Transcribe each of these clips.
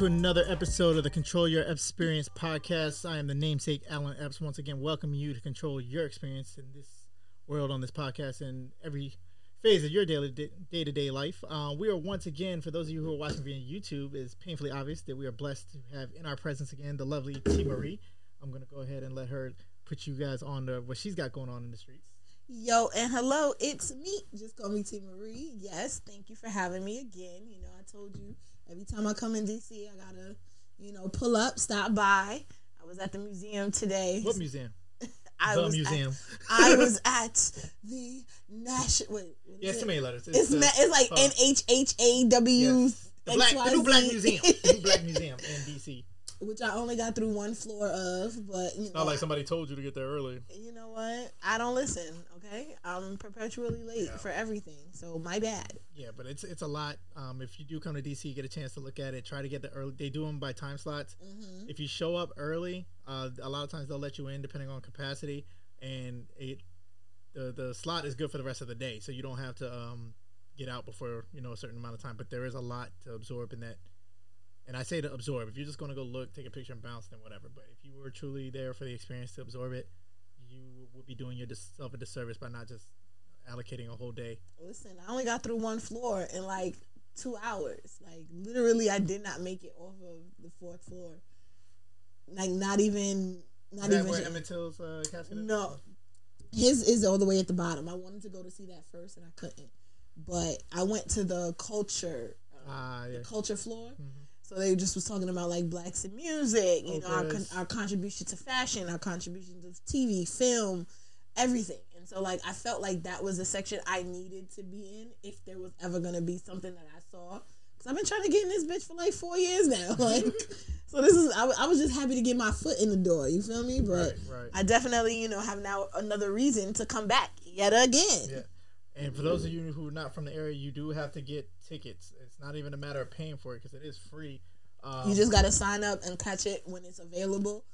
Welcome to another episode of the Control Your Experience podcast. I am the namesake Alan Epps. Once again, welcoming you to control your experience in this world on this podcast and every phase of your daily day to day life. Uh, we are once again, for those of you who are watching via YouTube, it's painfully obvious that we are blessed to have in our presence again the lovely T Marie. I'm gonna go ahead and let her put you guys on to what she's got going on in the streets. Yo and hello, it's me. Just call me T Marie. Yes, thank you for having me again. You know, I told you every time I come in DC, I gotta, you know, pull up, stop by. I was at the museum today. What museum? I the was museum. At, I was at the national. Wait, Yeah, it? too many letters. It's the- ma- it's like N H H A W. the, black, the new black museum. The new black museum in DC. Which I only got through one floor of, but you know, Not like somebody told you to get there early. you know what? I don't listen. Okay, I'm perpetually late Yeah. for everything, so my bad. Yeah, but it's it's a lot. Um, if you do come to DC, you get a chance to look at it. Try to get the early. They do them by time slots. hmm If you show up early, uh, a lot of times they'll let you in depending on capacity, and it the the slot is good for the rest of the day, so you don't have to um get out before you know a certain amount of time. But there is a lot to absorb in that. And I say to absorb. If you're just going to go look, take a picture, and bounce, then whatever. But if you were truly there for the experience to absorb it, you would be doing yourself a disservice by not just allocating a whole day. Listen, I only got through one floor in like two hours. Like literally, I did not make it off of the fourth floor. Like not even, not Is that even. where Emmett Till's uh, casket? No, his is all the way at the bottom. I wanted to go to see that first, and I couldn't. But I went to the culture, uh, Ah, yeah. the culture floor. Mhm. So they just was talking about like blacks in music, you oh, know, our, con- our contribution to fashion, our contribution to TV, film, everything. And so like I felt like that was a section I needed to be in if there was ever gonna be something that I saw. Cause I've been trying to get in this bitch for like four years now. Like, so this is I, I, was just happy to get my foot in the door. You feel me? But Right, right. I definitely you know have now another reason to come back yet again. Yeah. And for those of you who are not from the area, you do have to get tickets. It's not even a matter of paying for it because it is free. Um, You just got to sign up and catch it when it's available,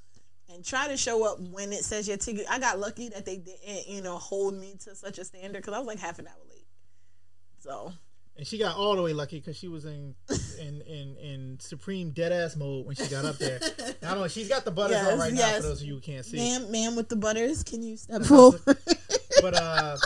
and try to show up when it says your ticket. I got lucky that they didn't, you know, hold me to such a standard because I was like half an hour late. So and she got all the way lucky because she was in in in in supreme dead ass mode when she got up there. I don't only she's got the butters Yes, on right now for those of you who can't see, ma'am, ma'am with the butters, can you step forward? but uh,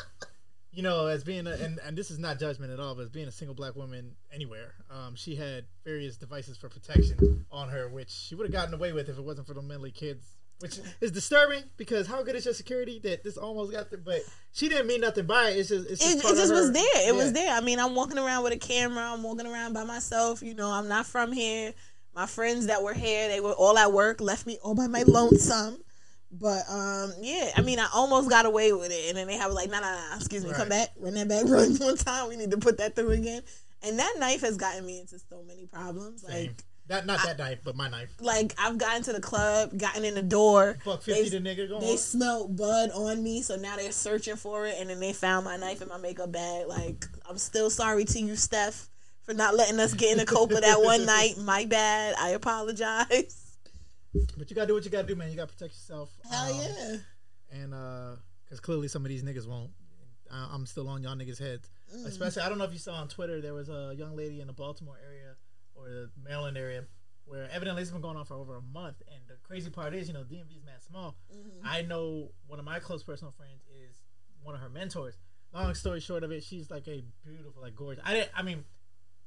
you know, as being a, and and this is not judgment at all, but as being a single black woman anywhere, um, she had various devices for protection on her, which she would have gotten away with if it wasn't for the mentally kids. Which is disturbing because how good is your security that this almost got there? But she didn't mean nothing by it. It's just it's just, it, it just was there. It was there. I mean, I'm walking around with a camera. I'm walking around by myself. You know, I'm not from here. My friends that were here, they were all at work, left me all by my lonesome. But um, yeah, I mean, I almost got away with it, and then they have like, no, no, nah, excuse me, come back, run that back, run one time. We need to put that through again. And that knife has gotten me into so many problems. Same. Like, That not that knife, but my knife. like I've gotten to the club, gotten in the door. Buck fifty, They- the nigga going. They smelled bud on me, so now they're searching for it, and then they found my knife in my makeup bag. Like, I'm still sorry to you, Steph, for not letting us get in the copa that one night. My bad. I apologize. But you gotta do what you gotta do, man. You gotta protect yourself. Hell Um, yeah. And uh, because clearly some of these niggas won't. I, I'm still on y'all niggas' heads. Mm. Especially, I don't know if you saw on Twitter, there was a young lady in the Baltimore area or the Maryland area where evidently it's been going on for over a month. And the crazy part is, you know, DMV is mad small. Mm-hmm. I know one of my close personal friends is one of her mentors. Long story short of it, she's like a beautiful, like gorgeous. I didn't. I mean,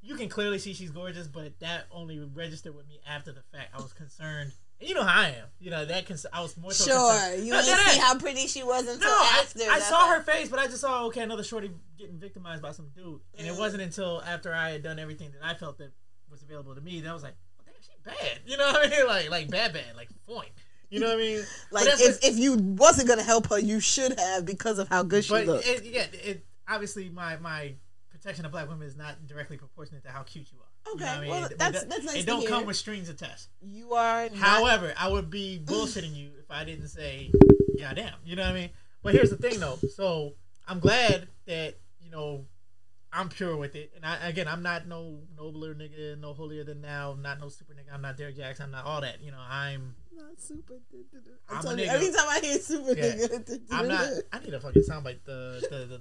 you can clearly see she's gorgeous, but that only registered with me after the fact. I was concerned. You know how I am. You know that. Cons- I was more so Sure. concerned. You No, that see how pretty she was until no, I, after. I That's saw her face, but I just saw okay, another shorty getting victimized by some dude, and it Mm. wasn't until after I had done everything that I felt that was available to me that I was like, well, damn, she bad. You know what I mean? Like, like bad, bad, like point. You know what I mean? Like, if, what- if you wasn't going to help her, you should have because of how good she but looked. it, yeah, it obviously my my protection of black women is not directly proportionate to how cute you are. You know Okay, I mean? well, that's- that's nice It don't hear. come with strings attached. you are not However, I would be bullshitting you if I didn't say, "Goddamn," you know what I mean? But here's the thing, though. So I'm glad that you know I'm pure with it, and I, again, I'm not no nobler nigga, no holier than thou. I'm not no super nigga. I'm not Derek Jackson. I'm not all that. You know, I'm. not super. I'm I'm a telling you, nigga. every time I hear super Yeah. nigga, I'm not. I need a fucking soundbite. The the the.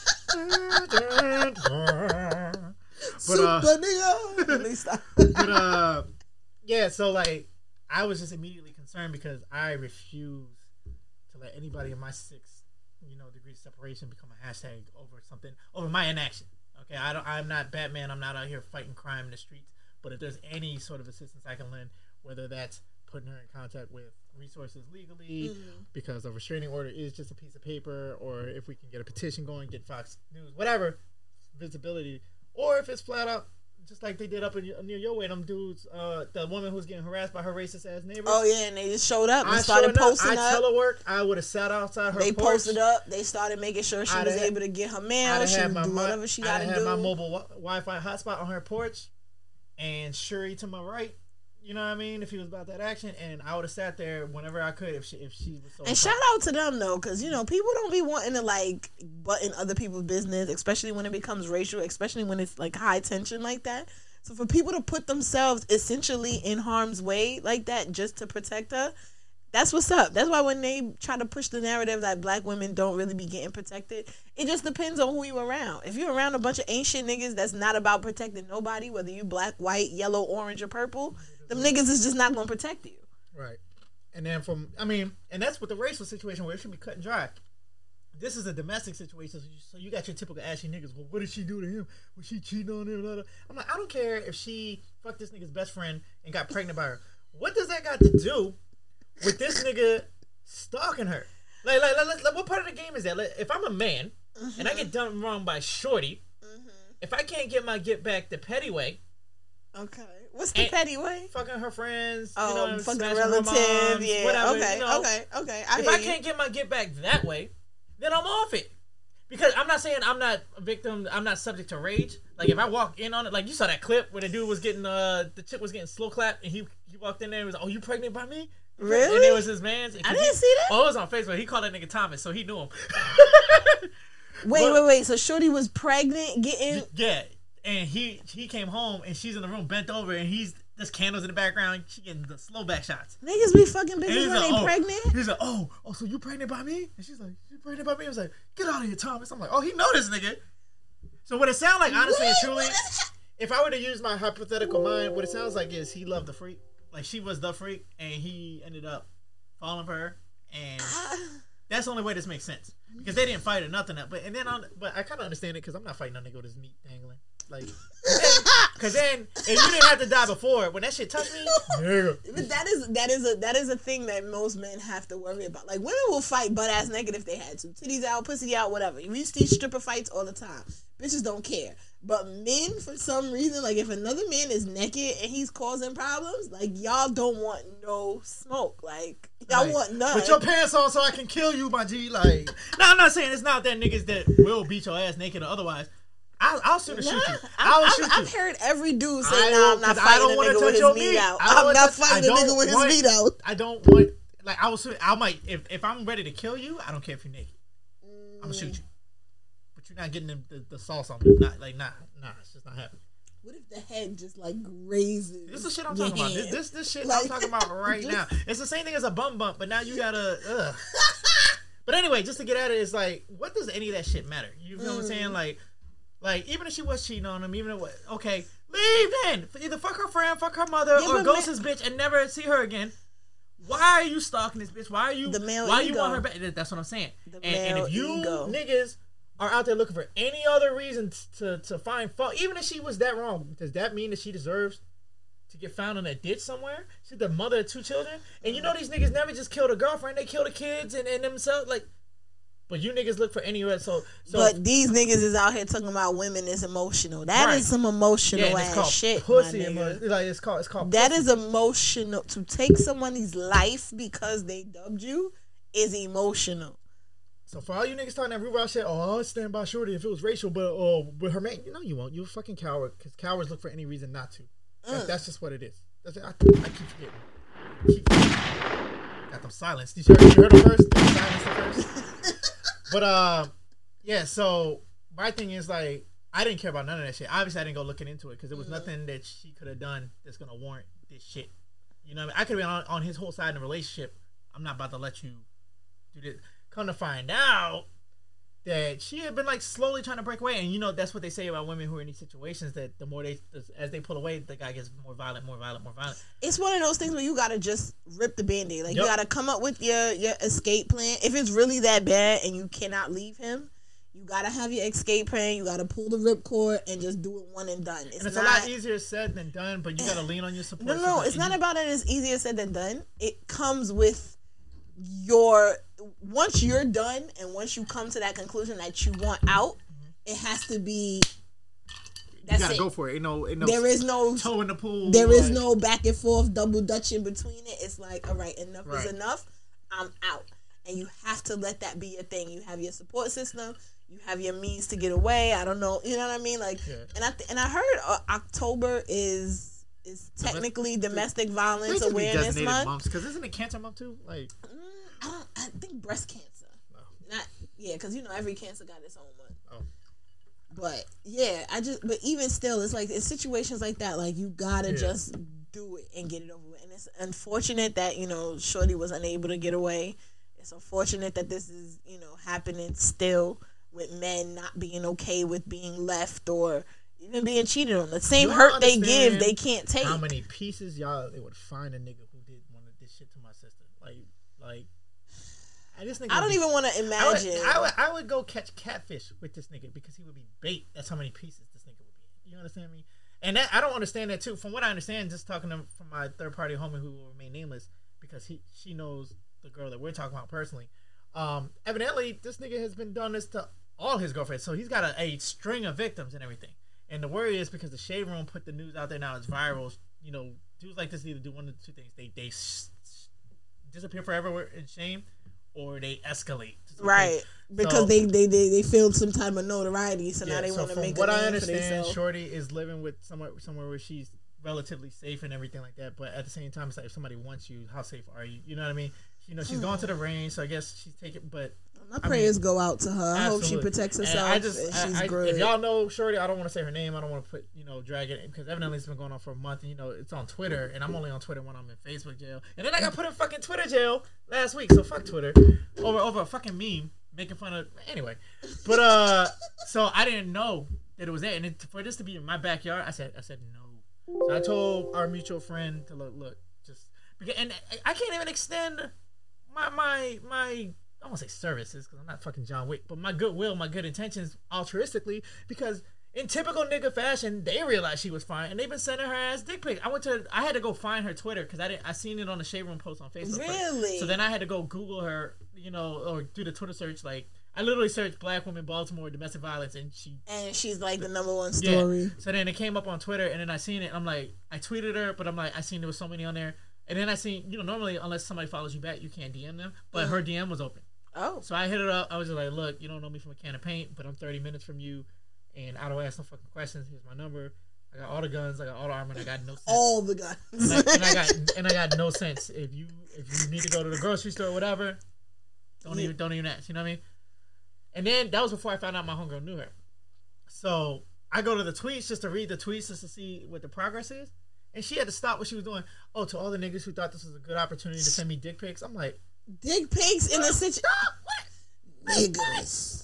But, uh, super nigga. At least I- but uh, yeah. So like, I was just immediately concerned because I refuse to let anybody in my six, you know, degree of separation become a hashtag over something over my inaction. Okay, I don't. I'm not Batman. I'm not out here fighting crime in the streets. But if there's any sort of assistance I can lend, whether that's putting her in contact with resources legally because a restraining order is just a piece of paper, or if we can get a petition going, get Fox News, whatever visibility, or if it's flat out just like they did up in, near your way, them dudes, uh, the woman who's getting harassed by her racist ass neighbor. oh yeah, and they just showed up and I started showed up, posting I up. telework. I would have sat outside her. They porch. posted up. They started making sure she I'd was able to get her mail. She had my do whatever she got to do. had my mobile wi- Wi-Fi hotspot on her porch, and Shuri to my right. You know what I mean? If he was about that action, and I would have sat there whenever I could if she if she was so. And shout out to them though, because you know people don't be wanting to like butt in other people's business, especially when it becomes racial, especially when it's like high tension like that. So for people to put themselves essentially in harm's way like that just to protect her, that's what's up. That's why when they try to push the narrative that black women don't really be getting protected, it just depends on who you around. If you're around a bunch of ancient niggas that's not about protecting nobody, whether you black, white, yellow, orange, or purple, them niggas is just not gonna protect you. Right. And then from, I mean, and that's with the racial situation where it should be cut and dry. This is a domestic situation, so you, so you got your typical ashy niggas. Well, what did she do to him? Was she cheating on him? Blah, blah. I'm like, I don't care if she fucked this nigga's best friend and got pregnant by her. What does that got to do with this nigga stalking her? Like, like, like, like, what part of the game is that? Like, if I'm a man and I get mm-hmm. done wrong by shorty, mm-hmm. if I can't get my get back the petty way, Okay. What's the And- petty way? fucking her friends, Oh, you know, fucking smashing her relative. moms, yeah. whatever, okay. you know. Okay. Okay. I if I can't get my get back that way, then I'm off it. Because I'm not saying I'm not a victim. I'm not subject to rage. Like if I walk in on it, like you saw that clip where the dude was getting uh the chick was getting slow clapped and he he walked in there and was like, oh you pregnant by me Really? and it was his man's. I didn't see that. Oh, it was on Facebook. He called that nigga Thomas, so he knew him. Wait, But- wait, wait. So Shorty was pregnant, getting. yeah, and he he came home and she's in the room bent over and he's there's candles in the background. She getting the slow back shots. Niggas be fucking bitches when like, they oh. pregnant. He's like, oh, oh, so you pregnant by me? And she's like, you pregnant by me? I was like, get out of here, Thomas. I'm like, oh, he know this nigga. So what it sounds like, honestly and truly, if I were to use my hypothetical mind, what it sounds like is he loved the freak, like she was the freak, and he ended up falling for her, and that's the only way this makes sense because they didn't fight or nothing. But and then on, but I kind of understand it because I'm not fighting no nigga with his meat dangling, like, because then if you didn't have to die before, when that shit touched me, nigga. But that is that is a that is a thing that most men have to worry about. Like women will fight butt ass naked if they had to, titties out, pussy out, whatever. We see stripper fights all the time. Bitches don't care. But men, for some reason, like if another man is naked and he's causing problems, like y'all don't want no smoke. Like y'all Like, want none. Put your pants on so I can kill you, my G. Like, no, I'm not saying it's not that niggas that will beat your ass naked or otherwise. I'll, I'll sooner shoot you. I'll I've, shoot I've, you. I've heard every dude say, I "Nah, don't- I'm not fighting a nigga touch with his your meat out. I'm not fighting a nigga with his meat out." I don't want like I was. I might if if I'm ready to kill you. I don't care if you're naked. I'm gonna shoot you. But you're not getting the, the, the sauce on me. Not like nah, nah. It's just not happening. What if the head just like grazes? This is the shit I'm talking about. This, this this shit Like, I'm talking about right just- now. It's the same thing as a bum bump, but now you gotta. Ugh. but anyway, just to get at it, it's like, what does any of that shit matter? You know what I'm Mm. saying? Like, like even if she was cheating on him, even if okay, leave then. Either fuck her friend, fuck her mother, Yeah, or ghost ma- this bitch and never see her again. Why are you stalking this bitch? Why are you? The male why are you ego. want her back? That's what I'm saying. The And, and if you ego. niggas are out there looking for any other reason to to find fault, even if she was that wrong, does that mean that she deserves to get found in a ditch somewhere? She's the mother of two children, and you know these niggas never just kill a girlfriend; they kill the kids and, and themselves. Like, but you niggas look for any red So, so but these niggas is out here talking about women is emotional. That is Right. some emotional yeah, ass shit. pussy. nigga. like it's called it's called That pussy. is emotional. To take somebody's life because they dubbed you is emotional. So for all you niggas talking that rhubarb shit, oh, I'll stand by Shorty if it was racial, but oh, with her man, you know you won't. You're a fucking coward because cowards look for any reason not to. Mm. That, that's just what it is. That's it. I, I keep forgetting. Keep forgetting. Got them silence. Did you hear, you heard them first? Silence first. But uh, yeah. So my thing is like, I didn't care about none of that shit. Obviously, I didn't go looking into it because there was nothing that she could have done that's gonna warrant this shit. You know, what I, mean? I could have been on, on his whole side in the relationship. I'm not about to let you do this. Come to find out, that she had been like slowly trying to break away, and you know that's what they say about women who are in these situations that the more they as they pull away, the guy gets more violent, more violent, more violent. It's one of those things where you gotta just rip the band-aid. Like you gotta come up with your your escape plan. If it's really that bad and you cannot leave him, you gotta have your escape plan. You gotta pull the ripcord and just do it one and done. It's, And it's not, a lot easier said than done, but you gotta lean on your support. No, no, system, it's not about it. It's easier said than done. It comes with your once you're done and once you come to that conclusion that you want out, it has to be. You gotta it. go for it. Ain't no, ain't no There is no toe in the pool. there is like- no back and forth double dutch in between it. It's like, all right, enough Right. is enough. I'm out. And you have to let that be your thing. You have your support system. You have your means to get away. I don't know. You know what I mean? Like, Yeah. and I th- and I heard uh, October is is technically domestic violence They should be awareness month. because isn't it cancer month too? Like, I don't. I think breast cancer. No. Not yeah, because you know every cancer got its own month. Oh. But yeah, I just. But even still, it's like in situations like that, like you gotta Yeah. just do it and get it over with. And it's unfortunate that you know Shorty was unable to get away. It's unfortunate that this is you know happening still with men not being okay with being left or even being cheated on. The same hurt they give, they can't take. how many pieces y'all they would find a nigga who did one of this shit to my sister? Like, like, I just nigga. I don't be- even want to I would, imagine. I would, I would go catch catfish with this nigga because he would be bait. That's how many pieces this nigga would be. You understand me? And that, I don't understand that too. From what I understand, just talking to from my third party homie who will remain nameless because he she knows the girl that we're talking about personally. Um, evidently, this nigga has been done this to all his girlfriends, so he's got a, a string of victims and everything. And the worry is because the shade room put the news out there now. It's viral. You know, dudes like this either do one of two things: they they s- s- disappear forever in shame, or they escalate. Right. Because So- they, they, they, they feel some type of notoriety, so now they so want to make what I understand. Shorty is living with somewhere somewhere where she's relatively safe and everything like that. But at the same time, it's like if somebody wants you, how safe are you? You know what I mean? You know, she's hmm. going to the range, so I guess she's taking. But My prayers go out to her. I hope she protects And herself I and she's I, I, good. if y'all know Shorty, I don't want to say her name. I don't want to put, you know, drag it because evidently it's been going on for a month. And, you know, it's on Twitter, and I'm only on Twitter when I'm in Facebook jail. And then I got put in fucking Twitter jail last week. So fuck Twitter over over a fucking meme making fun of. Anyway, but uh, so I didn't know that it was there, and it, for this to be in my backyard, I said, I said no. So I told our mutual friend to look, look, just because, and I- I can't even extend my my my I don't want to say services because I'm not fucking John Wick, but my goodwill, my good intentions altruistically because in typical nigga fashion, they realized she was fine and they've been sending her ass dick pics. I went to I had to go find her Twitter because I didn't I seen it on the shade room post on Facebook. first. Really? So then I had to go Google her, you know, or do the Twitter search. Like I literally searched black woman Baltimore domestic violence and she and she's like the number one story. yeah. So then it came up on Twitter, and then I seen it. And I'm like, I tweeted her, but I'm like, I seen there was so many on there. And then I seen, you know, normally unless somebody follows you back, you can't DM them. But mm. her DM was open, Oh. so I hit it up. I was just like, look, you don't know me from a can of paint, but I'm 30 minutes from you, and I don't ask no fucking questions. Here's my number. I got all the guns. I got all the armor. And I got no sense. All the guns. and, I, and I got and I got no sense. If you if you need to go to the grocery store or whatever, don't Yeah. even don't even ask. You know what I mean? And then that was before I found out my homegirl knew her. So I go to the tweets just to read the tweets just to see what the progress is. And she had to stop what she was doing. Oh, to all the niggas who thought this was a good opportunity to send me dick pics. I'm like, Dick pics in the situation. Niggas.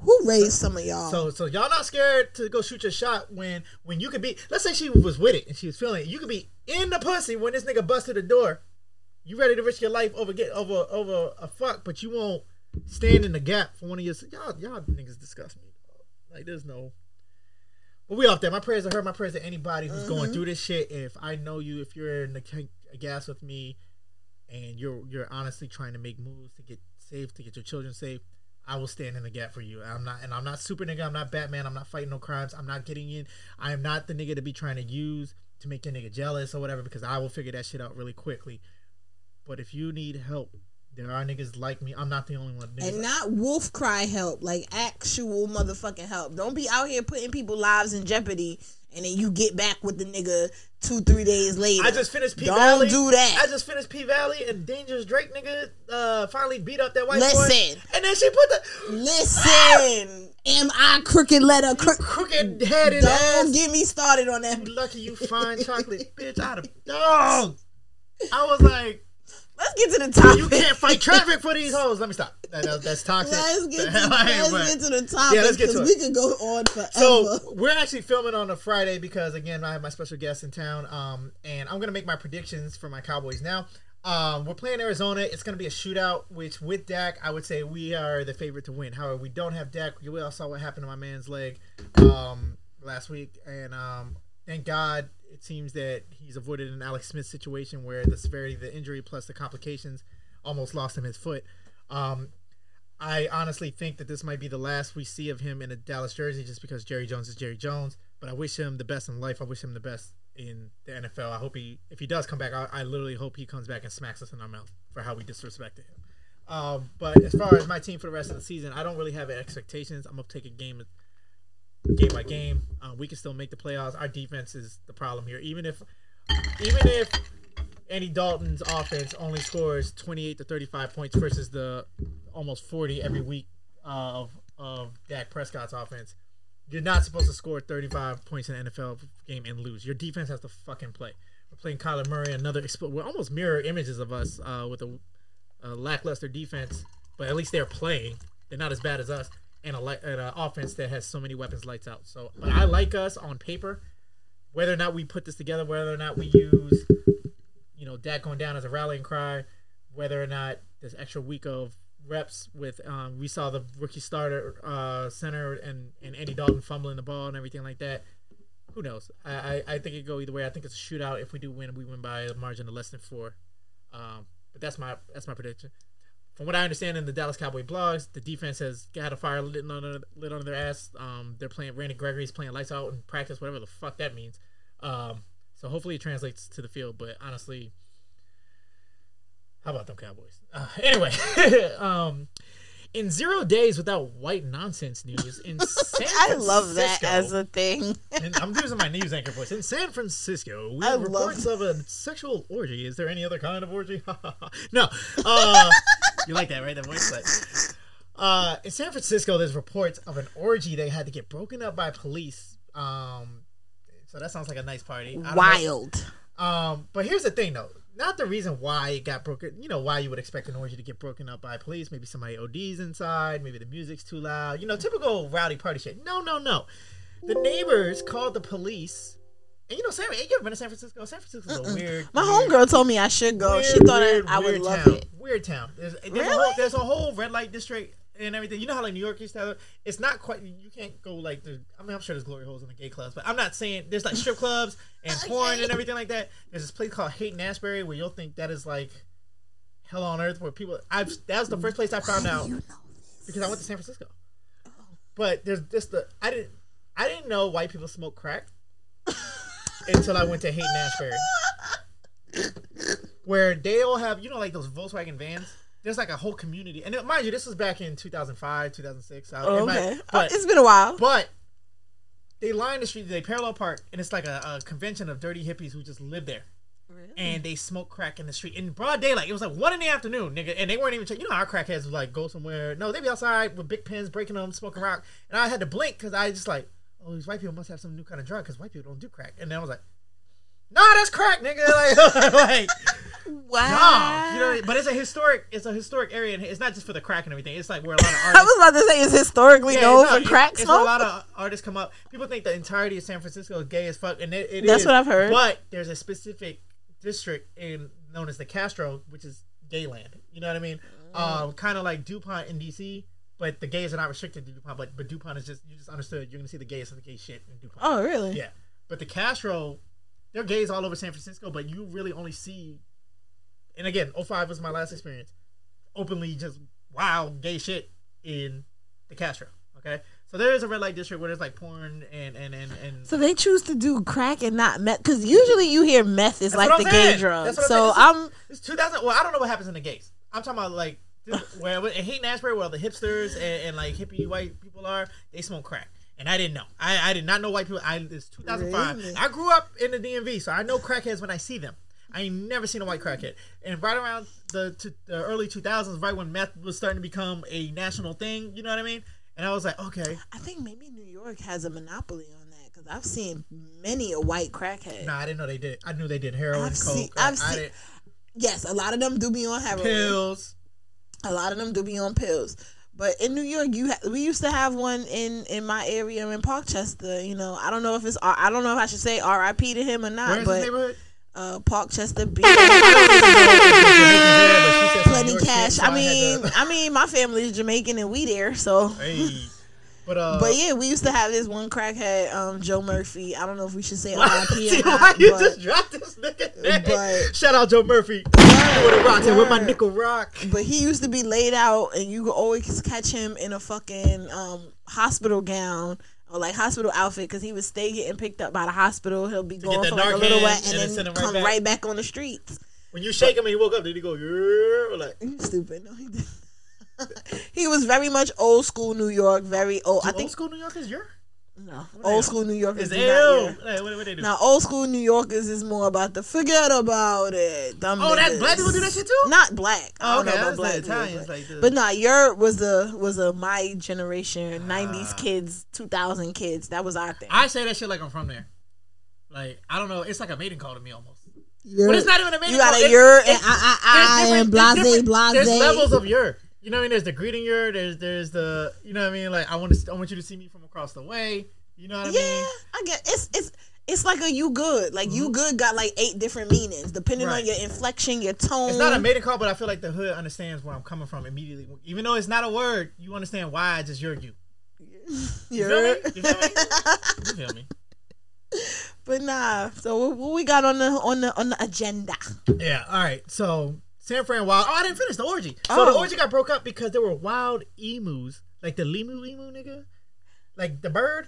Who raised some of y'all? So so y'all not scared to go shoot your shot when when you could be let's say she was with it and she was feeling it. You could be in the pussy when this nigga busted the door. You ready to risk your life over get over over a fuck, but you won't stand in the gap for one of your y'all y'all niggas disgust me. Like there's no but we off there. My prayers are her. My prayers to anybody who's going mm-hmm. through this shit. If I know you, if you're in the gas with me, and you're you're honestly trying to make moves to get safe, to get your children safe, I will stand in the gap for you. I'm not, and I'm not super nigga. I'm not Batman. I'm not fighting no crimes. I'm not getting in. I am not the nigga to be trying to use to make your nigga jealous or whatever because I will figure that shit out really quickly. But if you need help, there are niggas like me. I'm not the only one. And not wolf cry help, like actual motherfucking help. Don't be out here putting people's lives in jeopardy and then you get back with the nigga two, three days later. I just finished P Don't Valley. do that. I just finished P Valley and Dangerous Drake nigga uh finally beat up that white boy. Listen. And then she put the Listen, am I crooked letter? Crook- crooked headed Don't ass. get me started on that. You lucky you fine chocolate bitch out of dog. I was like, Let's get to the topic. You can't fight traffic for these hoes. Let me stop. That, that- that's toxic. Let's get to, let's but- get to the topic Yeah, let's get to because it. we could go on forever. So we're actually filming on a Friday because again I have my special guest in town, um, and I'm gonna make my predictions for my Cowboys now. Um, we're playing Arizona. It's gonna be a shootout, which with Dak, I would say we are the favorite to win. However, we don't have Dak. We all saw what happened to my man's leg um, last week, and um, thank God it seems that he's avoided an Alex Smith situation where the severity of the injury plus the complications almost lost him his foot. Um, I honestly think that this might be the last we see of him in a Dallas jersey just because Jerry Jones is Jerry Jones. But I wish him the best in life. I wish him the best in the NFL. I hope he, if he does come back, I, I literally hope he comes back and smacks us in our mouth for how we disrespected him. Um, but as far as my team for the rest of the season, I don't really have expectations. I'm gonna take a game, game by game. Uh, we can still make the playoffs. Our defense is the problem here. Even if, even if Andy Dalton's offense only scores 28 to 35 points versus the almost 40 every week uh, of of Dak Prescott's offense. You're not supposed to score 35 points in an NFL game and lose. Your defense has to fucking play. We're playing Kyler Murray, another we're almost mirror images of us uh, with a, a lackluster defense, but at least they're playing. They're not as bad as us, and a an offense that has so many weapons lights out. So, but I like us on paper. Whether or not we put this together, whether or not we use you know, Dak going down as a rallying cry, whether or not this extra week of reps with um, we saw the rookie starter uh, center and, and Andy Dalton fumbling the ball and everything like that. Who knows? I, I, I think it go either way. I think it's a shootout. If we do win, we win by a margin of less than four. Um, but that's my that's my prediction. From what I understand in the Dallas Cowboy blogs, the defense has got a fire lit on lit on their ass. Um, they're playing Randy Gregory's playing lights out in practice, whatever the fuck that means. Um, so hopefully it translates to the field. But honestly, how about them Cowboys? Uh, anyway, um, in zero days without white nonsense news in San I love that as a thing. and I'm using my news anchor voice. In San Francisco, we have love reports of a sexual orgy. Is there any other kind of orgy? no. Uh, you like that, right? That voice. Like, uh, in San Francisco, there's reports of an orgy that had to get broken up by police. Um, so that sounds like a nice party. Know. Wild. Um, but here's the thing, though. Not the reason why it got broken. You know why you would expect an orgy to get broken up by police. Maybe somebody ODs inside. Maybe the music's too loud. You know, typical rowdy party shit. No, no, no. The neighbors called the police. And you know, San, you ever been to San Francisco? San Francisco's a weird. My weird, homegirl told me I should go. weird, she thought weird, I, I would love town. it. Weird town. There's, there's, a Really? whole, there's a whole red light district and everything. You know how like New York used to have. It's not quite. You can't go like. The, I mean, I'm sure there's glory holes in the gay clubs, but I'm not saying there's like strip clubs and porn and everything like that. There's this place called Haight and Ashbury where you'll think that is like hell on earth, where people. I've that was the first place I found out because I went to San Francisco. But there's just the I didn't I didn't know white people smoke crack until I went to and Ashbury where they all have you know like those Volkswagen vans. There's like a whole community, and it- mind you, this was back in 2005, 2006. So Oh, it might- okay. but it's been a while. but they line the street, they parallel park, and it's like a, a convention of dirty hippies who just live there. And they smoke crack in the street in broad daylight. It was like one in the afternoon, nigga, and they weren't even. You know, our crackheads would like go somewhere. No, they be outside with big pens, breaking them, smoking rock. And I had to blink because I just like, oh, these white people must have some new kind of drug because white people don't do crack. And then I was like, nah, that's crack, nigga. Like, like Wow. no, you know. But it's a historic, it's a historic area, and it's not just for the crack and everything. It's like where a lot of artists. I was about to say it's historically Yeah, known for crack it's where smoke. a lot of artists come up. People think the entirety of San Francisco is gay as fuck, and it, it That's is. what I've heard. But there's a specific district in known as the Castro, which is gayland. You know what I mean? Mm. Um, kind of like Dupont in DC, but the gays are not restricted to Dupont. But but Dupont is just you just understood. You're gonna see the gays of the gay shit in Dupont. oh, really? Yeah, but the Castro, they're gays all over San Francisco, but you really only see. And again, 05 was my last experience. Openly, just wow, gay shit in the Castro. Okay, so there is a red light district where there's like porn and and and and. So they choose to do crack and not meth because usually you hear meth is That's like the I'm gay drug. So I'm I'm It's 2000. Well, I don't know what happens in the gays. I'm talking about like where in Ashbury, where all the hipsters and, and like hippie white people are, they smoke crack. And I didn't know. I, I did not know white people. I it's 2005. Really? I grew up in the DMV, so I know crackheads when I see them. I ain't never seen a white crackhead. And right around the, to, the early 2000s, right when meth was starting to become a national thing, you know what I mean? And I was like, okay, I think maybe New York has a monopoly on that because I've seen many a white crackhead. nah, I didn't know they did. I knew they did heroin, I've coke. seen- I've seen- yes, a lot of them do be on heroin. Pills. A lot of them do be on pills. But in New York, you ha- we used to have one in in my area in Parkchester. You know, I don't know if it's R- I don't know if I should say R.I.P. to him or not. Where's but his neighborhood? uh, Parkchester Beach. Plenty Plenty cash. I mean, I mean, my family is Jamaican and we there, so. hey. But uh, But yeah, we used to have this one crackhead, um, Joe Murphy. I don't know if we should say R.I.P. why you but just dropped this nigga name? but- Shout out Joe Murphy. With a rock, and with my nickel rock. but he used to be laid out, and you could always catch him in a fucking um, hospital gown. Or like hospital outfit because he would stay getting picked up by the hospital. He'll be going for like a little while and, and then then him right come back. right back on the streets. When you shake him and he woke up, did he go, yeah? Like, You stupid. No, he didn't. he was very much old school New York. Very old. I old think school New York is your? no they old school New Yorkers. Is do ill. not Like, what, what they do? Now old school New Yorkers is more about the forget about it. Dumb oh, that black people do that shit too? Not black. I Oh, don't okay. know I about was black like Italians. but- Like the, But nah, your was a was a my generation, nineties Ah. kids, two thousand kids. That was our thing. I say that shit like I'm from there. Like, I don't know. It's like a mating call to me almost. Your- But it's not even a mating you got call. a It- your it- and I I there's I and different- there's blase different- blase. There's levels of your. You know what I mean? There's the greeting your. There's there's the you know what I mean. Like I want to I want you to see me from across the way. You know what I yeah, mean? Yeah, I get it's it's it's like a you good. Like you good got like eight different meanings depending Mm-hmm. Right. on your inflection, your tone. It's not a mating call, but I feel like the hood understands where I'm coming from immediately. Even though it's not a word, you understand why it's just you're you. You feel me? Your- You feel me? You feel me? But nah. So what, what we got on the on the on the agenda? Yeah. All right. So San Fran Wild. Oh, I didn't finish the orgy. So the Oh. orgy got broke up because there were wild emus, like the limu emu nigga, like the bird,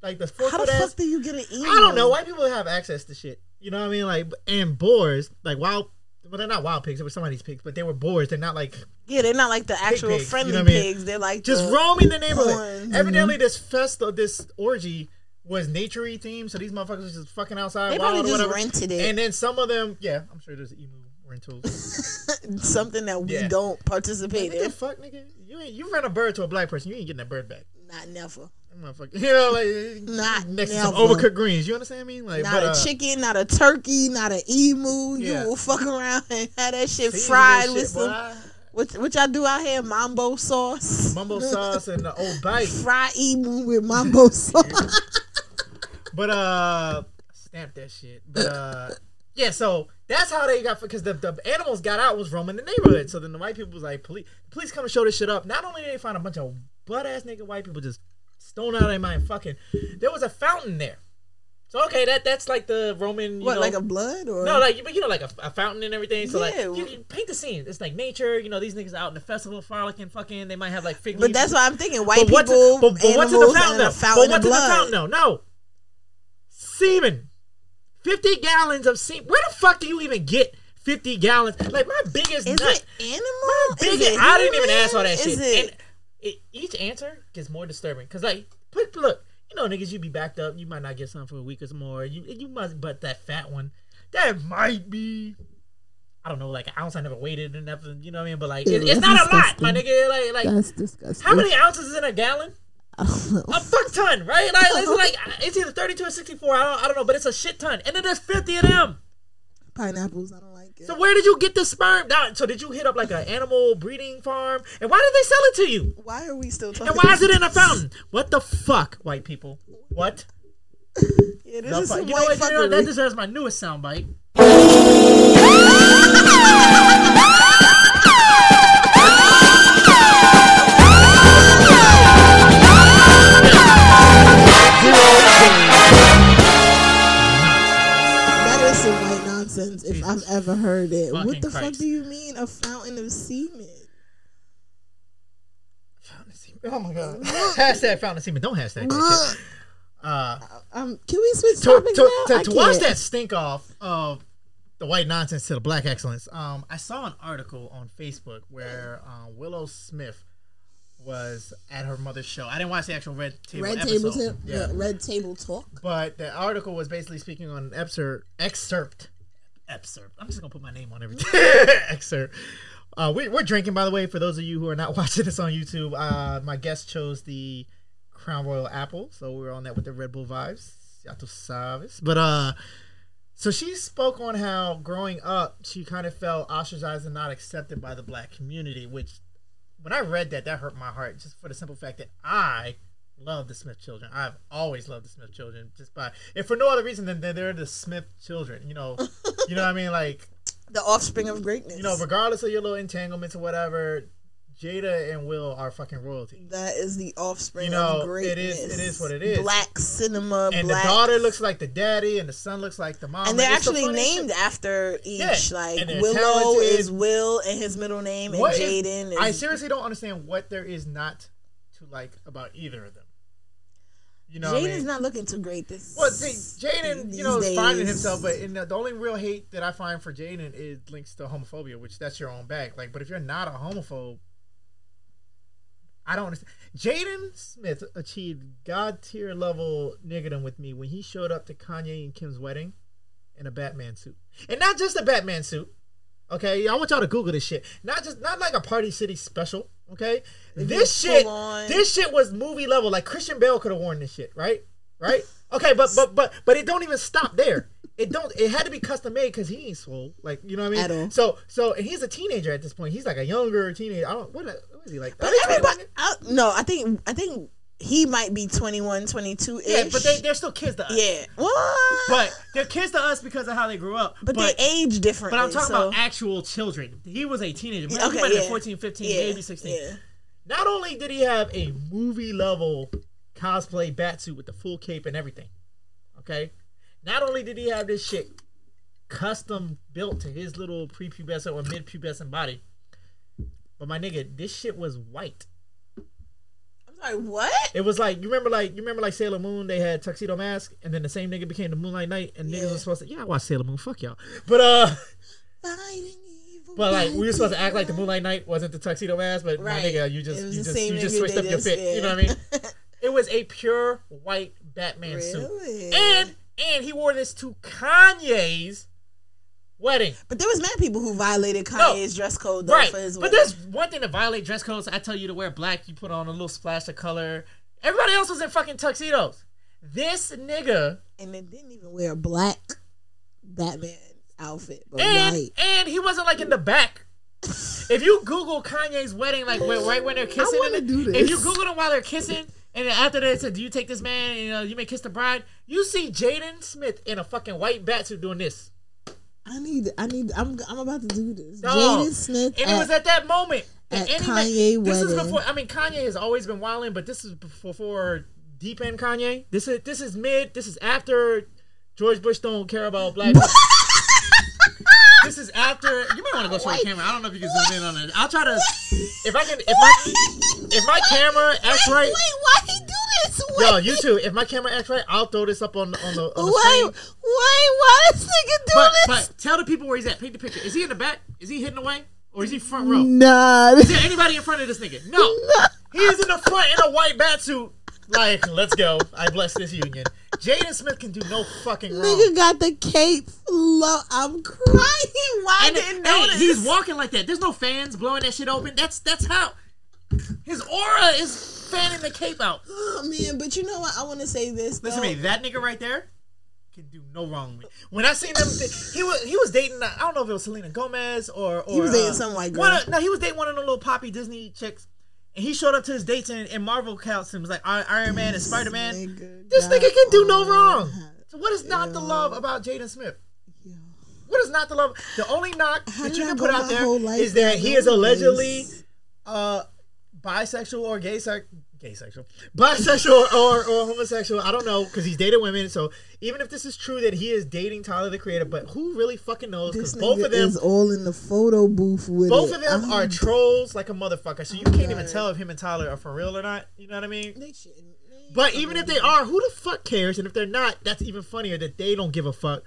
like the four How the ass. fuck do you get an email? I don't know. White people have access to shit. You know what I mean? Like and boars, like wild. Well, they're not wild pigs. They were somebody's pigs, but they were boars. They're not like Yeah, they're not like the actual pigs, you friendly know I mean? pigs. They're like just the, roaming the neighborhood. horns. Evidently, mm-hmm. this festival, this orgy was naturey themed, so these motherfuckers was just fucking outside. They probably just whatever. rented it. And then some of them, yeah, I'm sure there's emu rentals. something that we Yeah. don't participate the in. fuck, nigga? You ain't you rent a bird to a black person, you ain't getting that bird back. Not never. You know, like Not next to some never. overcooked greens. You understand me? Like, Not but, a uh, chicken, not a turkey, not an emu. Yeah. You will fuck around and have that shit season fried that with shit, some. boy. What, what y'all do out here? Mambo sauce. Mambo sauce and the old bite. Fried emu with mambo sauce. But uh, stamp that shit. But uh, yeah. So that's how they got because the, the animals got out was roaming the neighborhood. So then the white people was like, police, police come and show this shit up. Not only did they find a bunch of butt ass nigga white people just stoned out of their mind, fucking. There was a fountain there. So okay, that that's like the Roman. You what, know, like a blood or No, like but you know, like a, a fountain and everything. So like, you, you paint the scene. It's like nature. You know, these niggas out in the festival, frolicking, fucking. They might have like fig But that's what I'm thinking white But what's people, in, but, but what's in animals, the fountain? and though? a fountain but what's in the blood. fountain? though? No, semen. Fifty gallons of semen. Where the fuck do you even get fifty gallons? Like my biggest Is nut. it animal? Big, Is it I didn't even ask all that Is shit. It, And it, each answer gets more disturbing because, like, put look, you know, niggas, you be backed up. You might not get something for a week or some more. You you must, but that fat one, that might be. I don't know, like an ounce. I never weighed or nothing. You know what I mean? But like, it, Ew, it's that's not a lot, my nigga. Like, like that's disgusting. how many ounces is in a gallon? I. A fuck ton, right? Like it's like it's either thirty two or sixty four. I don't, I don't know, but it's a shit ton, and then there's fifty of them. Pineapples, I don't like it. So where did you get the sperm? Now, so did you hit up like an animal breeding farm? And why did they sell it to you? why are we still talking? And why is it in a fountain? What the fuck, white people? What? Yeah, this The is some You know white what? You know? That deserves my newest soundbite. Nonsense if I've ever heard it. What the fuck do you mean a fountain of semen? Oh my god. hashtag fountain of semen. Don't hashtag that shit. Uh, Um, can we switch to, topics to, now? to, to wash that stink off of the white nonsense to the black excellence, um, I saw an article on Facebook where uh, Willow Smith was at her mother's show. I didn't watch the actual Red Table Red episode. table, ta- yeah. red table talk. But the article was basically speaking on an excerpt. Excerpt. Excerpt. I'm just gonna put my name on everything. excerpt. Uh, we, we're drinking, by the way. For those of you who are not watching this on YouTube, uh, my guest chose the Crown Royal Apple, so we are on that with the Red Bull vibes. But uh, So she spoke on how growing up she kind of felt ostracized and not accepted by the black community, which when I read that, that hurt my heart just for the simple fact that I love the Smith children. I've always loved the Smith children, just by if for no other reason than they're the Smith children. You know, you know what I mean? Like the offspring of greatness. you know, regardless of your little entanglements or whatever, Jada and Will are fucking royalty. that is the offspring You know, of greatness. it is- it is what it is. Black cinema, And black the daughter looks like the daddy, and the son looks like the mom. and they're it's actually named shit. after each. Yeah, Like Willow talented. is Will and his middle name, and Jaden is. I seriously don't understand what there is not to like about either of them. You know, what I Jaden's mean? not looking too great this. Well, see, Jaden, you know, is finding himself, but in the, the only real hate that I find for Jaden is links to homophobia, which that's your own bag. Like, but if you're not a homophobe, I don't understand. Jaden Smith achieved god tier level niggerdom with me when he showed up to Kanye and Kim's wedding in a Batman suit, and not just a Batman suit. Okay, I want y'all to Google this shit. Not just not like a Party City special. Okay, mm-hmm. this shit, on. this shit was movie level. Like Christian Bale could have worn this shit, right? Right? Okay, but but but but it don't even stop there. It don't. It had to be custom made because he ain't swole. Like you know what I mean? At all. So so and he's a teenager at this point. He's like a younger teenager. I don't. What, what is he like? But everybody, I, no, I think I think he might be 21, 22 ish. Yeah, but they they're still kids to us. yeah. What? But they're kids to us because of how they grew up. but, they age differently. But I'm talking so, about actual children. He was a teenager. But Okay, he might have been 14, 15, yeah, maybe 16. Yeah. Not only did he have a movie level cosplay batsuit with the full cape and everything, okay? Not only did he have this shit custom built to his little prepubescent or mid-pubescent body, but my nigga, this shit was white. I'm. What? It was like you remember, like you remember, like Sailor Moon. They had tuxedo mask, and then the same nigga became the Moonlight Knight, and niggas Yeah. was supposed to. Yeah, I watched Sailor Moon. Fuck y'all. But uh, evil but like we were supposed to act like the. Moonlight Knight wasn't the tuxedo mask, but Right. my nigga, you just you just you just switched up your fit. You know what I mean? It was a pure white Batman suit, and and he wore this to Kanye's wedding. But there was mad people who violated No. Kanye's dress code though Right, for his wedding. but there's one thing to violate dress codes. I tell you to wear black, you put on a little splash of color. Everybody else was in fucking tuxedos. This nigga and they didn't even wear a black Batman outfit, but and white. and he wasn't like in the back. if you Google Kanye's wedding, like where, right when they're kissing, wanna and- do if you Google them while they're kissing, and then after they said, "Do you take this man?" and you know, you may kiss the bride. You see Jaden Smith in a fucking white batsuit doing this. I need, I need, I'm, I'm about to do this. Dog. Jaden Smith. And it was at that moment. at that Kanye This is before. I mean, Kanye has always been wilding, but this is before deep end Kanye. This is this is mid. This is after George Bush don't care about black. people. this is after. You might want to go show the camera. I don't know if you can zoom in on it. I'll try to. If I can. If my if my camera acts right. Wait, why he do Yo, you too. If my camera acts right, I'll throw this up on on the on the wait, screen. wait, why this nigga do But this? but tell the people where he's at. Paint the picture. Is he in the back? Is he hidden away? Or is he front row? Nah, Is there anybody in front of this nigga? No. He is in the front in a white batsuit. Like, let's go. I bless this union. Jaden Smith can do no fucking wrong. nigga got the cape low. I'm crying. Why I And didn't hey, notice? he's walking like that. There's no fans blowing that shit open. That's that's how his aura is fanning the cape out. Oh man, but you know what? I want to say this. Listen though. to me, that nigga right there can do no wrong. with me. When I seen him, he was he was dating. I don't know if it was Selena Gomez or, or He was dating uh, some white girl. of- no, he was dating one of the little poppy Disney chicks. And he showed up to his dates and, in Marvel costumes like Iron Man and Spider Man. This nigga can do no wrong. So what is not the love about Jaden Smith? Yo. What is not the love? The only knock How that you can put out my there whole life is that he is allegedly uh bisexual or gay sex gay sexual bisexual or, or homosexual i don't know because he's dated women so even if this is true that he is dating tyler the creator but who really fucking knows because both of them is all in the photo booth with both it. of them are I'm- trolls like a motherfucker so you can't even tell if him and tyler are for real or not you know what i mean They shouldn't- but even if they are who the fuck cares and if they're not that's even funnier that they don't give a fuck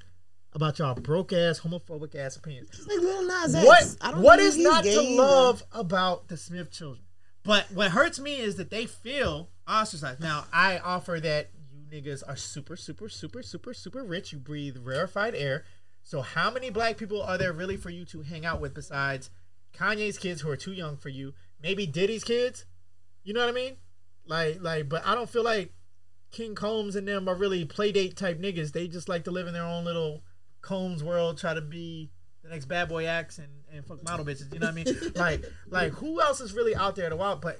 about y'all broke ass homophobic ass opinions It's like Lil Nas X. what I don't what think not to either. love about the Smith children? But what hurts me is that they feel ostracized. Now I offer that you niggas are super, super, super, super, super rich. You breathe rarefied air. So how many black people are there really for you to hang out with besides Kanye's kids who are too young for you? Maybe Diddy's kids. You know what I mean? Like, like, but I don't feel like King Combs and them are really playdate type niggas. They just like to live in their own little Combs world try to be the next bad boy acts and, and fuck model bitches. You know what I mean? like like who else is really out there to wild? But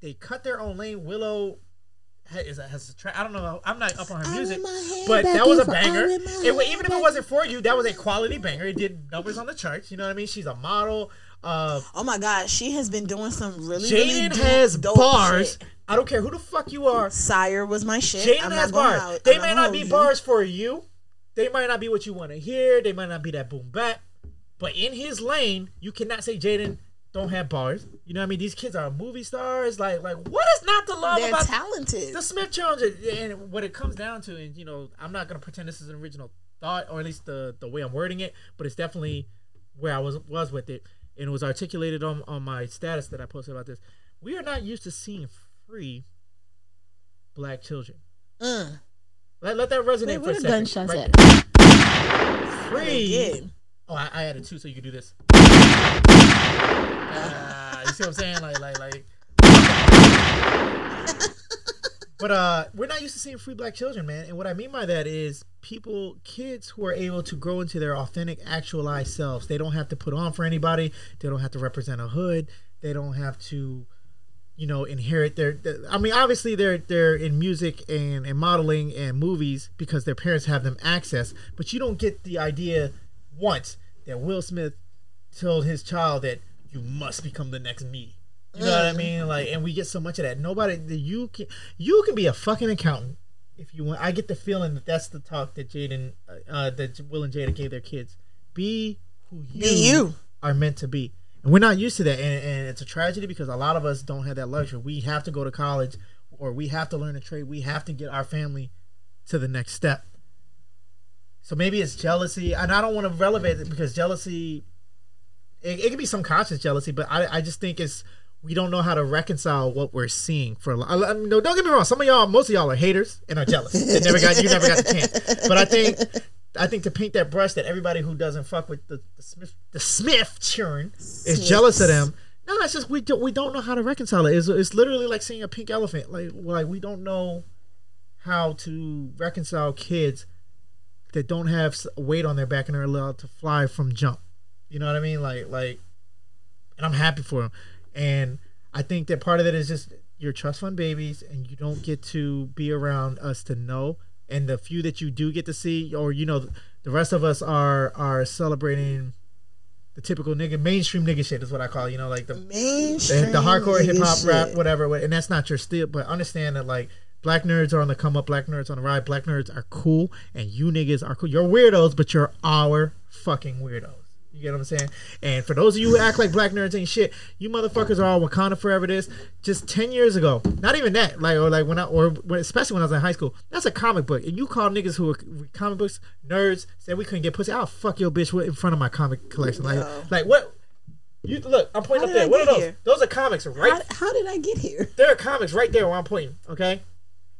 they cut their own lane. Willow is a, has a track. I don't know. I'm not up on her music, want my head but that was a in banger. It, even if it wasn't for you, that was a quality banger. It did numbers on the charts. You know what I mean? She's a model. Uh, Oh my god, she has been doing some really, really Jaden dope- has bars. shit. I don't care who the fuck you are. SYRE was my shit. Jaden has bars. They I'm may not be you. bars for you. They might not be what you want to hear. They might not be that boom bap. But in his lane, you cannot say Jaden don't have bars. You know what I mean? These kids are movie stars. Like, like what is not to love They're about talented. the Smith Challenge? And what it comes down to, and you know, I'm not gonna pretend this is an original thought, or at least the the way I'm wording it, but it's definitely where I was was with it, and it was articulated on on my status that I posted about this. We are not used to seeing free black children. Mm. Let, let that resonate Wait, for where a the second. gunshots Right at? there. Free. Oh, I, I added two, so you can do this. Ah, you see what I'm saying? Like, like, like. But uh, we're not used to seeing free black children, man. And what I mean by that is people, kids who are able to grow into their authentic, actualized selves. They don't have to put on for anybody. They don't have to represent a hood. They don't have to, you know, inherit their. their- I mean, obviously they're they're in music and and modeling and movies because their parents have them access. But you don't get the idea once that Will Smith told his child that you must become the next me. You know what I mean? Like, and we get so much of that. Nobody, the- you can, you can be a fucking accountant if you want. I get the feeling that that's the talk that Jaden, uh, uh, that Will and Jada gave their kids. Be who you, Be you. are meant to be, and we're not used to that, and, and it's a tragedy because a lot of us don't have that luxury. We have to go to college, or we have to learn a trade. We have to get our family to the next step. So maybe it's jealousy, and I don't want to relevate it because jealousy it, it can be some conscious jealousy, but I, I just think it's we don't know how to reconcile what we're seeing for a lot. I mean, no, don't get me wrong. Some of y'all, most of y'all are haters and are jealous. They never got you never got the chance. But I think I think to paint that brush that everybody who doesn't fuck with the, the Smith the Smith churn is jealous of them. No, it's just we don't we don't know how to reconcile it. It's, it's literally like seeing a pink elephant. Like like we don't know how to reconcile kids that don't have weight on their back and are allowed to fly from jump. You know what I mean? Like like, and I'm happy for them. And I think that part of it is just your trust fund babies, and you don't get to be around us to know. And the few that you do get to see, or you know, the rest of us are are celebrating the typical nigga mainstream nigga shit is what I call. it, You know, like the Mainstream. the, the hardcore hip hop rap, whatever, and that's not your steel. But understand that like black nerds are on the come up, black nerds on the ride. Black nerds are cool, and you niggas are cool. You're weirdos, but you're our fucking weirdos. You get what I'm saying? And for those of you who act like black nerds ain't shit, you motherfuckers are all Wakanda forever. This just ten years ago, not even that. Like or like when I or when, especially when I was in high school, that's a comic book, and you call niggas who are comic books nerds said we couldn't get pussy. I'll fuck your bitch in front of my comic collection. Like Yo. like what? You look, I'm pointing How up there. What are those? here? Those are comics, right? How, how did I get here? there are comics right there where I'm pointing. Okay,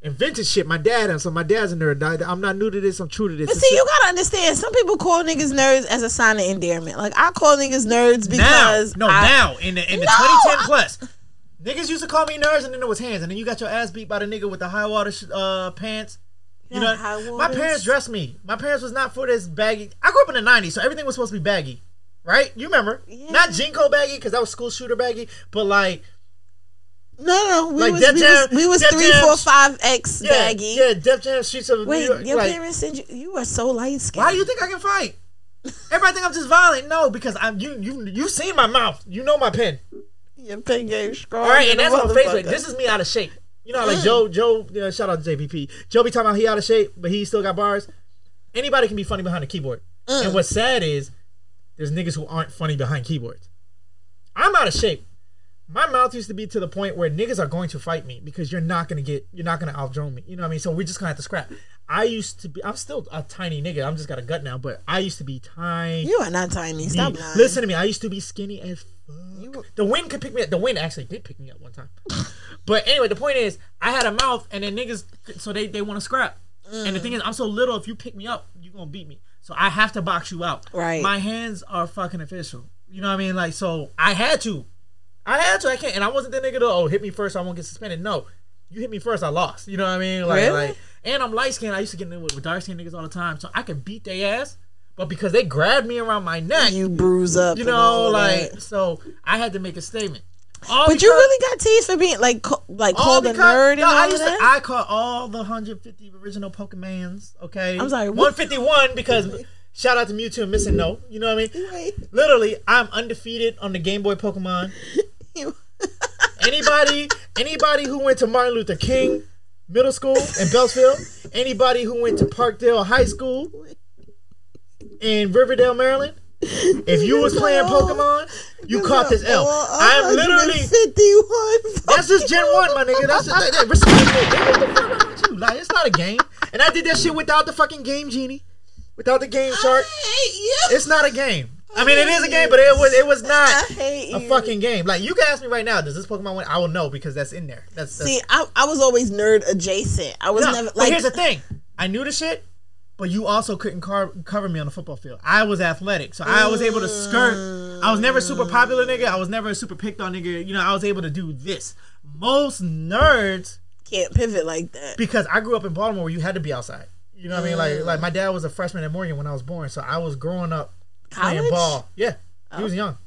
vintage shit. My dad and so my dad's a nerd. I, I'm not new to this. I'm true to this. But see, you gotta understand. Some people call niggas nerds as a sign of endearment. Like I call niggas nerds because now, no, I, now in the in the No, 2010 I- plus, niggas used to call me nerds, and then it was hands, and then you got your ass beat by the nigga with the high water sh- uh, pants. You know, my parents dressed me. My parents was not for this baggy. I grew up in the '90s, so everything was supposed to be baggy, right? You remember? Yeah. Not JNCO baggy because that was school shooter baggy, but like No, no, we Like was Def we Jam- was, we was Def three, Jam- four, five X yeah, baggy. yeah, Def Jam Streets of Wait, New York. your like, parents sent you. You are so light skinned. Why do you think I can fight? Everybody think I'm just violent. No, because I'm you you you seen my mouth. You know my pen. Your pen game strong. All right, and that's on Facebook. This is me out of shape. You know, how, like Joe Joe. Uh, shout out to JPP. Joe be talking about he out of shape, but he still got bars. Anybody can be funny behind a keyboard. And what's sad is there's niggas who aren't funny behind keyboards. I'm out of shape. My mouth used to be to the point where niggas are going to fight me because you're not gonna get you're not gonna outdrone me. You know what I mean? So we're just gonna have to scrap. I used to be I'm still a tiny nigga. I'm just got a gut now, but I used to be tiny. You are not tiny. Stop lying. Listen to me. I used to be skinny as fuck. You- the wind could pick me up. The wind actually did pick me up one time. but anyway, the point is, I had a mouth, and then niggas, so they they want to scrap. And the thing is, I'm so little. If you pick me up, you're gonna beat me. So I have to box you out. Right. My hands are fucking official. You know what I mean? Like so, I had to. I had to. I can't. And I wasn't the nigga to oh hit me first. I won't get suspended. No. You hit me first, I lost. You know what I mean? Like, Really? like and I'm light skinned. I used to get in with, with dark skinned niggas all the time, so I could beat their ass. but because they grabbed me around my neck, You bruise up. you know, like that. so I had to make a statement. All But you really got teased for being like like all called a nerd and no, all I used that. to I caught all the 150 original Pokemans. Okay, I'm sorry, 151 because shout out to Mewtwo and Missing No. You know what I mean? Wait. Literally, I'm undefeated on the Game Boy Pokemon. Anybody, anybody who went to Martin Luther King Middle School in Beltsville, anybody who went to Parkdale High School in Riverdale, Maryland, if you was playing Pokemon, you caught this L. I'm literally. 51. That's just Gen One, my nigga. That's just, that, that, respect it. Nigga, what the fuck wrong with you? Like, it's not a game, and I did that shit without the fucking game genie, without the GameShark. I hate you. It's not a game. I mean, it is a game, but it was it was not a fucking game. Like you can ask me right now, does this Pokemon win? I will know because that's in there. That's, that's See, I, I was always nerd adjacent. I was no, never but here's the thing. I knew the shit, but you also couldn't car- cover me on the football field. I was athletic, so I was able to skirt. I was never super popular nigga. I was never a super picked on nigga. You know, I was able to do this. Most nerds, can't pivot like that. because I grew up in Baltimore where you had to be outside. You know what I mean? Like, mm. like my dad was a freshman at Morgan when I was born, so I was growing up playing College? ball. Yeah, he was young,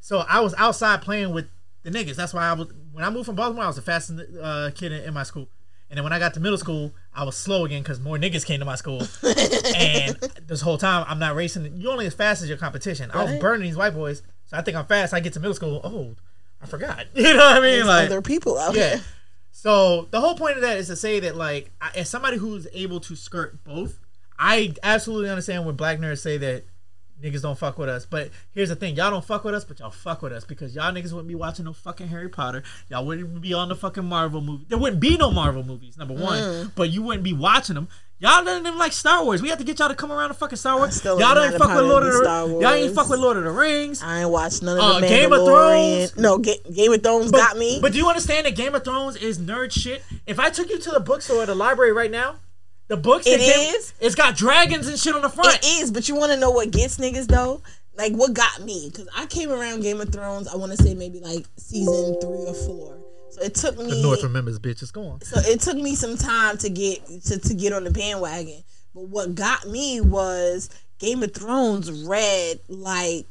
so I was outside playing with the niggas. That's why I was when I moved from Baltimore, I was the fastest uh, kid in, in my school. And then when I got to middle school, I was slow again because more niggas came to my school. and this whole time, I'm not racing. You're only as fast as your competition. I was burning these white boys, so I think I'm fast. I get to middle school. Oh, I forgot. You know what I mean? There's like, other people out yeah. here. So the whole point of that is to say that, like, as somebody who's able to skirt both, I absolutely understand when black nerds say that niggas don't fuck with us. But here's the thing: y'all don't fuck with us, but y'all fuck with us because y'all niggas wouldn't be watching no fucking Harry Potter. Y'all wouldn't be on the fucking Marvel movie. There wouldn't be no Marvel movies, number one. Mm. But you wouldn't be watching them. Y'all don't even like Star Wars. We have to get y'all to come around to fucking Star Wars. Y'all don't fuck with Lord of the Star Y'all ain't fuck with Lord of the Rings. I ain't watched none of Uh, the Game of Thrones? No, Ga- Game of Thrones got me. But do you understand that Game of Thrones is nerd shit? If I took you to the bookstore or the library right now, the books It is? it's got dragons and shit on the front. It is, but you want to know what gets niggas though? Like what got me? Because I came around Game of Thrones. I want to say maybe like season three or four. So it took me. North Remembers, bitches. Go on. so it took me some time to get to, to get on the bandwagon. But what got me was Game of Thrones read like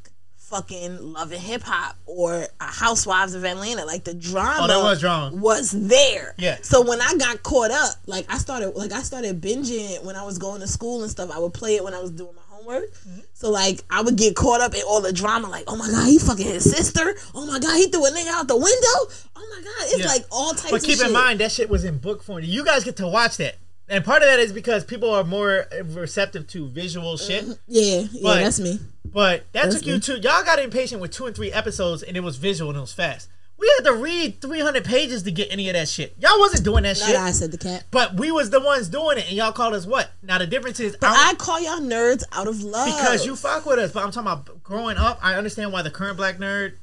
fucking Love and Hip Hop or Housewives of Atlanta. Like the drama Oh, there was drama. was there. Yeah. So when I got caught up, like I started like I started binging it when I was going to school and stuff. I would play it when I was doing my homework. Mm-hmm. So like I would get caught up in all the drama, like, oh my god, he fucking his sister. Oh my god, he threw a nigga out the window. Oh my god, it's Yeah. like all types But keep shit. in mind that shit was in book form. You guys get to watch that. And part of that is because people are more receptive to visual shit. Yeah, yeah, But- that's me. But that That's took you to y'all got impatient with two and three episodes and it was visual and it was fast. We had to read 300 pages to get any of that shit. Y'all wasn't doing that Not shit. I said the cat. But we was the ones doing it and y'all called us what? Now the difference is But I'm- I call y'all nerds out of love because you fuck with us. But I'm talking about growing up. I understand why the current black nerd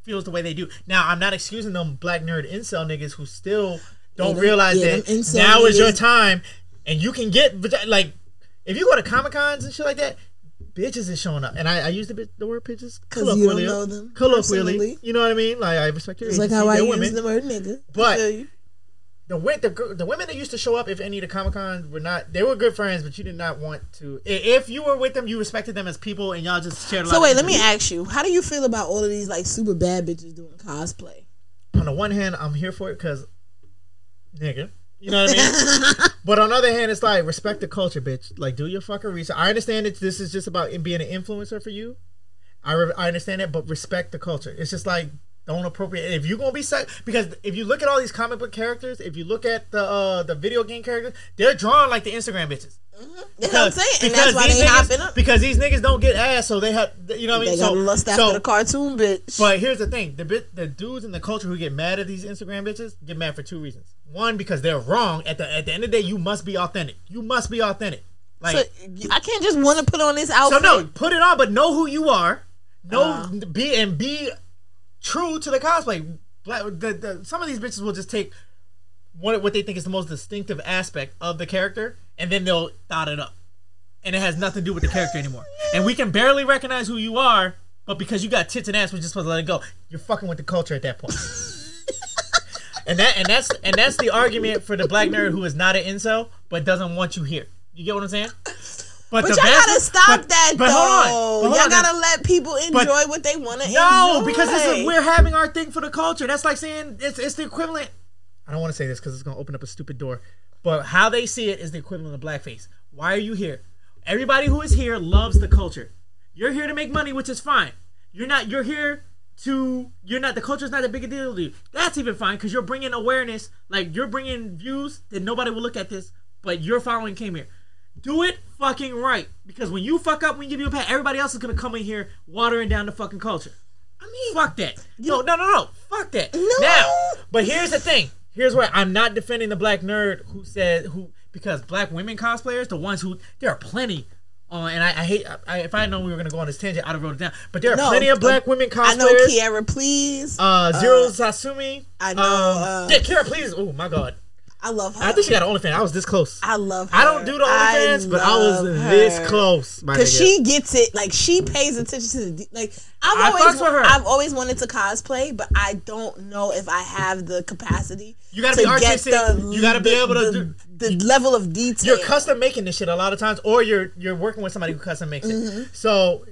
feels the way they do. Now I'm not excusing them black nerd incel niggas who still don't them- realize yeah, that incel now is your niggas. time, and you can get like if you go to comic cons and shit like that. Bitches is showing up, and I, I use the, bit- the word bitches 'Cause you don't know them colloquially. You know what I mean? Like I respect your It's like how I use women. the word nigga. But- the, the the women that used to show up if any of the comic cons were not they were good friends, but you did not want to. If you were with them, you respected them as people, and y'all just shared. A lot So wait, let me ask you, how do you feel about all of these like super bad bitches doing cosplay? on the one hand, I'm here for it because, nigga, you know what I mean. but on the other hand, it's like respect the culture, bitch. Like, do your fucking research. I understand that this is just about being an influencer for you. I re- I understand that, but respect the culture. It's just like don't appropriate. If you're gonna be set, because if you look at all these comic book characters, if you look at the uh the video game characters, they're drawn like the Instagram bitches. That's what I'm saying, and that's why they niggas- up. Because these niggas don't get ass, so they have, you know what I They mean. got so, lust after so the cartoon bitch. but here's the thing: the bit, the dudes in the culture who get mad at these Instagram bitches get mad for two reasons. One, because they're wrong. At the at the end of the day, you must be authentic. You must be authentic. Like so, I can't just want to put on this outfit. so, no, put it on, but know who you are. Know Uh. be and be true to the cosplay. Black, the, the, some of these bitches will just take what what they think is the most distinctive aspect of the character, and then they'll thought it up, and it has nothing to do with the character anymore. And we can barely recognize who you are, but because you got tits and ass, we're just supposed to let it go. You're fucking with the culture at that point. and that and that's and that's the argument for the black nerd who is not an incel but doesn't want you here. You get what I'm saying? But, the y'all best- gotta stop but- that but though. hold on, but y'all on. gotta let people enjoy But- what they want to enjoy. No, because this is we're having our thing for the culture. That's like saying it's it's the equivalent. I don't want to say this because it's gonna open up a stupid door, but how they see it is the equivalent of blackface. Why are you here? Everybody who is here loves the culture. You're here to make money, which is fine. You're not. You're here to. You're not. The culture's not a big a deal to you. That's even fine because you're bringing awareness. Like you're bringing views that nobody will look at this, but your following came here. Do it fucking right because when you fuck up, when you give you a pat, everybody else is gonna come in here watering down the fucking culture. I mean, Fuck that. No, no, no, no. Fuck that. No. Now, but here's the thing. Here's where I'm not defending the black nerd who said who because black women cosplayers, the ones who there are plenty. Uh, and I, I hate I, if I know we were gonna go on this tangent, I'd have wrote it down. But there are No, plenty of black uh, women I know cosplayers. Kiara, please. uh, Zero Sasumi. I know, Um, uh, yeah, Kira, please. Oh my god. I love her. I think she got an OnlyFans. I was this close. I love her. I don't do the OnlyFans, but I was love this close. Cause she gets it, like she pays attention to the like. I've I always, her. I've always wanted to cosplay, but I don't know if I have the capacity. You gotta to be artistic. You gotta be able to the, do- the level of detail. you're custom making this shit a lot of times, or you're you're working with somebody who custom makes it. Mm-hmm. So,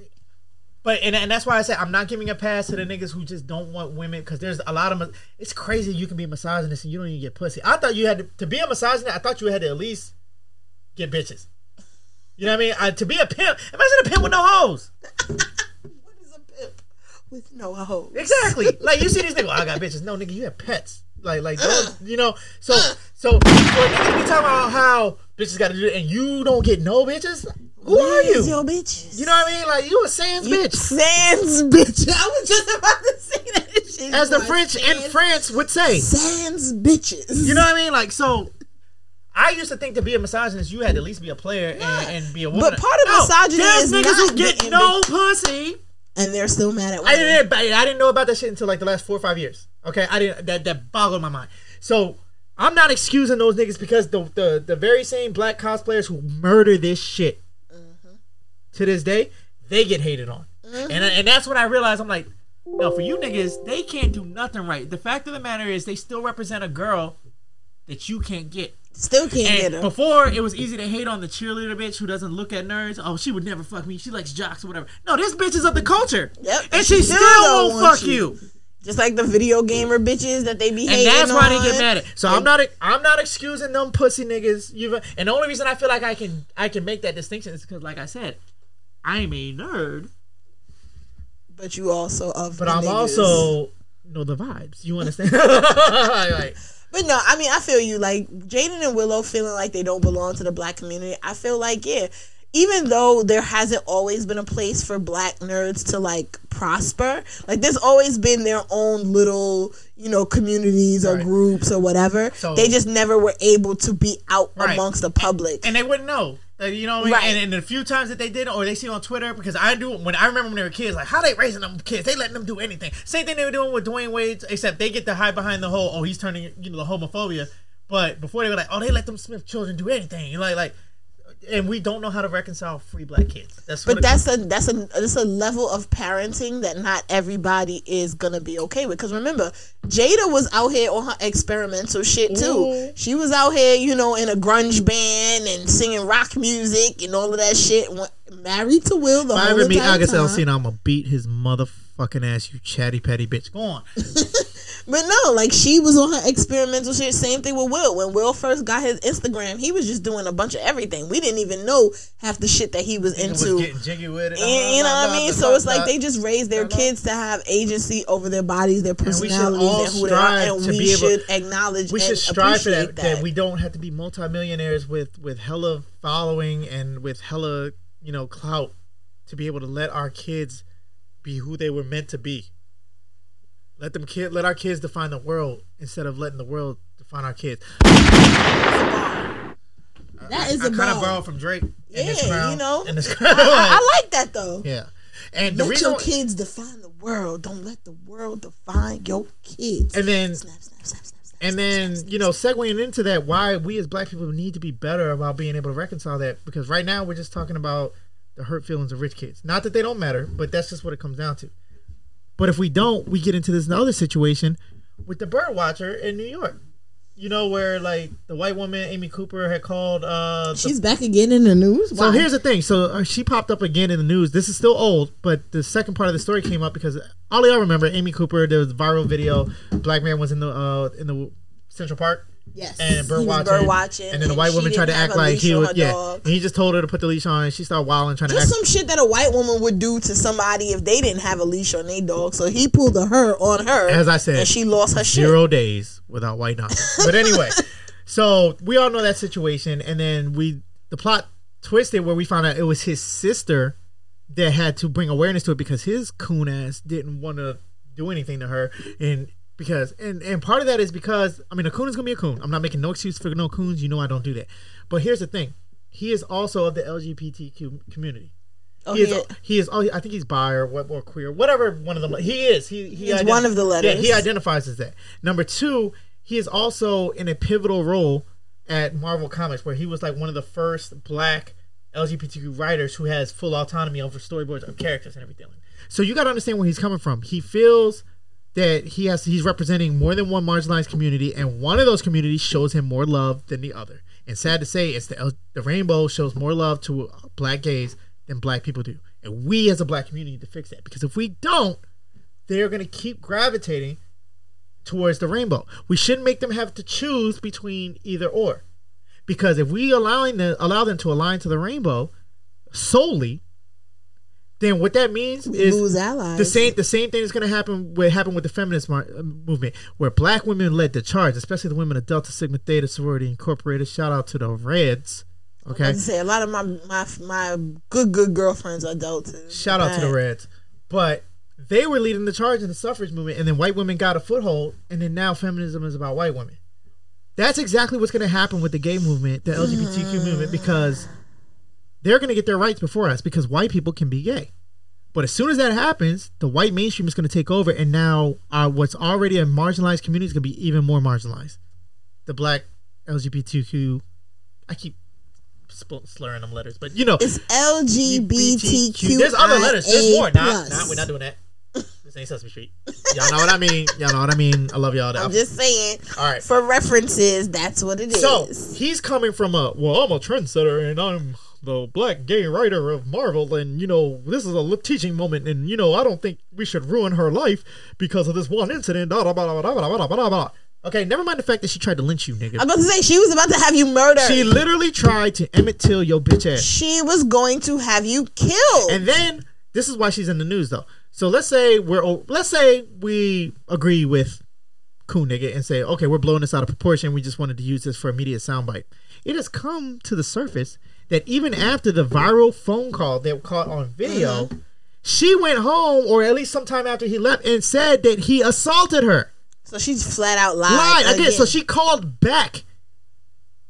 but and, and that's why I say I'm not giving a pass to the niggas who just don't want women because there's a lot of it's crazy you can be a misogynist and you don't even get pussy. I thought you had to, to be a misogynist. I thought you had to at least get bitches. You know what I mean? I, to be a pimp, imagine a pimp with no hoes. What is a pimp with no hoes? Exactly. like you see these niggas, oh, I got bitches. No, nigga, you have pets. Like, like those, you know. So, so for a nigga to be talking about how bitches got to do it, and you don't get no bitches. Who are you? Where's your bitches? You know what I mean? Like you a sans You bitch, Sans bitch. I was just about to say that shit. as the. French in France would say. Sans bitches. You know what I mean? Like so. I used to think to be a misogynist, you had to at least be a player and, and be a woman. But part of No, misogyny is niggas who get no pussy. and they're still mad at I didn't. I didn't know about that shit until like the last four or five years. Okay, I didn't. That that boggled my mind. So I'm not excusing those niggas because the the, the very same black cosplayers who murder this shit to this day, they get hated on, and mm-hmm. and that's when I realized I'm like, no, for you niggas, they can't do nothing right. The fact of the matter is, they still represent a girl that you can't get. Still can't get her. before it was easy to hate on the cheerleader bitch who doesn't look at nerds. Oh, she would never fuck me. She likes jocks or whatever. No, this bitch is of the culture. Yep. And she still, don't won't fuck you. Just like the video gamer bitches that they be And that's why they get mad at. So I'm not I'm not excusing them pussy niggas. You and the only reason I feel like I can I can make that distinction is because like I said, I'm a nerd, But you also of but the I'm niggas. also know the vibes. You understand? like, But no, I mean, I feel you. Like Jaden and Willow feeling like they don't belong to the black community. I feel like yeah, even though there hasn't always been a place for black nerds to like prosper, like there's always been their own little you know communities or Right. groups or whatever. So- they just never were able to be out Right. amongst the public. and they wouldn't know. Like, you know what I mean? Right. And, and the few times that they did, or they see on Twitter, because I do when I remember when they were kids, like how they raising them kids, they letting them do anything. Same thing they were doing with Dwyane Wade, except they get to hide behind the whole, oh, he's turning, you know, the homophobia. But before they were like, oh, they let them Smith children do anything, You know, like, like, and we don't know how to reconcile free black kids. That's But that's a that's a that's a level of parenting that not everybody is gonna be okay with. Because remember, Jada was out here on her experimental shit too. Ooh. She was out here, you know, in a grunge band and singing rock music and all of that shit. Married to Will the If I whole ever meet entire August. Alsina, I'm gonna beat his motherfucking ass, you chatty patty bitch. Go on. But no, like she was on her experimental shit. Same thing with Will. When Will first got his Instagram, he was just doing a bunch of everything. We didn't even know half the shit that he was was into. getting jiggy with it. And, you know what I mean? So it's like they just raise their kids to have agency over their bodies, their we should personalities, all and who they are. strive And to we be able- should acknowledge. we should strive for that, that. that. we don't have to be multimillionaires with with hella following and with hella you know clout to be able to let our kids be who they were meant to be let them kid let our kids define the world instead of letting the world define our kids that is i a kind of borrowed from drake Yeah, crown you know. I. I, like that though. yeah and the Let reason your kids define the world. Don't let the world define your kids. and then snap, snap, snap, snap. And then, you know, segueing into that, why we as black people need to be better about being able to reconcile that. Because right now we're just talking about the hurt feelings of rich kids. Not that they don't matter, but that's just what it comes down to. But if we don't, we get into this other situation with the bird watcher in New York. you know where like the white woman Amy Cooper had called. uh the- She's back again in the news. So here's the thing. So uh, she popped up again in the news. This is still old, but the second part of the story came up because all y'all remember Amy Cooper. There was a viral video. Black man was in the uh in the Central Park yes, and bird watching, bird watching, and then the white woman tried to act like he was yeah. dog. And he just told her to put the leash on, and she started wilding, trying Just to act. some shit that a white woman would do to somebody if they didn't have a leash on their dog. So he pulled a her on her. As I said, and she lost her shit. zero days without white knuckles. But anyway, so we all know that situation, and then we the plot twisted where we found out it was his sister that had to bring awareness to it because his coon ass didn't want to do anything to her, and because and and part of that is because I mean a coon is gonna be a coon. I'm not making no excuse for no coons. You know I don't do that. But here's the thing: he is also of the LGBTQ community. Oh, he is. yeah. He is. I think he's bi or what or queer, whatever. One of them. He is. He. he He's one of the letters. Yeah, he identifies as that. Number two, he is also in a pivotal role at Marvel Comics, where he was like one of the first black LGBTQ writers who has full autonomy over storyboards of characters and everything. So you got to understand where he's coming from. He feels that he has he's representing more than one marginalized community, and one of those communities shows him more love than the other. And sad to say, it's the the rainbow shows more love to uh, black gays than black people do, and we as a black community need to fix that because if we don't, they're going to keep gravitating towards the rainbow. We shouldn't make them have to choose between either or, because if we allowing them allow them to align to the rainbow solely, then what that means is lose allies. the same the same thing is going to happen what happened with the feminist mar- uh, movement where black women led the charge especially the women of delta sigma theta sorority incorporated. Shout out to the reds okay? I say a lot of my my my good good girlfriends are delta. Shout out to the reds. But they were leading the charge in the suffrage movement and then white women got a foothold and then now feminism is about white women. That's exactly what's going to happen with the gay movement the lgbtq movement because they're going to get their rights before us because white people can be gay But as soon as that happens, the white mainstream is going to take over, and now uh, what's already a marginalized community is going to be even more marginalized. The black LGBTQ, I keep sp- slurring them letters, but you know, It's LGBTQ. There's other letters. There's more. Nah, nah, we're not doing that. This ain't Sesame Street. Y'all know what I mean. Y'all know what I mean. I love y'all. I'm just saying. All right. For references, that's what it is. So he's coming from a well, I'm a trendsetter and I'm the black gay writer of Marvel, and you know this is a teaching moment, and you know I don't think we should ruin her life because of this one incident. Da, da, ba, da, ba, da, ba, da, ba, da, ba. Okay, never mind the fact that she tried to lynch you, nigga. I'm about to say she was about to have you murdered. She literally tried to Emmett Till your bitch ass. She was going to have you killed. And then this is why she's in the news though. So let's say we're let's say we agree with Cool Nigga and say, okay, we're blowing this out of proportion. We just wanted to use this for a media soundbite. It has come to the surface that even after the viral phone call that caught on video, uh-huh. she went home, or at least sometime after he left, and said that he assaulted her. so she's flat out lied. Lied again. So she called back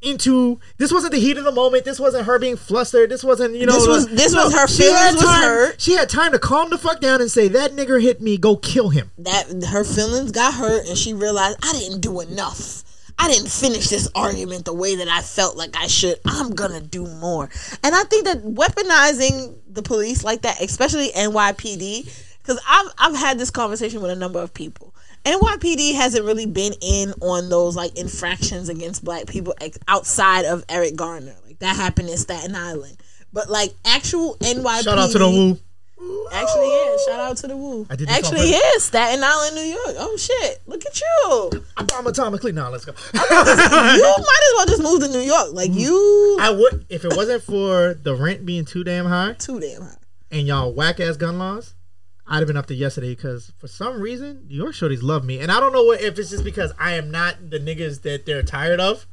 into this wasn't the heat of the moment. This wasn't her being flustered. This wasn't you know. This was- uh, this was her feelings was time- hurt. She had time to calm the fuck down and say that nigger hit me. Go kill him. that her feelings got hurt and she realized I didn't do enough. I didn't finish this argument the way that I felt like I should. I'm gonna do more. And I think that weaponizing the police like that, especially NYPD, because I've I've had this conversation with a number of people. NYPD hasn't really been in on those like infractions against black people ex- outside of Eric Garner. Like that happened in Staten Island. But like actual NYPD Shout out to the Woo. Actually, yeah. Shout out to the Woo. I did this on Actually, purpose. yeah. Staten Island, New York. Oh shit! Look at you. I'm atomically. Nah, let's go. You might as well just move to New York. Like you, I would if it wasn't for the rent being too damn high too damn high. and y'all whack ass gun laws. I'd have been up to yesterday because for some reason New York shorties love me, and I don't know what if it's just because I am not the niggas that they're tired of.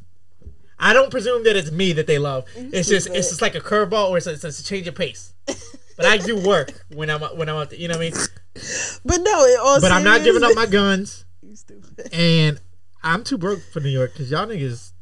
I don't presume that it's me that they love. It's just it's just like a curveball or it's a, it's a change of pace. But I do work when I'm when I'm out there, you know what I mean. But no, it all But I'm not giving up my guns, You stupid. and I'm too broke for New York because y'all niggas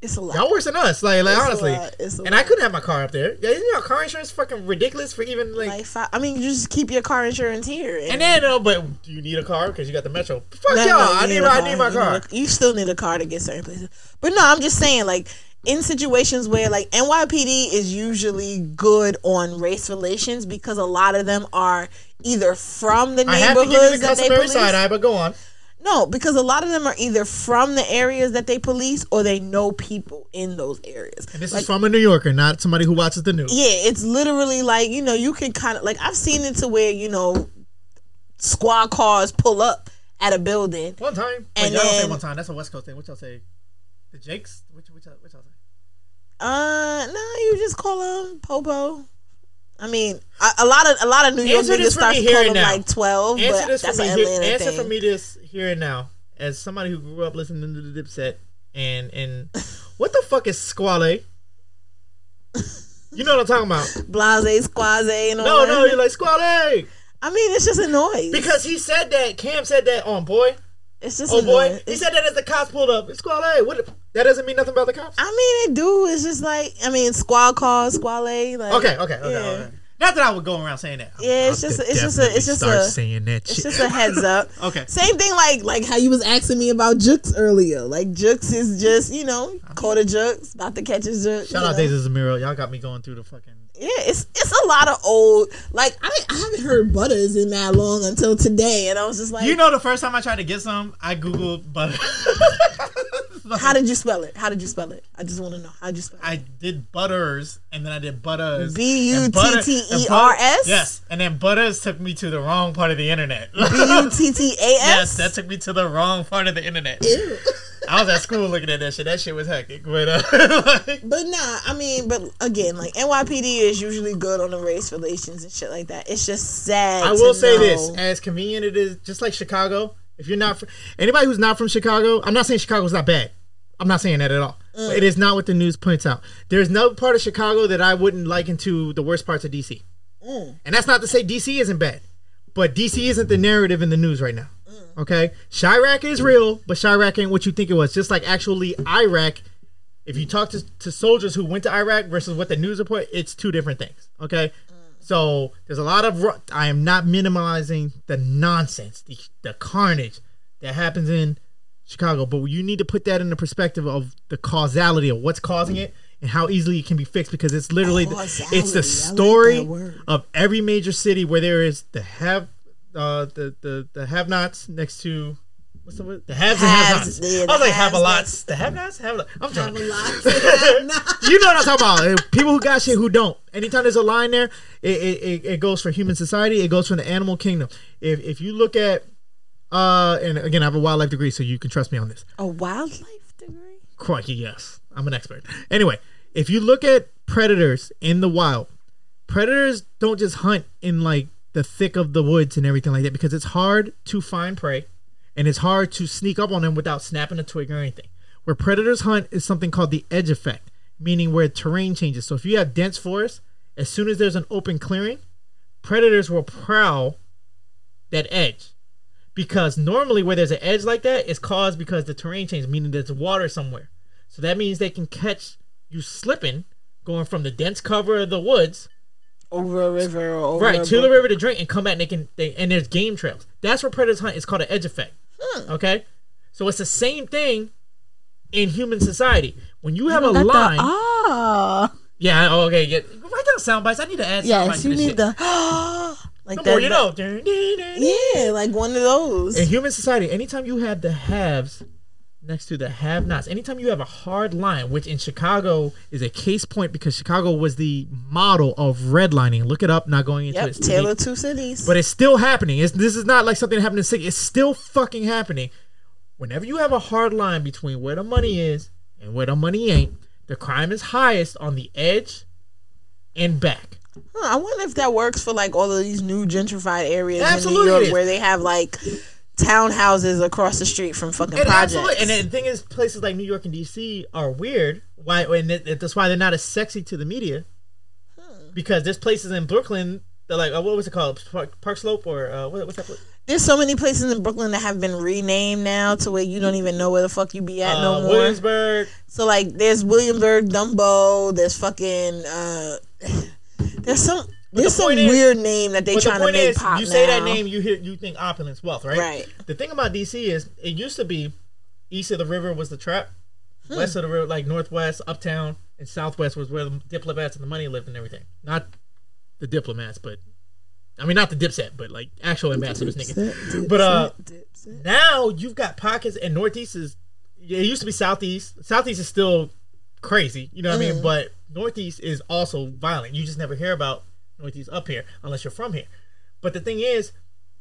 It's a lot. y'all worse than us. Like like It's a honestly, lot. And I couldn't have my car up there. Yeah, you know, car insurance fucking ridiculous for even like. Like, fi- I mean, you just keep your car insurance here. and then, no, but do you need a car because you got the metro? Fuck No, y'all! no, I need, a my, I need my You car. need a- You still need a car to get certain places. But no, I'm just saying, like, in situations where, like, NYPD is usually good on race relations because a lot of them are either from the I have to give you neighborhoods the that they police. side eye, but go on. No, because a lot of them are either from the areas that they police or they know people in those areas. And this Like, is from a New Yorker, not somebody who watches the news. yeah, it's literally like you know you can kind of like I've seen it to where you know squad cars pull up at a building. One time. Wait, y'all don't say one time. That's a West Coast thing. What y'all say? The Jakes? Which, which, y'all- which y'all say? Uh, no, you just call them popo. I mean, a, a lot of a lot of New York Answer niggas start me to call and them now. like twelve, Answer but this that's for an me. Here, Atlanta answer thing. for me this here and now, as somebody who grew up listening to the Dipset, and and what the fuck is squale? You know what I'm talking about? Blase, squaze, and all No, that. no, you're like squale I mean, it's just a noise. because he said that. Cam said that on boy. It's just Oh boy, he said that as the cops pulled up. It's squale. What? That doesn't mean nothing about the cops. I mean, it do. It's just like I mean, squad cars, squale. Like Okay, okay, okay. yeah. okay. Not that I would go around saying that. Yeah, it's just it's just a it's just start a saying that it's just a heads up. Okay. Same thing like like how you was asking me about Jukes earlier. Like Jukes is just you know caught a Jukes, about to catch his Jukes. Shout you out know. Daisy Zamiro. Y'all got me going through the fucking. Yeah, it's it's a lot of old. Like I I haven't heard Butters in that long until today, and I was just like, You know, the first time I tried to get some, I googled butter. how did you spell it? How did you spell it? I just want to know how did you spell it. I did butters, and then I did butters. B U T T E R S. Yes, and then butters took me to the wrong part of the internet. B U T T A S. yes, that took me to the wrong part of the internet. Ew. I was at school looking at that shit. That shit was hectic. But uh, like, But nah, I mean, but again, like NYPD is usually good on the race relations and shit like that. It's just sad. I will say know- this: as convenient it is, just like Chicago. If you're not anybody who's not from Chicago, I'm not saying Chicago's not bad. I'm not saying that at all. But it is not what the news points out. There's no part of Chicago that I wouldn't liken to the worst parts of DC. And that's not to say DC isn't bad, but DC isn't the narrative in the news right now. Okay, Chiraq is real, but Chiraq ain't what you think it was. Just like actually Iraq, if you talk to, to soldiers who went to Iraq versus what the news report, it's two different things. Okay, so there's a lot of. I am not minimizing the nonsense, the the carnage that happens in Chicago, but you need to put that in the perspective of the causality of what's causing it and how easily it can be fixed because it's literally the, it's the story word. of every major city where there is the have uh the the the have nots next to what's the word the haves and have-nots. yeah, I was like have a lots the have nots have I'm trying. Have a lot. you know what I'm talking about. People who got shit who don't. Anytime there's a line there, it, it, it, it goes for human society. It goes for the animal kingdom. If if you look at uh and again I have a wildlife degree, so you can trust me on this. a wildlife degree. Crikey, yes. I'm an expert. Anyway, if you look at predators in the wild, predators don't just hunt in like the thick of the woods and everything like that because it's hard to find prey and it's hard to sneak up on them without snapping a twig or anything. Where predators hunt is something called the edge effect, meaning where terrain changes. So if you have dense forest, as soon as there's an open clearing, predators will prowl that edge because normally where there's an edge like that it's caused because the terrain changes meaning there's water somewhere so that means they can catch you slipping going from the dense cover of the woods Over a river or over right to the river to drink and come back and they can they, and there's game trails that's where predators hunt it's called an edge effect Hmm. okay so it's the same thing in human society when you have a Got the- line ah. yeah oh, okay yeah write down sound bites i need to add Yes, you need shit. the like the that. more you know Yeah, like one of those. in human society, anytime you have the haves next to the have nots, anytime you have a hard line, which in Chicago is a case point because Chicago was the model of redlining. Look it up, not going into Yep, it. Taylor. Two Cities. But it's still happening. It's, this is not like something that happened in city. It's still fucking happening. Whenever you have a hard line between where the money is and where the money ain't, the crime is highest on the edge and back. Huh, I wonder if that works for like all of these new gentrified areas Absolutely in New York where they have like townhouses across the street from fucking And projects. absolutely, and the thing is, places like New York and DC are weird. Why? And that- that's why they're not as sexy to the media. Because there's places in Brooklyn. They're like, uh, what was it called? Park, Park Slope or uh, what, what's that? place? There's so many places in Brooklyn that have been renamed now to where you don't even know where the fuck you be at Uh, no more. Williamsburg. So like, there's Williamsburg, Dumbo. There's fucking. uh There's some. Point is- weird name that they But the trying to make is, pop you say that name, you hear, you think opulence, wealth, right? Right. The thing about DC is, it used to be east of the river was the trap, Hmm. west of the river, like northwest, uptown, and southwest was where the diplomats and the money lived and everything. Not the diplomats, but I mean, not the Dipset, but like actual ambassadors niggas. Dipset, But, uh, Dipset. Now you've got pockets, and Northeast is. It used to be Southeast. Southeast is still crazy, you know what I Mm. mean. But Northeast is also violent. You just never hear about Northeast up here unless you're from here. But the thing is,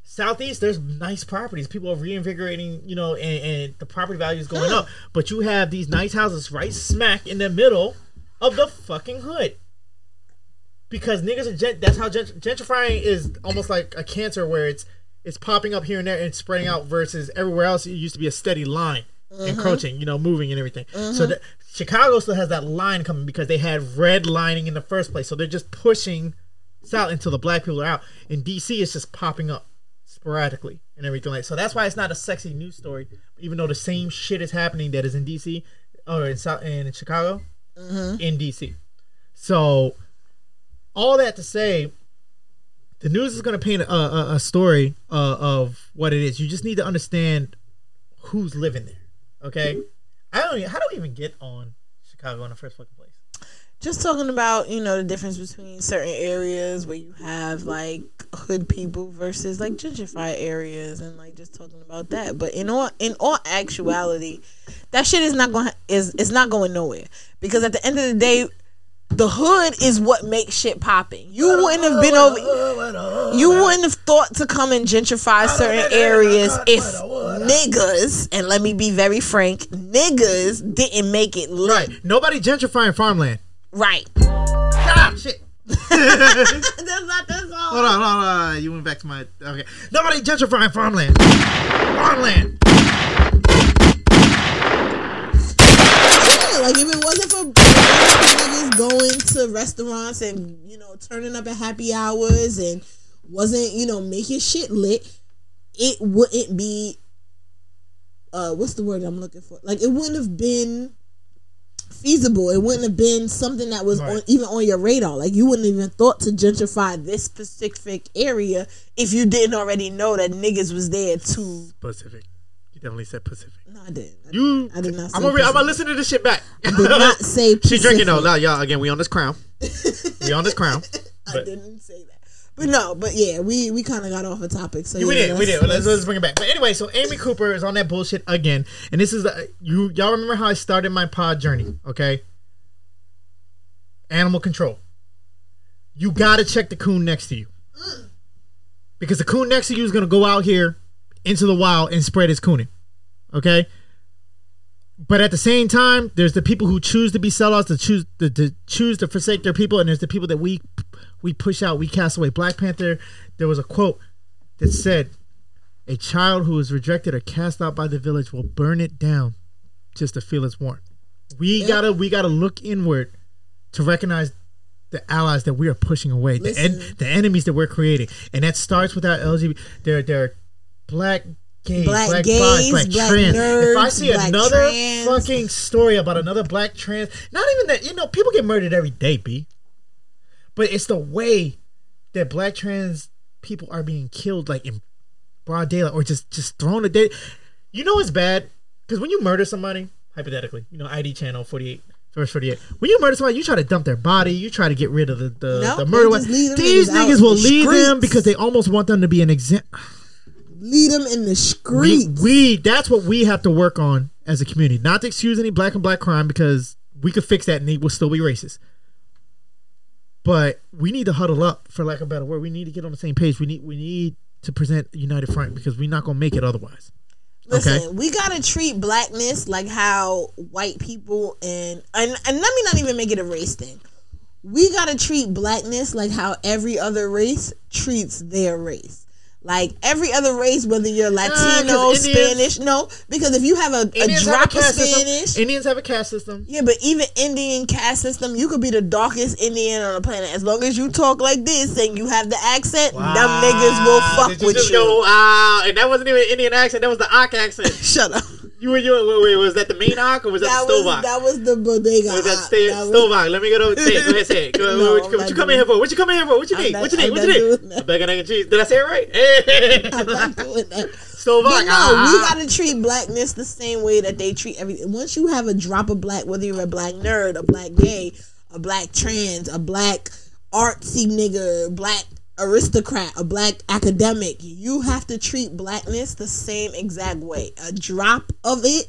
Southeast, there's nice properties. People are reinvigorating, you know, and, and the property value is going up. But you have these nice houses right smack in the middle of the fucking hood. Because niggas are gent- that's how gent- gentrifying is almost like a cancer where it's it's popping up here and there and spreading out versus everywhere else it used to be a steady line encroaching, mm-hmm. you know, moving and everything. So mm-hmm. the, Chicago still has that line coming because they had red lining in the first place. So they're just pushing south until the black people are out. In DC, it's just popping up sporadically and everything like. So that's why it's not a sexy news story, even though the same shit is happening that is in DC or in South and in Chicago, in DC. So all that to say, the news is going to paint a, a, a story uh, of what it is. You just need to understand who's living there. Okay, I don't. Even, how do we even get on Chicago in the first fucking place? Just talking about you know the difference between certain areas where you have like hood people versus like gentrified areas and like just talking about that but in all in all actuality that shit is not going is it's not going nowhere because at the end of the day the hood is what makes shit popping you wouldn't have been over you wouldn't have thought to come and gentrify certain areas if niggas and let me be very frank niggas didn't make it lit Right. Nobody gentrifying farmland. Right Shut up. Shit. That's not the song. Hold on, hold on, hold on. You went back to my. Okay. Nobody gentrifying farmland. Farmland. Yeah, like if it wasn't for niggas going to restaurants and you know turning up at happy hours and wasn't you know making shit lit, it wouldn't be. Uh, what's the word I'm looking for? Like it wouldn't have been feasible. It wouldn't have been something that was Right. on, even on your radar. Like you wouldn't even thought to gentrify this specific area if you didn't already know that niggas was there too. Pacific. You definitely said Pacific. No, I didn't. I, You. I did not. Say I'm gonna. Re- I'm gonna listen to this shit back. I did not say. she drinking though. Pacific. Now, y'all. Again, we on this crown. we on this crown. I didn't say that. But no, but yeah, we we kind of got off a topic. So we yeah, did. We did. Let's, let's- let's bring it back. But anyway, so Amy Cooper is on that bullshit again, and this is the, you. Y'all remember how I started my pod journey? Okay. Animal control. You gotta check the coon next to you, because the coon next to you is gonna go out here into the wild and spread his cooning. Okay. But at the same time, there's the people who choose to be sellouts, to choose to, to choose to forsake their people, and there's the people that we we push out, we cast away. Black Panther, there was a quote that said, "A child who is rejected or cast out by the village will burn it down just to feel its warmth." We gotta we gotta look inward to recognize the allies that we are pushing away, the en- the enemies that we're creating, and that starts with our LGBT. They're they're black. Gays, Black black, gays, bi, black, black trans. if I nerds, see another trans. fucking story about another black trans, not even that, you know, people get murdered every day, B. But it's the way that black trans people are being killed, like in broad daylight, or just just thrown a dead. You know it's bad because when you murder somebody, hypothetically, you know ID channel forty eight. Verse 48. When you murder somebody, you try to dump their body. You try to get rid of the, the, No, the murder. them These niggas out niggas in will the leave them because they almost want them to be an example. lead them in the We, streets. we that's what we have to work on as a community. Not to excuse any black and black crime because we could fix that and it will still be racist. But we need to huddle up, for lack of a better word. We need to get on the same page. We need we need to present united front because we're not gonna make it otherwise. Listen, okay. we gotta treat blackness like how white people and and and let me not even make it a race thing. We gotta treat blackness like how every other race treats their race. Like every other race, whether you're Latino, Indians- Spanish, no, because if you have a, a Indians have a drop of Spanish, system. Indians have a caste system. Yeah, but even Indian caste system, you could be the darkest Indian on the planet. As long as you talk like this and you have the accent, them niggas will fuck Did you with just you. go, wow, and that wasn't even Indian accent. That was the Ak accent. Shut up. You were you wait, wait, was that the main Ak or was that, That the Stovak? that was the bodega. Was that stay, That was- Stovak? Let me go to say it. Go ahead, say it. Go, No, what, I'm what, you come in here for? What you come in here for? What you need? not- what you need? I'm What you need? A bacon, egg, and cheese. Did I say it right? Hey. I'm not doing that. Stovak. But no, ah. we gotta treat blackness the same way that they treat everything. Once you have a drop of black, whether you're a black nerd, a black gay, a black trans, a black artsy nigga, black aristocrat, a black academic, you have to treat blackness the same exact way. A drop of it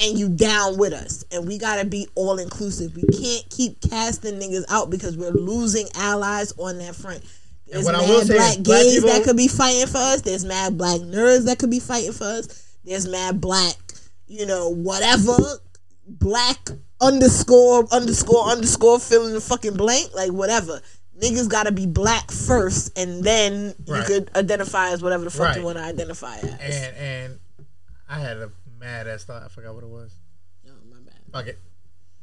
and you down with us. And we gotta be all inclusive. We can't keep casting niggas out because we're losing allies on that front. There's mad will say is black black gays people- that could be fighting for us. There's mad black nerds that could be fighting for us. There's mad black, you know, whatever black underscore underscore underscore fill in the fucking blank, like whatever. Niggas gotta be black first, and then you could identify as whatever the fuck you want to identify as. And and I had a mad ass thought. I forgot what it was. oh, my bad. Fuck it.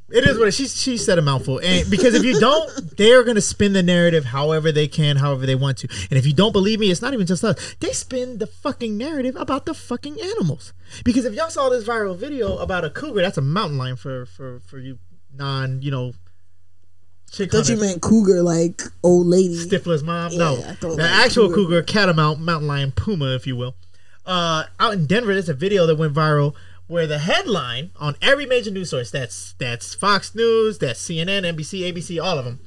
It is what it, she she said a mouthful, and because if you don't, they are gonna spin the narrative however they can, however they want to. And if you don't believe me, it's not even just us. They spin the fucking narrative about the fucking animals. Because if y'all saw this viral video about a cougar, that's a mountain lion for for for you non you know. Chick Thought you meant cougar, like old lady. Stifler's mom. Yeah, no, the like actual cougar. cougar, catamount, mountain lion, puma, if you will. Uh, out in Denver, there's a video that went viral where the headline on every major news source that's that's Fox News, that's CNN, NBC, ABC, all of them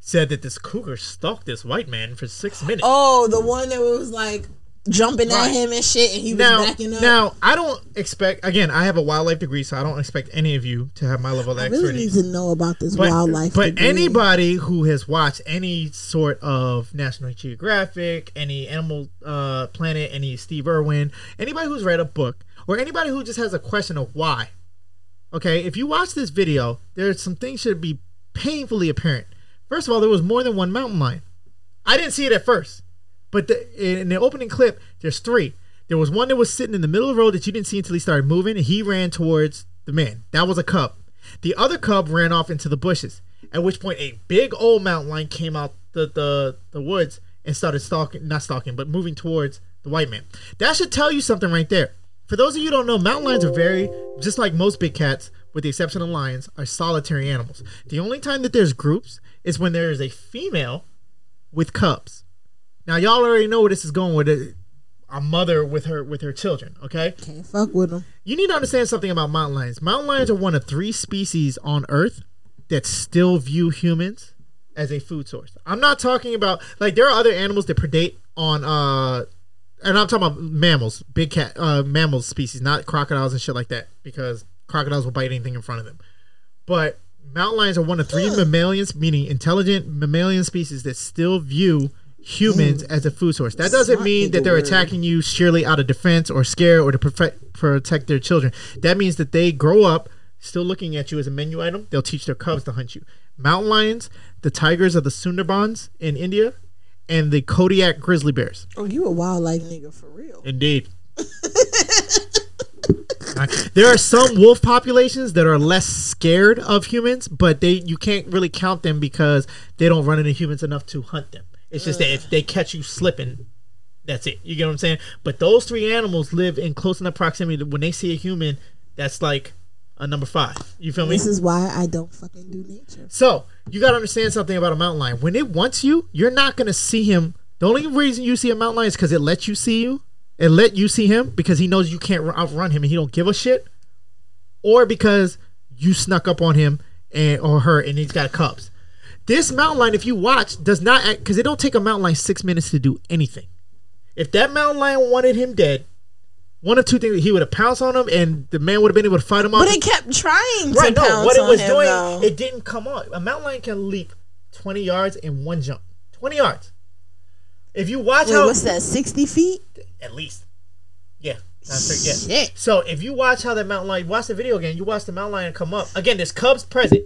said that this cougar stalked this white man for six minutes. Oh, the one that was like jumping Right. at him and shit, and he was now, backing up. now I don't expect. Again, I have a wildlife degree, so I don't expect any of you to have my level of I really expertise. need to know about this but, wildlife. But degree. anybody who has watched any sort of National Geographic, any Animal uh, Planet, any Steve Irwin, anybody who's read a book, or anybody who just has a question of why, okay, if you watch this video, there's some things should be painfully apparent. First of all, there was more than one mountain lion. I didn't see it at first, but the, in the opening clip, there's three. There was one that was sitting in the middle of the road that you didn't see until he started moving, and he ran towards the man. That was a cub. The other cub ran off into the bushes. At which point, a big old mountain lion came out the the, the woods and started stalking, not stalking, but moving towards the white man. That should tell you something right there. For those of you don't know, mountain lions are very, just like most big cats, with the exception of lions, are solitary animals. The only time that there's groups is when there is a female with cubs. Now y'all already know where this is going with it. A mother with her with her children. Okay, can't fuck with them. you need to understand something about mountain lions. Mountain lions are one of three species on Earth that still view humans as a food source. I'm not talking about like there are other animals that predate on uh and I'm talking about mammals, big cat uh mammal species, not crocodiles and shit like that because crocodiles will bite anything in front of them. But mountain lions are one of three mammalians, meaning intelligent mammalian species that still view humans mm. as a food source. That doesn't mean that they're word. attacking you surely out of defense or scare or to perfect, protect their children. That means that they grow up still looking at you as a menu item. They'll teach their cubs to hunt you. Mountain lions, the tigers of the Sundarbans in India, and the Kodiak grizzly bears. Oh, you a wildlife nigga for real? Indeed. there are some wolf populations that are less scared of humans, but they you can't really count them because they don't run into humans enough to hunt them. It's just that if they catch you slipping, that's it. You get what I'm saying? But those three animals live in close enough proximity that when they see a human, that's like a number five. You feel me? This is why I don't fucking do nature. So you gotta understand something about a mountain lion. When it wants you, you're not gonna see him. The only reason you see a mountain lion is because it lets you see you. It let you see him because he knows you can't outrun him and he don't give a shit, or because you snuck up on him and or her and he's got cubs. This mountain lion, if you watch, does not act because it don't take a mountain lion six minutes to do anything. If that mountain lion wanted him dead, one of two things: he would have pounced on him, and the man would have been able to fight him off. But it kept trying to Right, no, pounce what it was him, doing, though. it didn't come on. A mountain lion can leap 20 yards in one jump. 20 yards. If you watch Wait, how what's that? Sixty feet? at least. Yeah. Sure, yeah. So if you watch how that mountain lion watch the video again, you watch the mountain lion come up. Again, there's cubs present.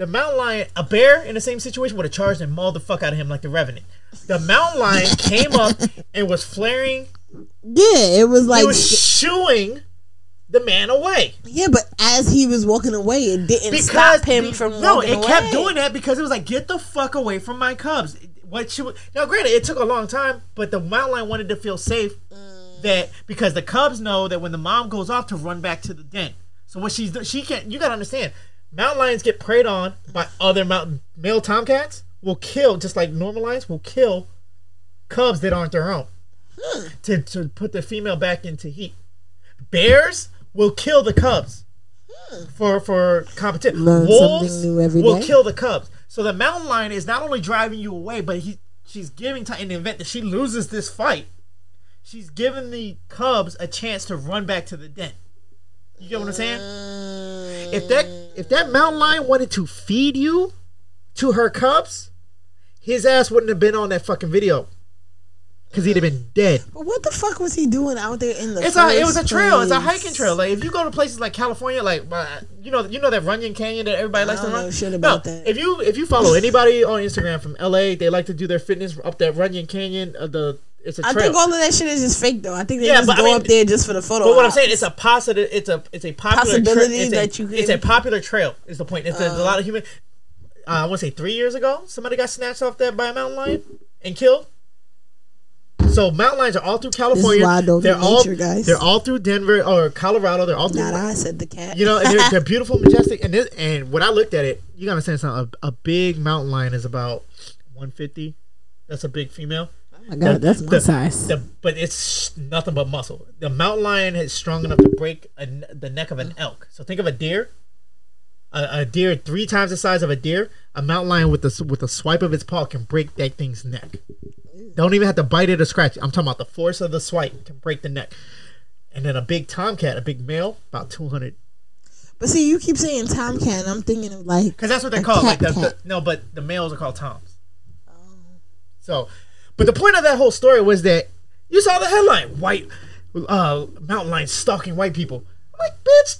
The mountain lion, a bear in the same situation would have charged and mauled the fuck out of him like the revenant. The mountain lion came up and was flaring Yeah, it was like it was shooing the man away. yeah, but as he was walking away, it didn't because stop him be- from no, it kept doing that because it was like get the fuck away from my cubs. What you now, granted, it took a long time, but the mountain lion wanted to feel safe Mm. that because the cubs know that when the mom goes off to run back to the den. So what she's she can't. You gotta understand, mountain lions get preyed on by other mountain male tomcats. Will kill just like normal lions will kill cubs that aren't their own Hmm. to to put the female back into heat. Bears will kill the cubs for for competition. Learn Wolves something new every will day. kill the cubs. So the mountain lion is not only driving you away, but he she's giving time in the event that she loses this fight. She's giving the Cubs a chance to run back to the den. You get what I'm saying? If that if that mountain lion wanted to feed you to her cubs, his ass wouldn't have been on that fucking video. Cause he'd have been dead. But what the fuck was he doing out there in the? It's a it was a trail. It's a hiking trail. Like if you go to places like California, like uh, you know you know that Runyon Canyon that everybody likes to run. know shit no, about that. if you if you follow anybody on Instagram from LA, they like to do their fitness up that Runyon Canyon. Uh, the it's a I trail. think all of that shit is just fake though. I think they Yeah, just but I go mean- up there just for the photo. But what I'm saying, it's a positive. It's a it's a popular tra- Possibility it's a- that you It's a popular trail. Is the point? It's there's a lot of human. Uh, I want to say three years ago, somebody got snatched off that by a mountain lion and killed. So mountain lions are all through California. I they're all nature, guys. they're all through Denver or Colorado. They're all through. Not I said the cat. You know, and they're, they're beautiful, majestic, and this, and when I looked at it, you gotta understand something. A, a big mountain lion is about 150. That's a big female. My god, that's my the- size. The, but it's nothing but muscle. The mountain lion is strong enough to break a, the neck of an uh. elk. So think of a deer. A, a deer three times the size of a deer. A mountain lion with the with a swipe of its paw can break that thing's neck. Don't even have to bite it or scratch. it. I'm talking about the force of the swipe can break the neck. And then a big tomcat, a big male, about 200. but see, you keep saying tomcat, and I'm thinking of like Because that's what they're called. Like the, the, no, but the males are called toms. Oh. So, but the point of that whole story was that you saw the headline: white uh, mountain lion stalking white people. I'm like, bitch,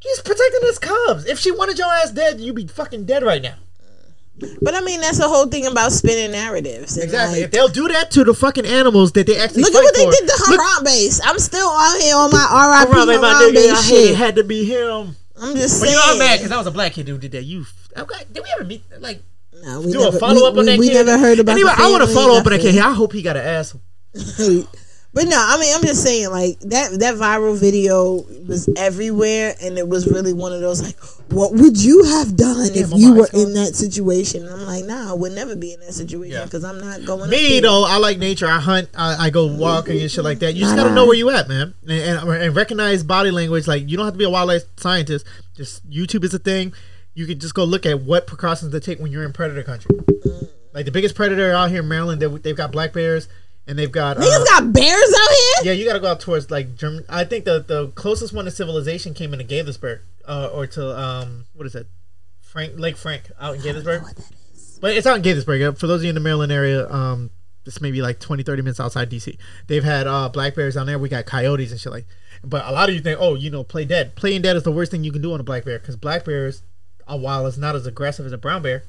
he's protecting his cubs. If she wanted your ass dead, you'd be fucking dead right now. But I mean, that's the whole thing about spinning narratives. Exactly. like, if they'll do that to the fucking animals that they actually look at what they for, did to look- Harambe's. I'm still out here on my RIP Harambe, my nigga, I hate it shit. had to be him. I'm just But saying. you know, I'm mad because that was a black kid who did that. You, okay, did we ever meet like No, we do never, a follow up on that we, kid? Never heard about. Anyway, I want to follow up on that kid. I hope he got an ass. But no, I mean, I'm just saying, like that that viral video was everywhere, and it was really one of those like, what would you have done if you were in that situation? And I'm like, nah, I would never be in that situation Yeah. because I'm not going. Me though, I like nature. I hunt. I, I go walking and shit like that. You just gotta know where you at, man, and, and, and recognize body language. Like you don't have to be a wildlife scientist. Just YouTube is a thing. You can just go look at what precautions to take when you're in predator country. Like the biggest predator out here in Maryland, they, they've got black bears and they've got. Niggas uh, got bears out here. yeah, you gotta go out towards like German. I think the the closest one to civilization came into Gaithersburg, uh, or to um, what is it, Frank Lake Frank out in Gaithersburg. But it's out in Gaithersburg. Uh, For those of you in the Maryland area, um, this may be like 20, 30 minutes outside DC. They've had uh, black bears down there. We got coyotes and shit like. But a lot of you think, oh, you know, play dead. Playing dead is the worst thing you can do on a black bear because black bears, Uh, while it's not as aggressive as a brown bear,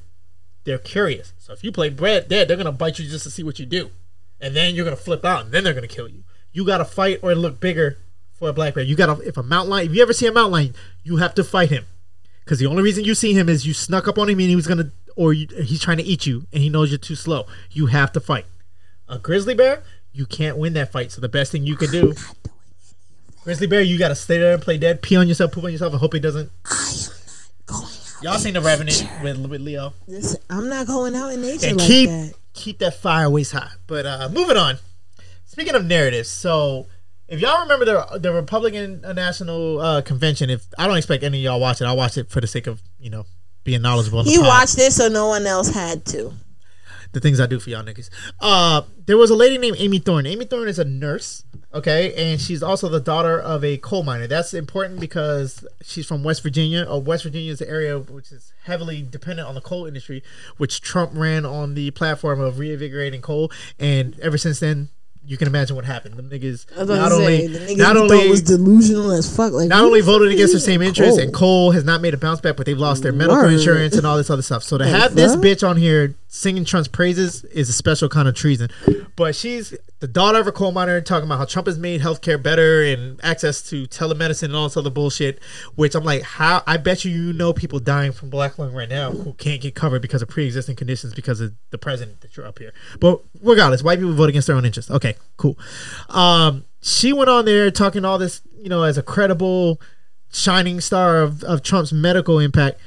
they're curious. So if you play bread dead, they're gonna bite you just to see what you do, and then you're gonna flip out, and then they're gonna kill you. You gotta fight or look bigger for a black bear. You gotta if a mountain lion. If you ever see a mountain lion, you have to fight him because the only reason you see him is you snuck up on him and he was gonna or you, he's trying to eat you and he knows you're too slow. You have to fight. A grizzly bear, you can't win that fight. So the best thing you can do, grizzly bear, you gotta stay there and play dead, pee on yourself, poop on yourself, and hope he doesn't. Y'all seen the Revenant with, with Leo? I'm not going out in nature and like keep that. keep that fire waist high. But uh, moving on. Speaking of narratives, so if y'all remember the the Republican National uh, Convention, if I don't expect any of y'all watch it, I watch it for the sake of you know being knowledgeable. He watched it, so no one else had to. the things I do for y'all niggas. Uh, there was a lady named Amy Thorne. Amy Thorne is a nurse. Okay, and she's also the daughter of a coal miner. That's important because she's from West Virginia. Or West Virginia is an area which is heavily dependent on the coal industry, which Trump ran on the platform of reinvigorating coal. And ever since then, you can imagine what happened. Them niggas I was about not only say, the niggas not only was delusional as fuck. Like not only voted against their same interests, and coal has not made a bounce back, but they've lost their medical Word. insurance and all this other stuff. So to have this bitch on here singing Trump's praises is a special kind of treason. But she's the daughter of a coal miner talking about how Trump has made healthcare better and access to telemedicine and all this other bullshit. Which I'm like, how? I bet you you know people dying from black lung right now who can't get covered because of pre-existing conditions because of the president that you're up here. But regardless, white people vote against their own interests. Okay, cool. Um, she went on there talking all this, you know, as a credible shining star of, of Trump's medical impact.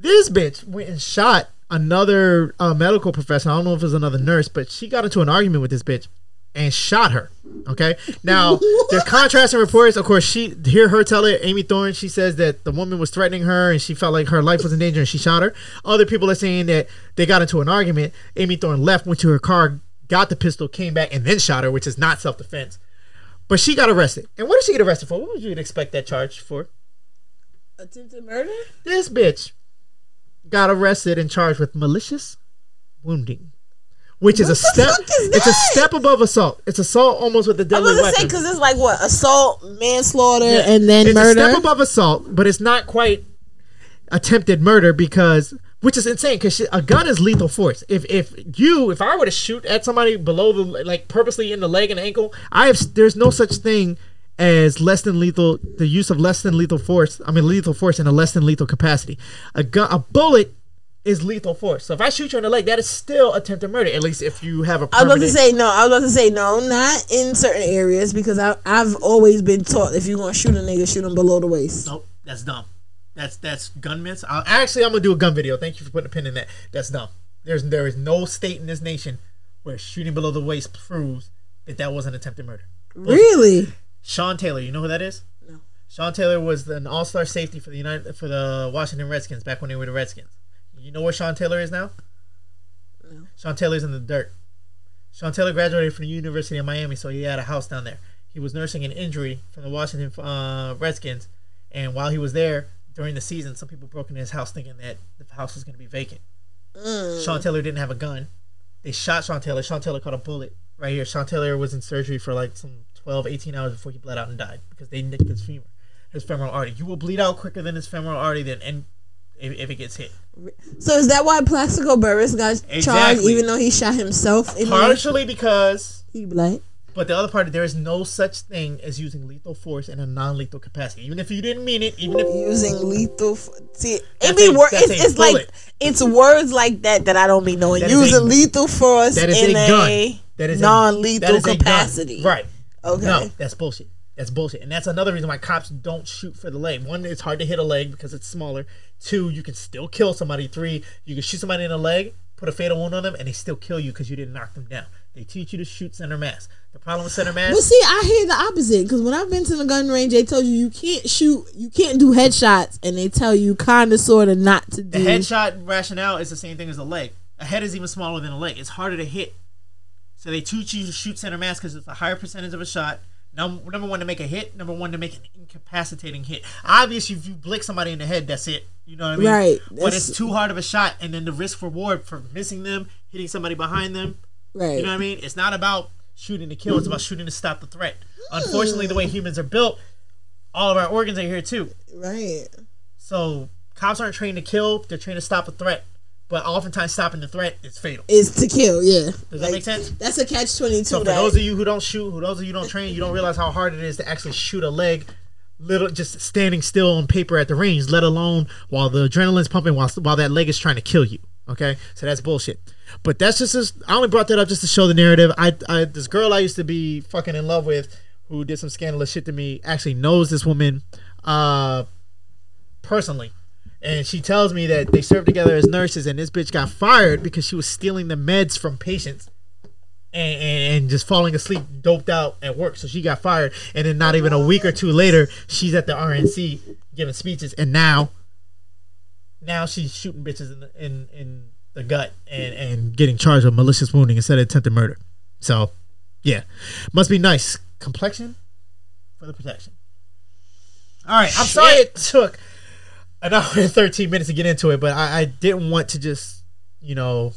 This bitch went and shot another uh, medical professional. I don't know if it was another nurse, but she got into an argument with this bitch. and shot her. Okay. Now there's contrasting reports. Of course, she hear her tell it. Amy Thorne. She says that the woman was threatening her and she felt like her life was in danger and she shot her. Other people are saying that they got into an argument. Amy Thorne left, went to her car, got the pistol, came back, and then shot her, which is not self defense. But she got arrested. And what did she get arrested for? What would you expect that charge for? Attempted murder? This bitch got arrested and charged with malicious wounding, which is What a the step. is It's a step above assault. It's assault almost with a I'm deadly gonna weapon. say because it's like what assault, manslaughter, Yeah. and then it's murder. a step above assault, but it's not quite attempted murder because, which is insane because a gun is lethal force. If if you, if I were to shoot at somebody below the like purposely in the leg and ankle, I have there's no such thing as less than lethal. The use of less than lethal force. I mean lethal force in a less than lethal capacity. A gun, a bullet. Is lethal force. So if I shoot you in the leg, that is still attempted murder. At least if you have a. I was about to say no. I was about to say no, not in certain areas because I, I've always been taught if you're gonna shoot a nigga, shoot him below the waist. Nope, that's dumb. That's that's gun myths. i actually, I'm gonna do a gun video. Thank you for putting a pin in that. That's dumb. There's there is no state in this nation where shooting below the waist proves that that wasn't attempted murder. Really? Sean Taylor, you know who that is? No. Sean Taylor was an All-Star safety for the United for the Washington Redskins back when they were the Redskins. You know where Sean Taylor is now? No. Sean Taylor's in the dirt. Sean Taylor graduated from the University of Miami, so he had a house down there. He was nursing an injury from the Washington uh, Redskins, and while he was there during the season, some people broke into his house thinking that the house was going to be vacant. Mm. Sean Taylor didn't have a gun. They shot Sean Taylor. Sean Taylor caught a bullet right here. Sean Taylor was in surgery for like some 12, 18 hours before he bled out and died because they nicked his femur, his femoral artery. You will bleed out quicker than his femoral artery than and if, if it gets hit. So is that why Plaxico Burress got charged even though he shot himself in the Partially because, he black? but the other part, there is no such thing as using lethal force in a non-lethal capacity. Even if you didn't mean it, even if Using lethal. F- See, it be a- wor- It's, it's like it's words like that that I don't be knowing. Is a- Using lethal force that is in a gun. That is non-lethal that is a capacity. Right. Okay. No, that's bullshit. That's bullshit. And that's another reason why cops don't shoot for the leg. One, it's hard to hit a leg because it's smaller. Two, you can still kill somebody. Three, you can shoot somebody in the leg, put a fatal wound on them, and they still kill you because you didn't knock them down. They teach you to shoot center mass. The problem with center mass, Well, see, I hear the opposite because when I've been to the gun range, they told you you can't shoot, you can't do headshots, and they tell you kind of, sort of, not to do. the headshot rationale is the same thing as the leg. A head is even smaller than a leg. It's harder to hit. So they teach you to shoot center mass because it's a higher percentage of a shot. Number, number one to make a hit. Number one to make an incapacitating hit. Obviously, if you blick somebody in the head, that's it. You know what I mean? Right. But it's too hard of a shot, and then the risk reward for missing them, hitting somebody behind them. right. You know what I mean? It's not about shooting to kill. It's about shooting to stop the threat. Unfortunately, the way humans are built, all of our organs are here too. right. So cops aren't trained to kill; they're trained to stop a threat. But oftentimes, stopping the threat is fatal. Is to kill. Yeah. Does that make sense? That's a catch twenty two. So for those of you who don't shoot, who those of you who don't train, you don't realize how hard it is to actually shoot a leg, little just standing still on paper at the range, let alone while the adrenaline's pumping, while while that leg is trying to kill you. Okay, so that's bullshit. But that's just, just I only brought that up just to show the narrative. I, I this girl I used to be fucking in love with, who did some scandalous shit to me, actually knows this woman, uh, personally. And she tells me that they served together as nurses, and this bitch got fired because she was stealing the meds from patients and, and, and just falling asleep, doped out at work. So she got fired, and then not even a week or two later, she's at the RNC giving speeches, and now, now she's shooting bitches in the, in, in the gut and and getting charged with malicious wounding instead of attempted murder. So, yeah, must be nice complexion for the protection. All right, I'm sorry it took an hour and 13 minutes to get into it, but I, I didn't want to just, you know,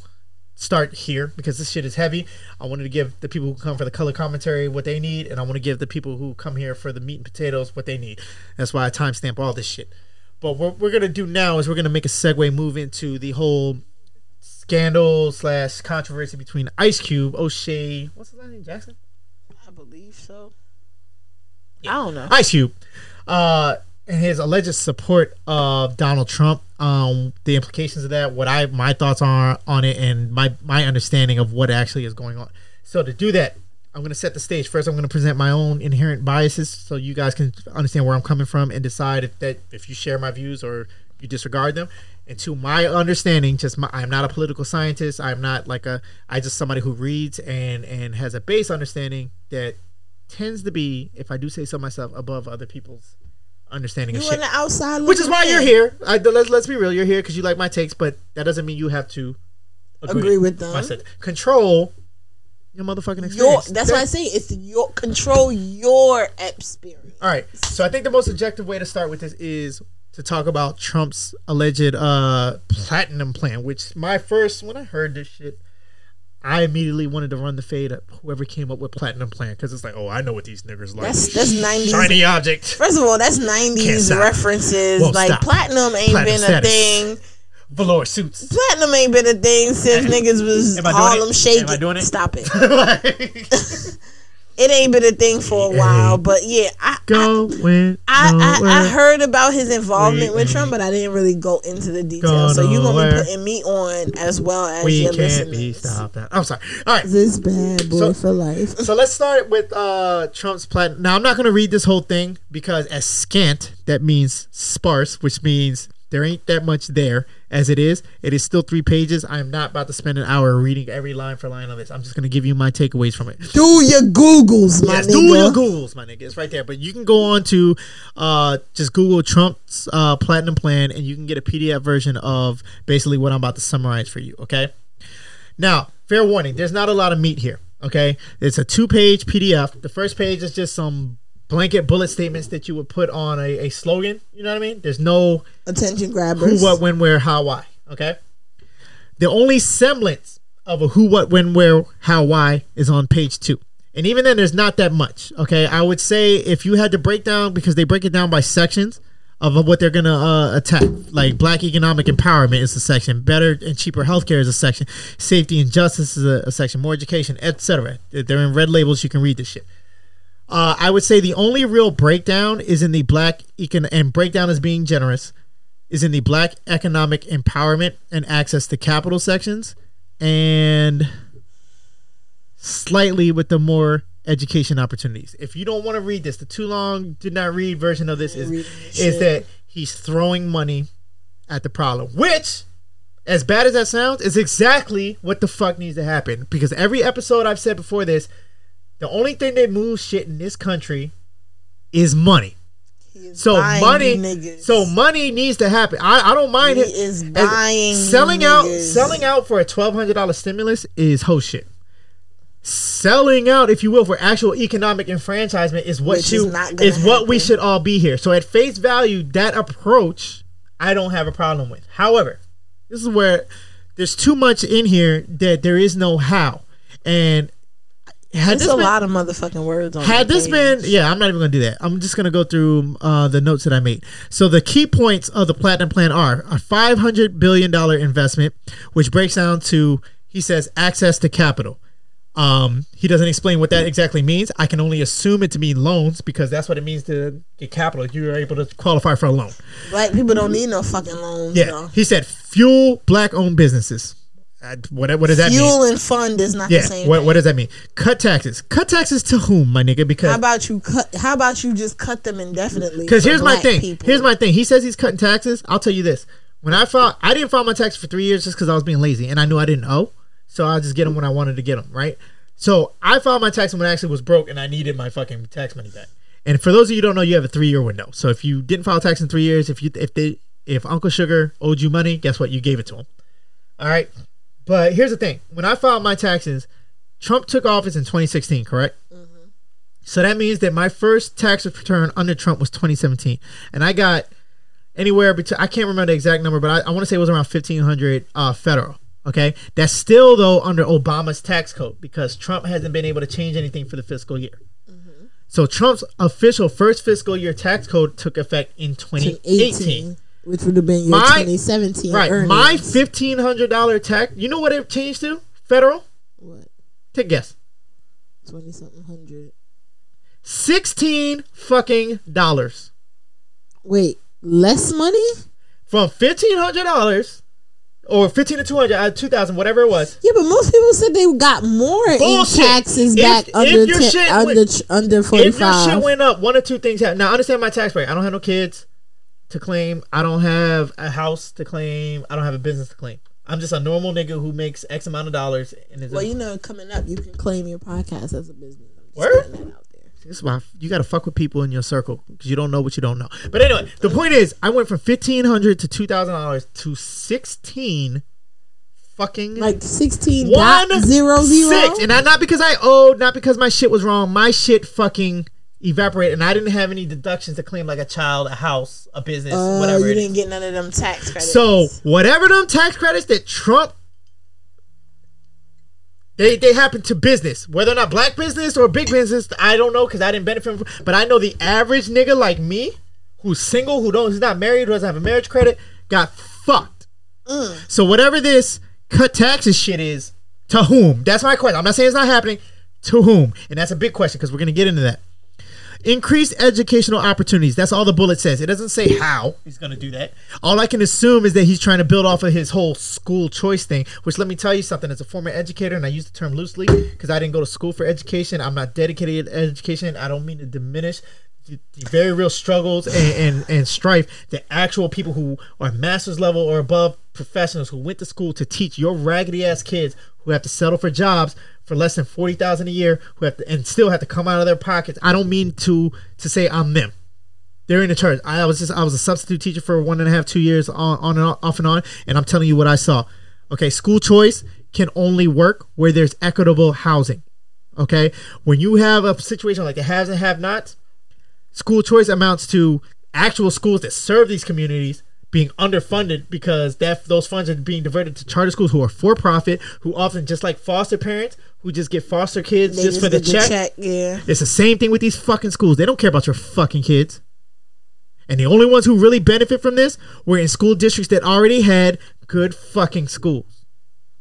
start here because this shit is heavy. I wanted to give the people who come for the color commentary what they need, and I want to give the people who come here for the meat and potatoes what they need. That's why I timestamp all this shit. But what we're gonna do now is we're gonna make a segue move into the whole scandal slash controversy between Ice Cube, O'Shea, what's his name, Jackson? I believe so. I don't know. Ice Cube, uh, and his alleged support of Donald Trump. Um, the implications of that, what I my thoughts are on it, and my my understanding of what actually is going on. So to do that, I'm going to set the stage. First, I'm going to present my own inherent biases, so you guys can understand where I'm coming from and decide if that if you share my views or you disregard them. And to my understanding, just my, I'm not a political scientist. I'm not like a. I just somebody who reads and and has a base understanding that tends to be, if I do say so myself, above other people's understanding You of on shit. the outside, Which is why you're here. I, let's let's be real. You're here because you like my takes, but that doesn't mean you have to Agree with them. I said control your motherfucking Your, experience. that's why I say it's your control your experience. All right. So I think the most objective way to start with this is to talk about Trump's alleged uh platinum plan, which my first when I heard this shit, I immediately wanted to run the fade at whoever came up with platinum plan because it's like, oh, I know what these niggers like. That's that's nineties. Shiny object. First of all, that's nineties references. Won't like stop. platinum ain't Platinum been status. a thing. Velour suits. Platinum ain't been a thing since niggas was Am I doing Harlem shaking. Am I doing it? Stop it. It ain't been a thing for a while, but yeah, I I, I, I, I heard about his involvement with Trump, but I didn't really go into the details. So going you gonna be putting me on as well as we your can't be listeners. stopped. I'm sorry. All right. This bad boy So- for life. So let's start with uh, Trump's plan. Now I'm not going to read this whole thing because as scant that means sparse, which means there ain't that much there as it is. It is still three pages. I am not about to spend an hour reading every line for line of this. I'm just going to give you my takeaways from it. Do your Googles, my Yes, nigga. do your Googles, my nigga. It's right there. But you can go on to uh, just Google Trump's uh, platinum plan, and you can get a PDF version of basically what I'm about to summarize for you. Okay. Now, fair warning. There's not a lot of meat here. Okay. It's a two-page PDF. The first page is just some blanket bullet statements that you would put on a, a slogan. You know what I mean? There's no Attention grabbers. who, what, when, where, how, why. Okay. The only semblance of a who, what, when, where, how, why is on page two. And even then, there's not that much. Okay. I would say if you had to break down, because they break it down by sections of what they're going to uh, attack, like black economic empowerment is a section, better and cheaper healthcare is a section, safety and justice is a, a section, more education, etc. They're in red labels. You can read this shit. Uh, I would say the only real breakdown is in the black econ and breakdown is being generous is in the black economic empowerment and access to capital sections and slightly with the more education opportunities. If you don't want to read this, the too long did not read version of this is is that he's throwing money at the problem, which as bad as that sounds, is exactly what the fuck needs to happen. Because every episode I've said before this, the only thing that moves shit in this country is money. So money, niggas. so money needs to happen. I, I don't mind He it. is buying selling out, selling out for a twelve hundred dollar stimulus is ho shit. Selling out, if you will, for actual economic enfranchisement is what Which you is is what we should all be here. So at face value, that approach I don't have a problem with. However, this is where there's too much in here that there is no how. And had There's a been, lot of motherfucking words on had this page. been yeah i'm not even gonna do that i'm just gonna go through uh, the notes that i made so the key points of the platinum plan are a 500 billion dollar investment which breaks down to he says access to capital um, he doesn't explain what that exactly means i can only assume it to mean loans because that's what it means to get capital you're able to qualify for a loan Black people don't need no fucking loans. yeah though. he said fuel black owned businesses what, what does that mean Fuel and fund is not yeah the same. what, what does that mean cut taxes cut taxes to whom my nigga because How about you cut? How about you just cut them indefinitely? Because here's my thing. people? Here's my thing. He says he's cutting taxes. I'll tell you this. When I filed, I didn't file my taxes for three years just because I was being lazy and I knew I didn't owe. So I'll just get them when I wanted to get them, right? So I filed my taxes when I actually was broke and I needed my fucking tax money back. And for those of you who don't know, you have a three year window. So if you didn't file tax in three years, if you if they if Uncle Sugar owed you money, guess what? You gave it to him. All right. But here's the thing. When I filed my taxes, Trump took office in 2016, correct? So that means that my first tax return under Trump was 2017, and I got anywhere between I can't remember the exact number, but I, I want to say it was around 1500 uh, federal. Okay, that's still though under Obama's tax code because Trump hasn't been able to change anything for the fiscal year. So Trump's official first fiscal year tax code took effect in 2018. 18, which would have been your My- 2017 Right, earnings. my fifteen hundred dollar tax. You know what it changed to? Federal. what Take a guess. twenty something hundred. Sixteen fucking dollars. Wait, less money? from fifteen hundred dollars or fifteen to two hundred, uh, two thousand, whatever it was. Yeah, but most people said they got more Bullshit. in taxes If- back if under your te- shit under under forty If your shit went up, one or two things happened. Now, understand my tax rate. I don't have no kids. To claim. I don't have a house to claim. I don't have a business to claim. I'm just a normal nigga who makes X amount of dollars and is. Well, you know, coming up, you can claim your podcast as a business. Word? putting that out there. This is why you got to fuck with people in your circle because you don't know what you don't know. But anyway, the point is, I went from fifteen hundred to two thousand dollars to sixteen fucking Like sixteen one zero zero. six, and not because I owed, not because my shit was wrong. My shit fucking evaporated, and I didn't have any deductions to claim like a child, a house, a business, Oh, whatever. you didn't get none of them tax credits. So whatever them tax credits that Trump they they happen to business, whether or not black business or big business, I don't know because I didn't benefit from. But I know the average nigga like me, who's single, who don't, who's not married, who doesn't have a marriage credit, got fucked. Mm. So whatever this cut taxes shit is, to whom? That's my question. I'm not saying it's not happening. To whom? And that's a big question because we're gonna get into that. Increased educational opportunities. That's all the bullet says. It doesn't say how he's going to do that. All I can assume is that he's trying to build off of his whole school choice thing, which let me tell you something. As a former educator, and I use the term loosely because I didn't go to school for education, I'm not dedicated to education. I don't mean to diminish the, the very real struggles and, and, and strife that actual people who are master's level or above professionals who went to school to teach your raggedy ass kids who have to settle for jobs for less than forty thousand a year, who have to, and still have to come out of their pockets. I don't mean to to say I'm them. They're in the church. I was just I was a substitute teacher for one and a half, two years on, on and off and on, and I'm telling you what I saw. Okay, school choice can only work where there's equitable housing. Okay, when you have a situation like the haves and have-nots, school choice amounts to actual schools that serve these communities being underfunded because that those funds are being diverted to charter schools who are for profit, who often just like foster parents who just get foster kids They just, for the get check. Yeah. It's the same thing with these fucking schools. They don't care about your fucking kids. And the only ones who really benefit from this were in school districts that already had good fucking schools.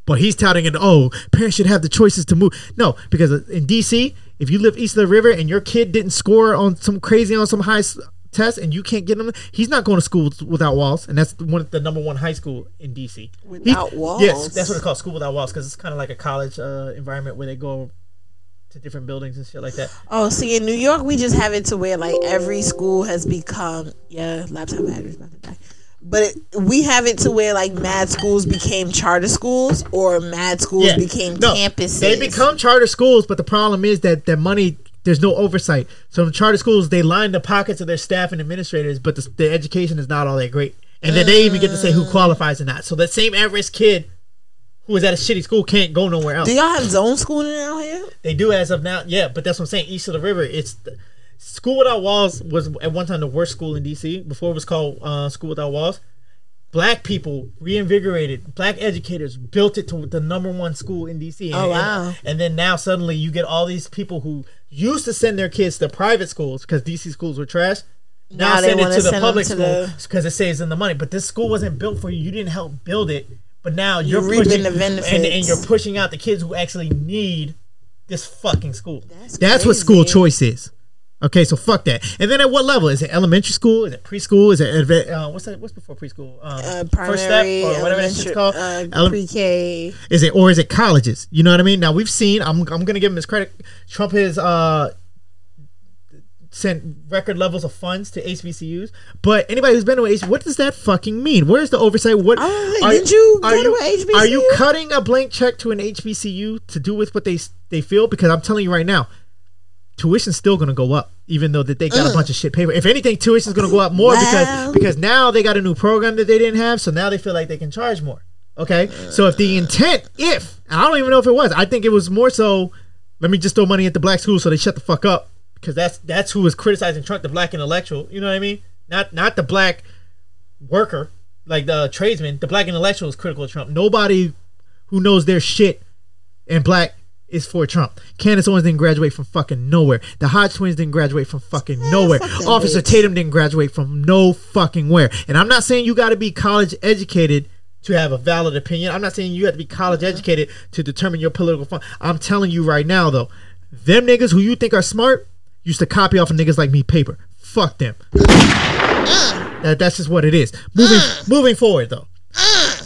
But he's touting it, oh, parents should have the choices to move. No, because in DC, if you live east of the river and your kid didn't score on some crazy on some high test and you can't get him, he's not going to school without walls. And that's one the number one high school in DC. Without walls? Yes, that's what it's called, school without walls, because it's kind of like a college uh, environment where they go to different buildings and shit like that. Oh, see, in New York, we just have it to where like every school has become yeah, laptop battery's about to die. But it, we have it to where like mad schools became charter schools or mad schools became No, campuses. They become charter schools, but the problem is that their money there's no oversight. So the charter schools they line the pockets of their staff and administrators, but the, the education is not all that great. And then they even get to say who qualifies or not. So that same average kid who is at a shitty school can't go nowhere else. Do y'all have zone schooling out here? They do as of now, yeah. But that's what I'm saying. East of the river, it's the, School Without Walls was at one time the worst school in DC. Before it was called uh, School Without Walls. Black people reinvigorated. Black educators built it to the number one school in DC. And, Oh, wow. And, and then now suddenly you get all these people who used to send their kids to private schools because DC schools were trash. Now, Now send it to the public to school the- because it saves them the money. But this school wasn't built for you. You didn't help build it. But now you're, You're pushing, the and, benefits. and you're pushing out the kids who actually need this fucking school. That's That's, what school choice is. Okay, so fuck that. And then at what level is it? Elementary school? Is it preschool? Is it uh, what's that? What's before preschool? Um, Uh, primary, or whatever that shit's called. uh, Ele- pre-K. is it or is it colleges? You know what I mean? Now we've seen. I'm I'm gonna give him his credit. Trump has uh sent record levels of funds to HBCUs, but anybody who's been to a H, what does that fucking mean? Where's the oversight? What Oh, wait, did you are go to you, HBCU? Are you cutting a blank check to an HBCU to do with what they they feel? Because I'm telling you right now, tuition's still gonna go up, even though that they got a bunch of shit paper. If anything, tuition's gonna go up more Well. because because now they got a new program that they didn't have, so now they feel like they can charge more. Okay, so if the uh. intent, if I don't even know if it was, I think it was more so. Let me just throw money at the black school so they shut the fuck up because that's that's who is criticizing Trump, the black intellectual. You know what I mean? Not not the black worker, like the tradesman. The black intellectual is critical of Trump. Nobody who knows their shit and black is for Trump. Candace Owens didn't graduate from fucking nowhere. The Hodge twins didn't graduate from fucking nowhere. Officer bitch. Tatum didn't graduate from no fucking where. And I'm not saying you got to be college educated to have a valid opinion. I'm not saying you have to be college educated to determine your political fun. I'm telling you right now though, them niggas who you think are smart used to copy off of niggas like me paper. Fuck them. Uh. That, that's just what it is. Moving uh. moving forward though. Uh.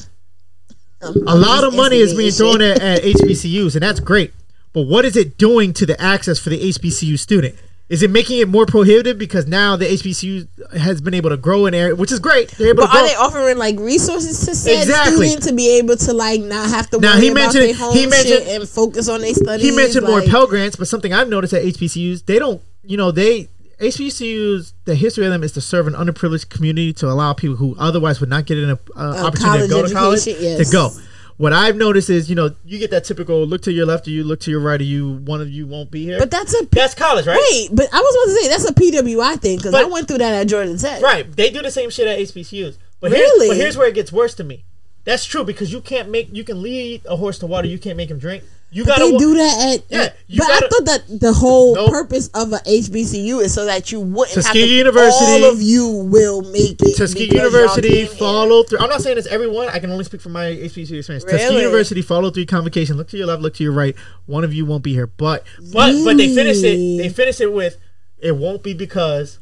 A lot of money is being thrown at, at HBCUs, and that's great. But what is it doing to the access for the HBCU student? Is it making it more prohibitive because now the HBCU has been able to grow in area, which is great. They're able But to grow. are they offering like resources to said Exactly. student to be able to like not have to Now, worry he about mentioned- their home he mentioned- shit and focus on their studies? he mentioned more like, Pell Grants, but something I've noticed at HBCUs, they don't, you know, they HBCUs, the history of them is to serve an underprivileged community to allow people who otherwise would not get an uh, opportunity to go to college education, to go. What I've noticed is, you know, you get that typical look to your left or you look to your right or you one of you won't be here. But that's a that's college, right? wait. But I was about to say that's a PWI thing because I went through that at Georgia Tech. Right. They do the same shit at HBCUs. But Really? Here's, but here's where it gets worse to me. That's true because you can't make you can lead a horse to water. You can't make him drink. You gotta They do that at, Yeah, but gotta- I thought that the whole Nope. purpose of a HBCU is so that you wouldn't have to Tuskegee to, University- All of you will make it. Tuskegee University follow through. I'm not saying it's everyone. I can only speak from my HBCU experience. Tuskegee University follow through convocation. Look to your left, look to your right. One of you won't be here, but but but they finish it. They finish it with it won't be because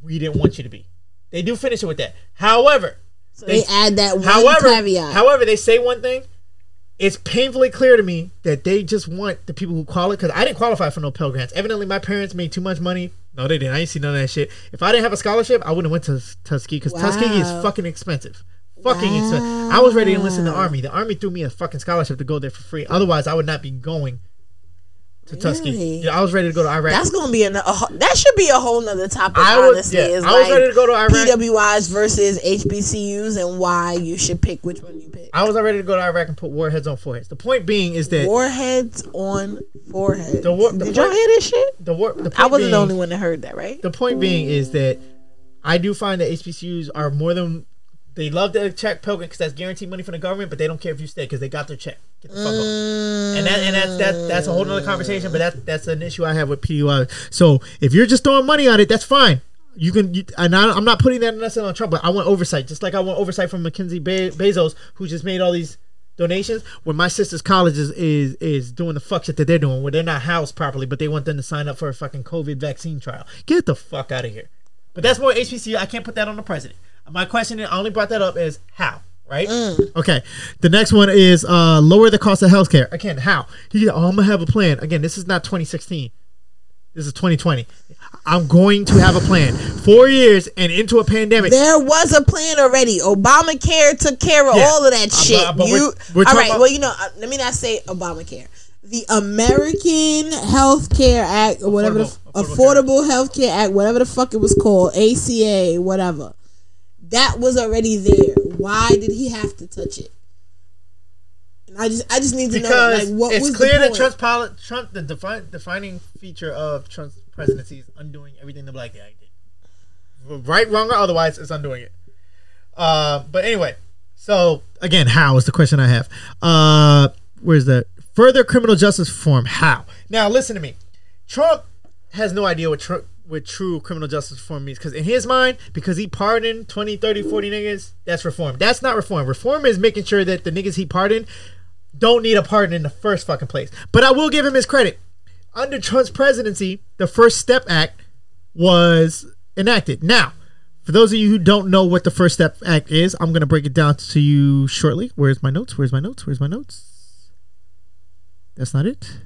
we didn't want you to be. They do finish it with that. However, So they, add that one however, caveat. however, they say one thing. It's painfully clear to me that they just want the people who call it because I didn't qualify for no Pell Grants. Evidently, my parents made too much money. No, they didn't. I didn't see none of that shit. If I didn't have a scholarship, I wouldn't have went to Tuskegee because Tuskegee is fucking expensive. Fucking expensive. I was ready to enlist in the army. The army threw me a fucking scholarship to go there for free. Otherwise, I would not be going to Tuskegee. Yeah, I was ready to go to Iraq. That's gonna be an, a, that should be a whole nother topic. I would- honestly, yeah, is I was like ready to go to Iraq. PWIs versus HBCUs and why you should pick which one you pick. I was ready to go to Iraq and put warheads on foreheads. The point being is that Warheads on foreheads. The war- the Did y'all hear this shit? the war. The point I wasn't being, the only one that heard that, right? the point being is that I do find that HBCUs are more than they love to check Pell because that's guaranteed money from the government, but they don't care if you stay because they got their check. Get the fuck off. And that and that's that that's a whole nother conversation, but that that's an issue I have with PUI. So if you're just throwing money on it, that's fine. You can, you, and I, I'm not putting that necessarily on Trump, but I want oversight, just like I want oversight from Mackenzie Be- Bezos, who just made all these donations. where my sister's college is, is is doing the fuck shit that they're doing, where they're not housed properly, but they want them to sign up for a fucking COVID vaccine trial. Get the fuck out of here. But that's more HBCU. I can't put that on the president. My question, I only brought that up is how, right? Okay. The next one is uh, lower the cost of healthcare. Again, how? He, oh, I'm gonna have a plan. Again, this is not 2016. This is 2020. I'm going to have a plan. Four years and into a pandemic. There was a plan already. Obamacare took care of Yeah. all of that Uh, shit. but- but you, we're- we're all right. about- well, you know, uh, let me not say Obamacare. The American Health Care Act, or whatever Affordable- the Affordable Affordable Health Care Act, whatever the fuck it was called, ACA, whatever. That was already there. Why did he have to touch it? And I just, I just need to know, like, what it's was clear the that? Trump's poli- Trump, the defi- defining feature of Trump's presidency is undoing everything the black guy did. Right, wrong, or otherwise, it's undoing it. Uh, but anyway, so again, how is the question I have? Uh, where's that? Further criminal justice reform. How? Now, listen to me. Trump has no idea what tr- what true criminal justice reform means because in his mind, because he pardoned 20, 30, 40 niggas, that's reform. That's not reform. Reform is making sure that the niggas he pardoned don't need a pardon in the first fucking place. But I will give him his credit. Under Trump's presidency, the First Step Act was enacted. Now, for those of you who don't know what the First Step Act is, I'm going to break it down to you shortly. Where's my notes? Where's my notes? Where's my notes? That's not it.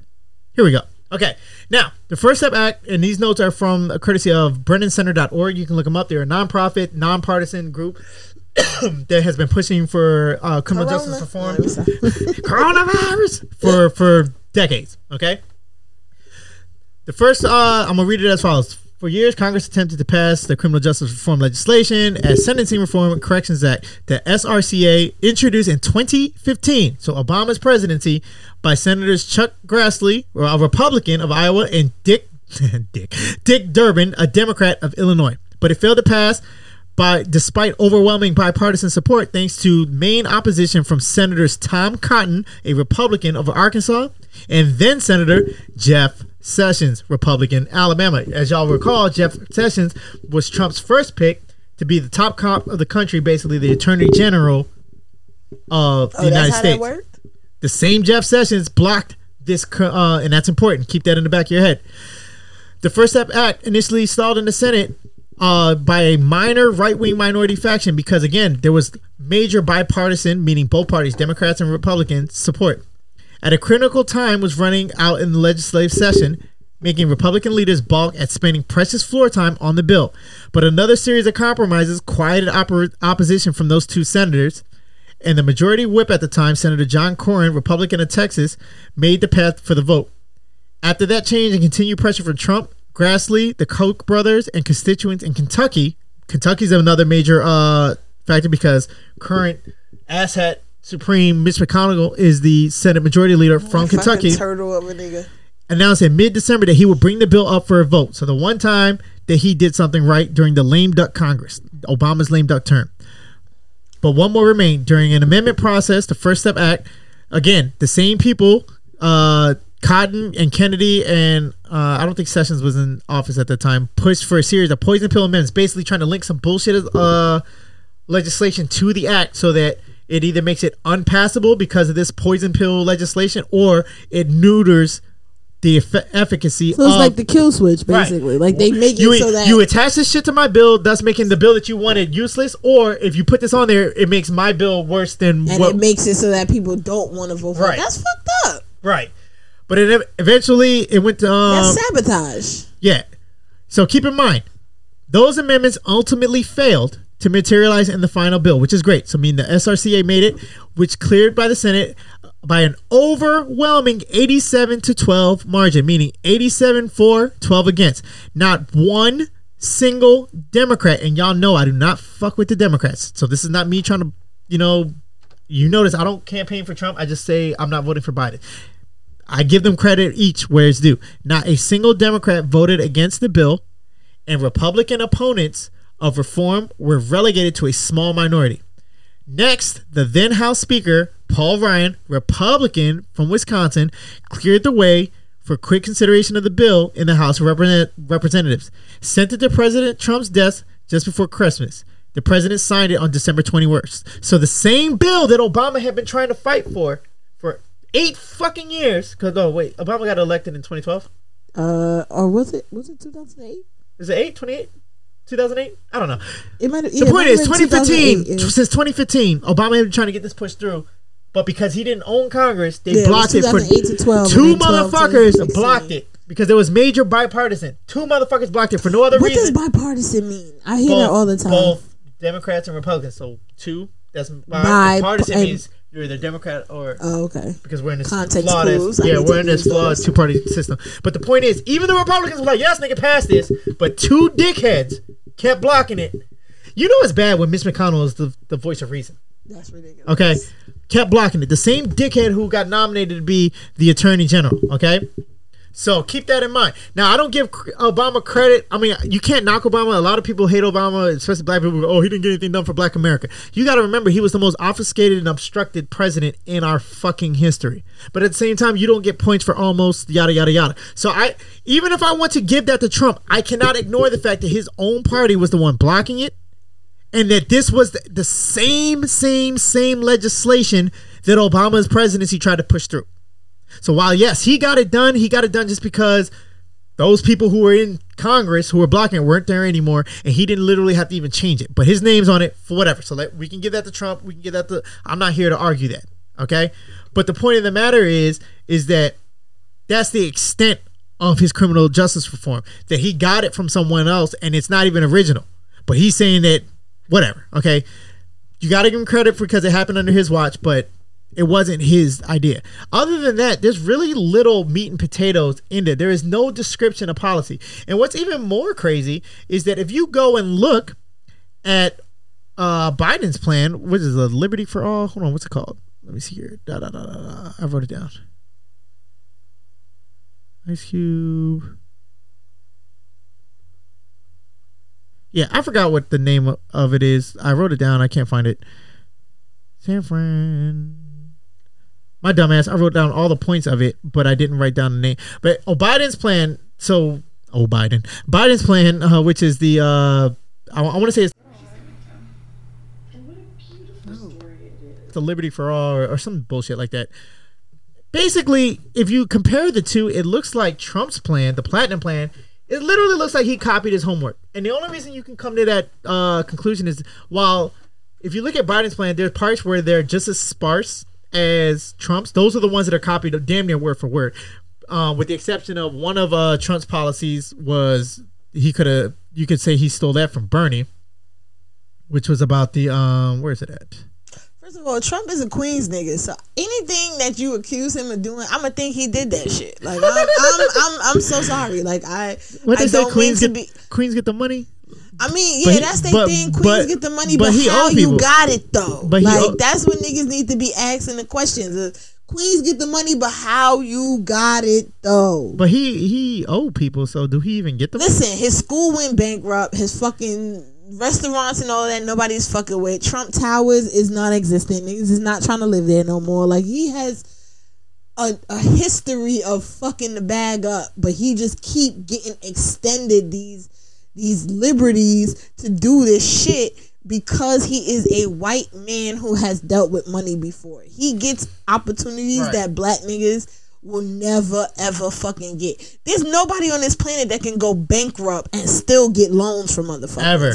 Here we go. Okay. Now, the First Step Act, and these notes are from a courtesy of BrennanCenter.org. You can look them up. They're a nonprofit, nonpartisan group that has been pushing for uh, criminal Corona. justice reform coronavirus for for decades. Okay. The first, uh, I'm gonna read it as follows. For years, Congress attempted to pass the criminal justice reform legislation as Sentencing Reform and Corrections Act, the SRCA, introduced in 2015. So Obama's presidency by Senators Chuck Grassley, a Republican of Iowa, and Dick Dick Dick Durbin, a Democrat of Illinois. But it failed to pass by despite overwhelming bipartisan support thanks to main opposition from senators Tom Cotton, a Republican of Arkansas, and then Senator Jeff Sessions, Republican, Alabama. As y'all recall, Jeff Sessions was Trump's first pick to be the top cop of the country, basically the Attorney General of the Oh, United States? The same Jeff Sessions blocked this, uh, and that's important. Keep that in the back of your head. The First Step Act initially stalled in the Senate uh, by a minor right wing minority faction because, again, there was major bipartisan, meaning both parties, Democrats and Republicans, support. At a critical time was running out in the legislative session, making Republican leaders balk at spending precious floor time on the bill. But another series of compromises quieted oppor- opposition from those two senators, and the majority whip at the time, Senator John Cornyn, Republican of Texas, made the path for the vote. After that change and continued pressure from Trump, Grassley, the Koch brothers, and constituents in Kentucky, Kentucky's another major uh, factor because current asshat Supreme Mitch McConnell is the Senate Majority Leader from Kentucky turtle of a nigga. announced in mid-December that he would bring the bill up for a vote. So the one time that he did something right during the lame duck Congress, Obama's lame duck term. But one more remained during an amendment process. The First Step Act, again, the same people, uh, Cotton and Kennedy, and uh, I don't think Sessions was in office at the time, pushed for a series of poison pill amendments, basically trying to link some bullshit uh, legislation to the act so that it either makes it unpassable because of this poison pill legislation or it neuters the effe- efficacy So it's of like the kill switch, Right. basically. Like they make it you, so that you attach this shit to my bill, thus making the bill that you wanted useless. Or if you put this on there, it makes my bill worse than and what. it makes it so that people don't want to vote for Right. it. That's fucked up. right, but it eventually it went to um, That's sabotage. yeah. So keep in mind, those amendments ultimately failed to materialize in the final bill, which is great. So I mean, the SRCA made it, which cleared by the Senate by an overwhelming 87 to 12 margin, meaning 87 for, 12 against. Not one single Democrat, and y'all know I do not fuck with the Democrats. So this is not me trying to, you know, you notice I don't campaign for Trump. I just say I'm not voting for Biden. I give them credit each where it's due. Not a single Democrat voted against the bill, and Republican opponents of reform were relegated to a small minority. Next, the then House Speaker, Paul Ryan, Republican from Wisconsin, cleared the way for quick consideration of the bill in the House of Represent- Representatives. Sent it to President Trump's desk just before Christmas. The president signed it on December 21st. So the same bill that Obama had been trying to fight for for eight fucking years. Because, oh, wait, Obama got elected in 2012? Uh, or was it was it 2008? Is it 8? 28? 2008? I don't know. It might have. The point is, 2015, since 2015, Obama had been trying to get this pushed through, but because he didn't own Congress, they Yeah, blocked it for 2008 to 12, two and then 12 to motherfuckers blocked it because there was major bipartisan. Two motherfuckers blocked it for no other reason. What does bipartisan mean? I hear that all the time. Both Democrats and Republicans. So two. That's Bi- bipartisan and- means you're either Democrat or Oh, okay. because we're in this Context flawed. I yeah, we're in this flawed two party system. But the point is, even the Republicans were like, "Yes, nigga, pass this," but two dickheads kept blocking it. You know it's bad when Mitch McConnell is the, the voice of reason. That's ridiculous. Okay, kept blocking it. The same dickhead who got nominated to be the attorney general. Okay. So keep that in mind. Now I don't give Obama credit. I mean, you can't knock Obama. A lot of people hate Obama, especially black people. Oh, he didn't get anything done for Black America. You got to remember, he was the most obfuscated and obstructed president in our fucking history. But at the same time, you don't get points for almost yada yada yada. So I, even if I want to give that to Trump, I cannot ignore the fact that his own party was the one blocking it and that this was the, the same, same, same legislation that Obama's presidency tried to push through. So while yes, he got it done, he got it done just because those people who were in Congress who were blocking it weren't there anymore, and he didn't literally have to even change it. But his name's on it for whatever. So we can give that to Trump. We can give that to. I'm not here to argue that. Okay. But the point of the matter is, is that that's the extent of his criminal justice reform. That he got it from someone else, and it's not even original. But he's saying that whatever. Okay. You got to give him credit because it happened under his watch, but it wasn't his idea. Other than that, there's really little meat and potatoes in it. There is no description of policy. And what's even more crazy is that if you go and look at uh, Biden's plan, which is a Liberty for All, hold on, what's it called? Let me see here. Da, da, da, da, da. I wrote it down. Ice Cube. Yeah, I forgot what the name of- it is. I wrote it down. I can't find it. San Fran. My dumbass. I wrote down all the points of it, but I didn't write down the name. But oh, Biden's plan. So, oh, Biden. Biden's plan, uh, which is the uh, I, want to say it's the Liberty for All or, or some bullshit like that. Basically, if you compare the two, it looks like Trump's plan, the Platinum Plan, it literally looks like he copied his homework. And the only reason you can come to that uh, conclusion is while if you look at Biden's plan, there's parts where they're just as sparse as Trump's. Those are the ones that are copied damn near word for word. uh, with the exception of one of uh, Trump's policies was he could have you could say he stole that from Bernie, which was about the um where is it at? First of all, Trump is a Queens nigga, so anything that you accuse him of doing, I'ma think he did that shit. Like I'm, I'm, I'm, I'm so sorry. Like I, What they I say don't Queens get be. Queens get the money. I mean, yeah, he- that's their thing. Queens but- get the money, but but, he how you got it though? But like owe- that's what niggas need to be asking the questions. Uh, Queens get the money, but how you got it though? But he he owed people, so do he even get the money? Listen, his school went bankrupt. His fucking restaurants and all that nobody's fucking with. Trump Towers is non-existent. Niggas is not trying to live there no more. Like he has a, a history of fucking the bag up, but he just keep getting extended these these liberties to do this shit because he is a white man who has dealt with money before. He gets opportunities Right. that black niggas will never ever fucking get. There's nobody on this planet that can go bankrupt and still get loans from motherfuckers. Ever.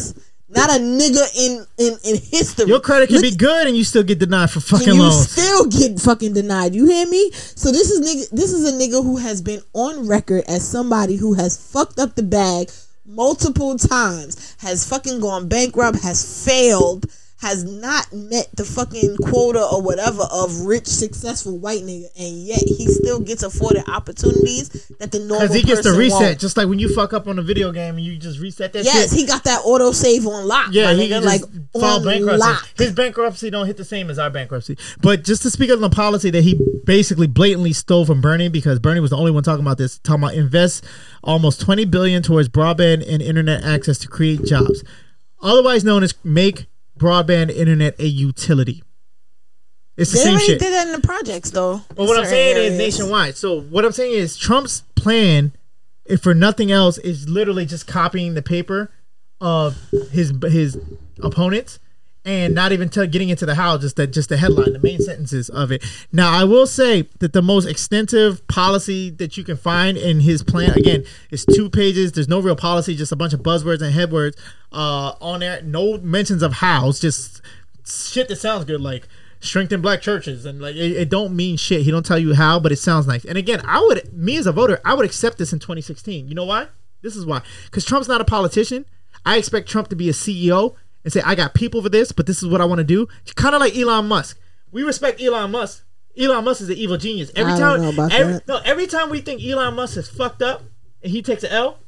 Not a nigga in in, in history. Your credit can Look be good and you still get denied for fucking you loans. still get fucking denied. You hear me? So this is nigga. This is a nigga who has been on record as somebody who has fucked up the bag multiple times, has fucking gone bankrupt, has failed, has not met the fucking quota or whatever of rich, successful white nigga, and yet he still gets afforded opportunities that the normal Because he gets to reset, won't. just like when you fuck up on a video game and you just reset that Yes, shit. he got that auto save on lock. Yeah, he nigga, like on bankruptcy. lock. His bankruptcy don't hit the same as our bankruptcy. But just to speak on the policy that he basically blatantly stole from Bernie, because Bernie was the only one talking about this, talking about invest almost twenty billion towards broadband and internet access to create jobs, otherwise known as make broadband internet a utility. It's the same. They same already shit. did that in the projects though. But what I'm saying areas. is nationwide. So what I'm saying is Trump's plan, if for nothing else, is literally just copying the paper of his his opponents and not even getting into the how, just the just the headline, the main sentences of it. Now I will say that the most extensive policy that you can find in his plan again is two pages. There's no real policy, just a bunch of buzzwords and headwords uh, on there. No mentions of hows, just shit that sounds good like strengthen black churches. And like it, it don't mean shit. He don't tell you how but it sounds nice. And again i would me as a voter i would accept this in 2016 you know why? This is why. Because trump's not a politician. I expect trump to be a ceo and say i got people for this but this is what i want to do kind of like elon musk we respect elon musk elon musk is an evil genius every I time don't know about every, that. no every time we think elon musk is fucked up and he takes an l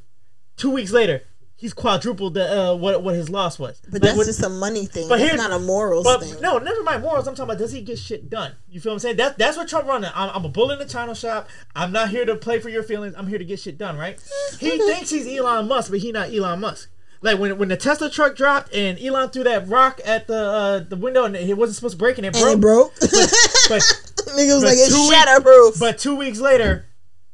two weeks later he's quadrupled the uh, what what his loss was But Like, that's when- just a money thing. but that's not a morals but thing. no, never mind morals. I'm talking about does he get shit done? You feel what I'm saying? That, that's what Trump running. I'm, I'm a bull in the china shop. I'm not here to play for your feelings. I'm here to get shit done, right? He thinks he's Elon Musk, but he not Elon Musk. Like when when the Tesla truck dropped and Elon threw that rock at the uh, the window and it wasn't supposed to break and it and broke. it broke. But Nigga was but like, it's two week- but two weeks later,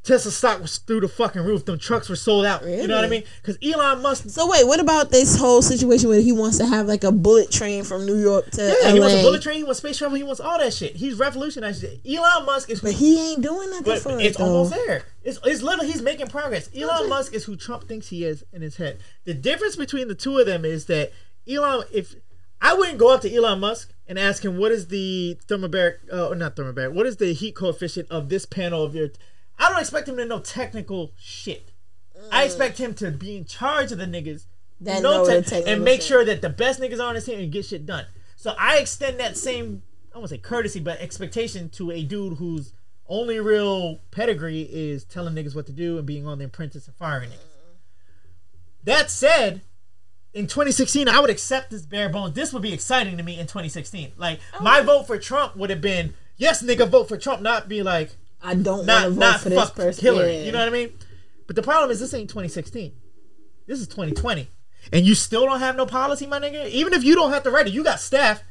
Tesla stock was through the fucking roof. Them trucks were sold out. You know what I mean? Because Elon Musk so wait, what about this whole situation where he wants to have like a bullet train from New York to Yeah, LA? he wants a bullet train. He wants space travel. He wants all that shit. He's revolutionized shit. Elon Musk is, But he ain't doing nothing but for it's it almost there. It's, it's literally he's making progress. Elon Musk is who Trump thinks he is in his head. The difference between the two of them is that Elon, if I wouldn't go up to Elon Musk and ask him what is the thermobaric, uh, or not thermobaric, what is the heat coefficient of this panel of your. I don't expect him to know technical shit. I mm. expect him to be in charge of the niggas That know the and make shit. sure that the best niggas are on his team and get shit done. So I extend that same, I won't say courtesy, but expectation to a dude whose only real pedigree is telling niggas what to do and being on the apprentice and firing niggas. That said, in 2016, I would accept this bare bones. This would be exciting to me in 2016. Like my vote for Trump would have been yes, nigga, vote for Trump, not be like I don't want to not vote not for this person. Hillary. Yeah. You know what I mean? But the problem is this ain't 2016. This is 2020, and you still don't have no policy, my nigga. Even if you don't have to write it, you got staff,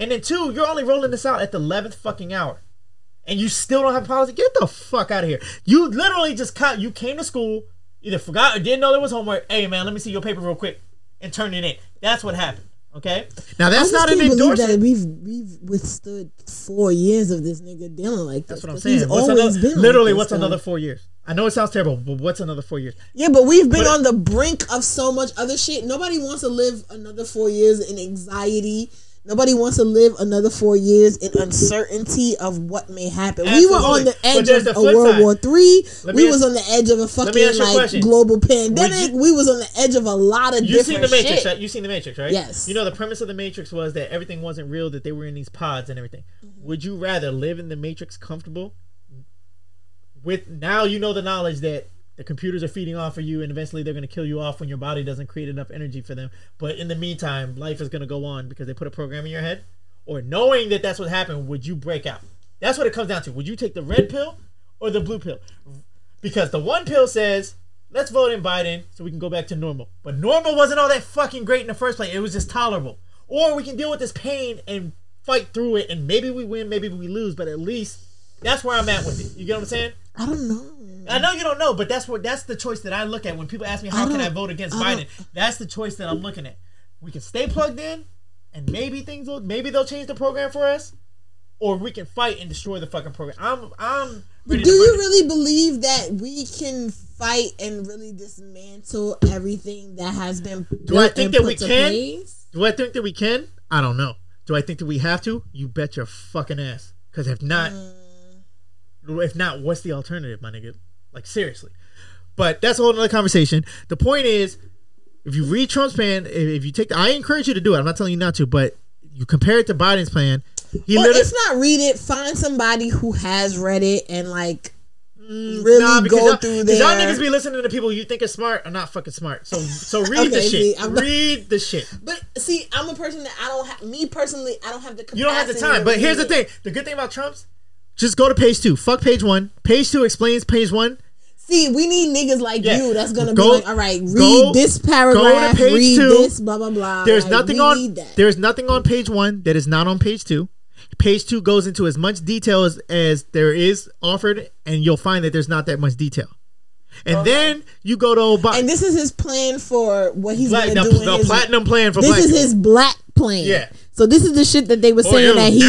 and then two, you're only rolling this out at the 11th fucking hour, and you still don't have policy. Get the fuck out of here. You literally just cut. You came to school, either forgot or didn't know there was homework. Hey man, let me see your paper real quick, and turn it in. That's what happened. Okay. Now I that's just not an can't believe that endorsement. we've we've withstood four years of this nigga dealing like this. That's what I'm 'cause saying. He's What's another, been literally, like this, what's though. another four years? I know it sounds terrible, but what's another four years? Yeah, but we've been But- on the brink of so much other shit. Nobody wants to live another four years in anxiety. Nobody wants to live another four years in uncertainty of what may happen. We were on the edge of the a World side. War Three. Let We ask- was on the edge of a fucking like question. global pandemic. you- we was on the edge of a lot of You seen different the Matrix, shit. right? You seen the Matrix, right? Yes. You know the premise of the Matrix was that everything wasn't real, that they were in these pods and everything. Mm-hmm. Would you rather live in the Matrix comfortable? With now you know the knowledge that the computers are feeding off of you, and eventually they're going to kill you off when your body doesn't create enough energy for them. But in the meantime, life is going to go on because they put a program in your head. Or knowing that that's what happened, would you break out? That's what it comes down to. Would you take the red pill or the blue pill? Because the one pill says, let's vote in Biden so we can go back to normal. But normal wasn't all that fucking great in the first place. It was just tolerable. Or we can deal with this pain and fight through it, and maybe we win, maybe we lose, but at least that's where I'm at with it. You get what I'm saying? I don't know. I know you don't know, but that's what that's the choice that I look at when people ask me how I can I vote against I Biden. That's the choice that I'm looking at. We can stay plugged in, and maybe things will maybe they'll change the program for us, or we can fight and destroy the fucking program. I'm I'm. But do you really believe that we can fight and really dismantle everything that has been Do I think that we can? place? Do I think that we can? I don't know. Do I think that we have to? You bet your fucking ass. Because if not, mm. if not, what's the alternative, my nigga? Like seriously. But that's a whole other conversation. The point is, if you read Trump's plan, if, you take, the, I encourage you to do it. I'm not telling you not to, but you compare it to Biden's plan. He literally, if not, read it. Find somebody who has read it and like mm, really Nah, go y'all, through there. y'all niggas be listening to people you think are smart are not fucking smart. So so read the shit. see, read the shit. But see, I'm a person that I don't have. Me personally, I don't have the. You don't have the time. But here's the thing: the good thing about Trump's, just go to page two. Fuck page one. Page two explains page one. See, we need niggas like Yeah. you that's gonna Go- be like, all right, read go- this paragraph, to read two. this, blah blah blah. There's Like, nothing on. There's nothing on page one that is not on page two. Page two goes into as much detail as, as there is offered, and you'll find that there's not that much detail. And then you go to Obama. and this is his plan for what he's gonna the, do. in the his, platinum plan for this black is people. his black plan. Yeah. So this is the shit that they were Oh, saying that he.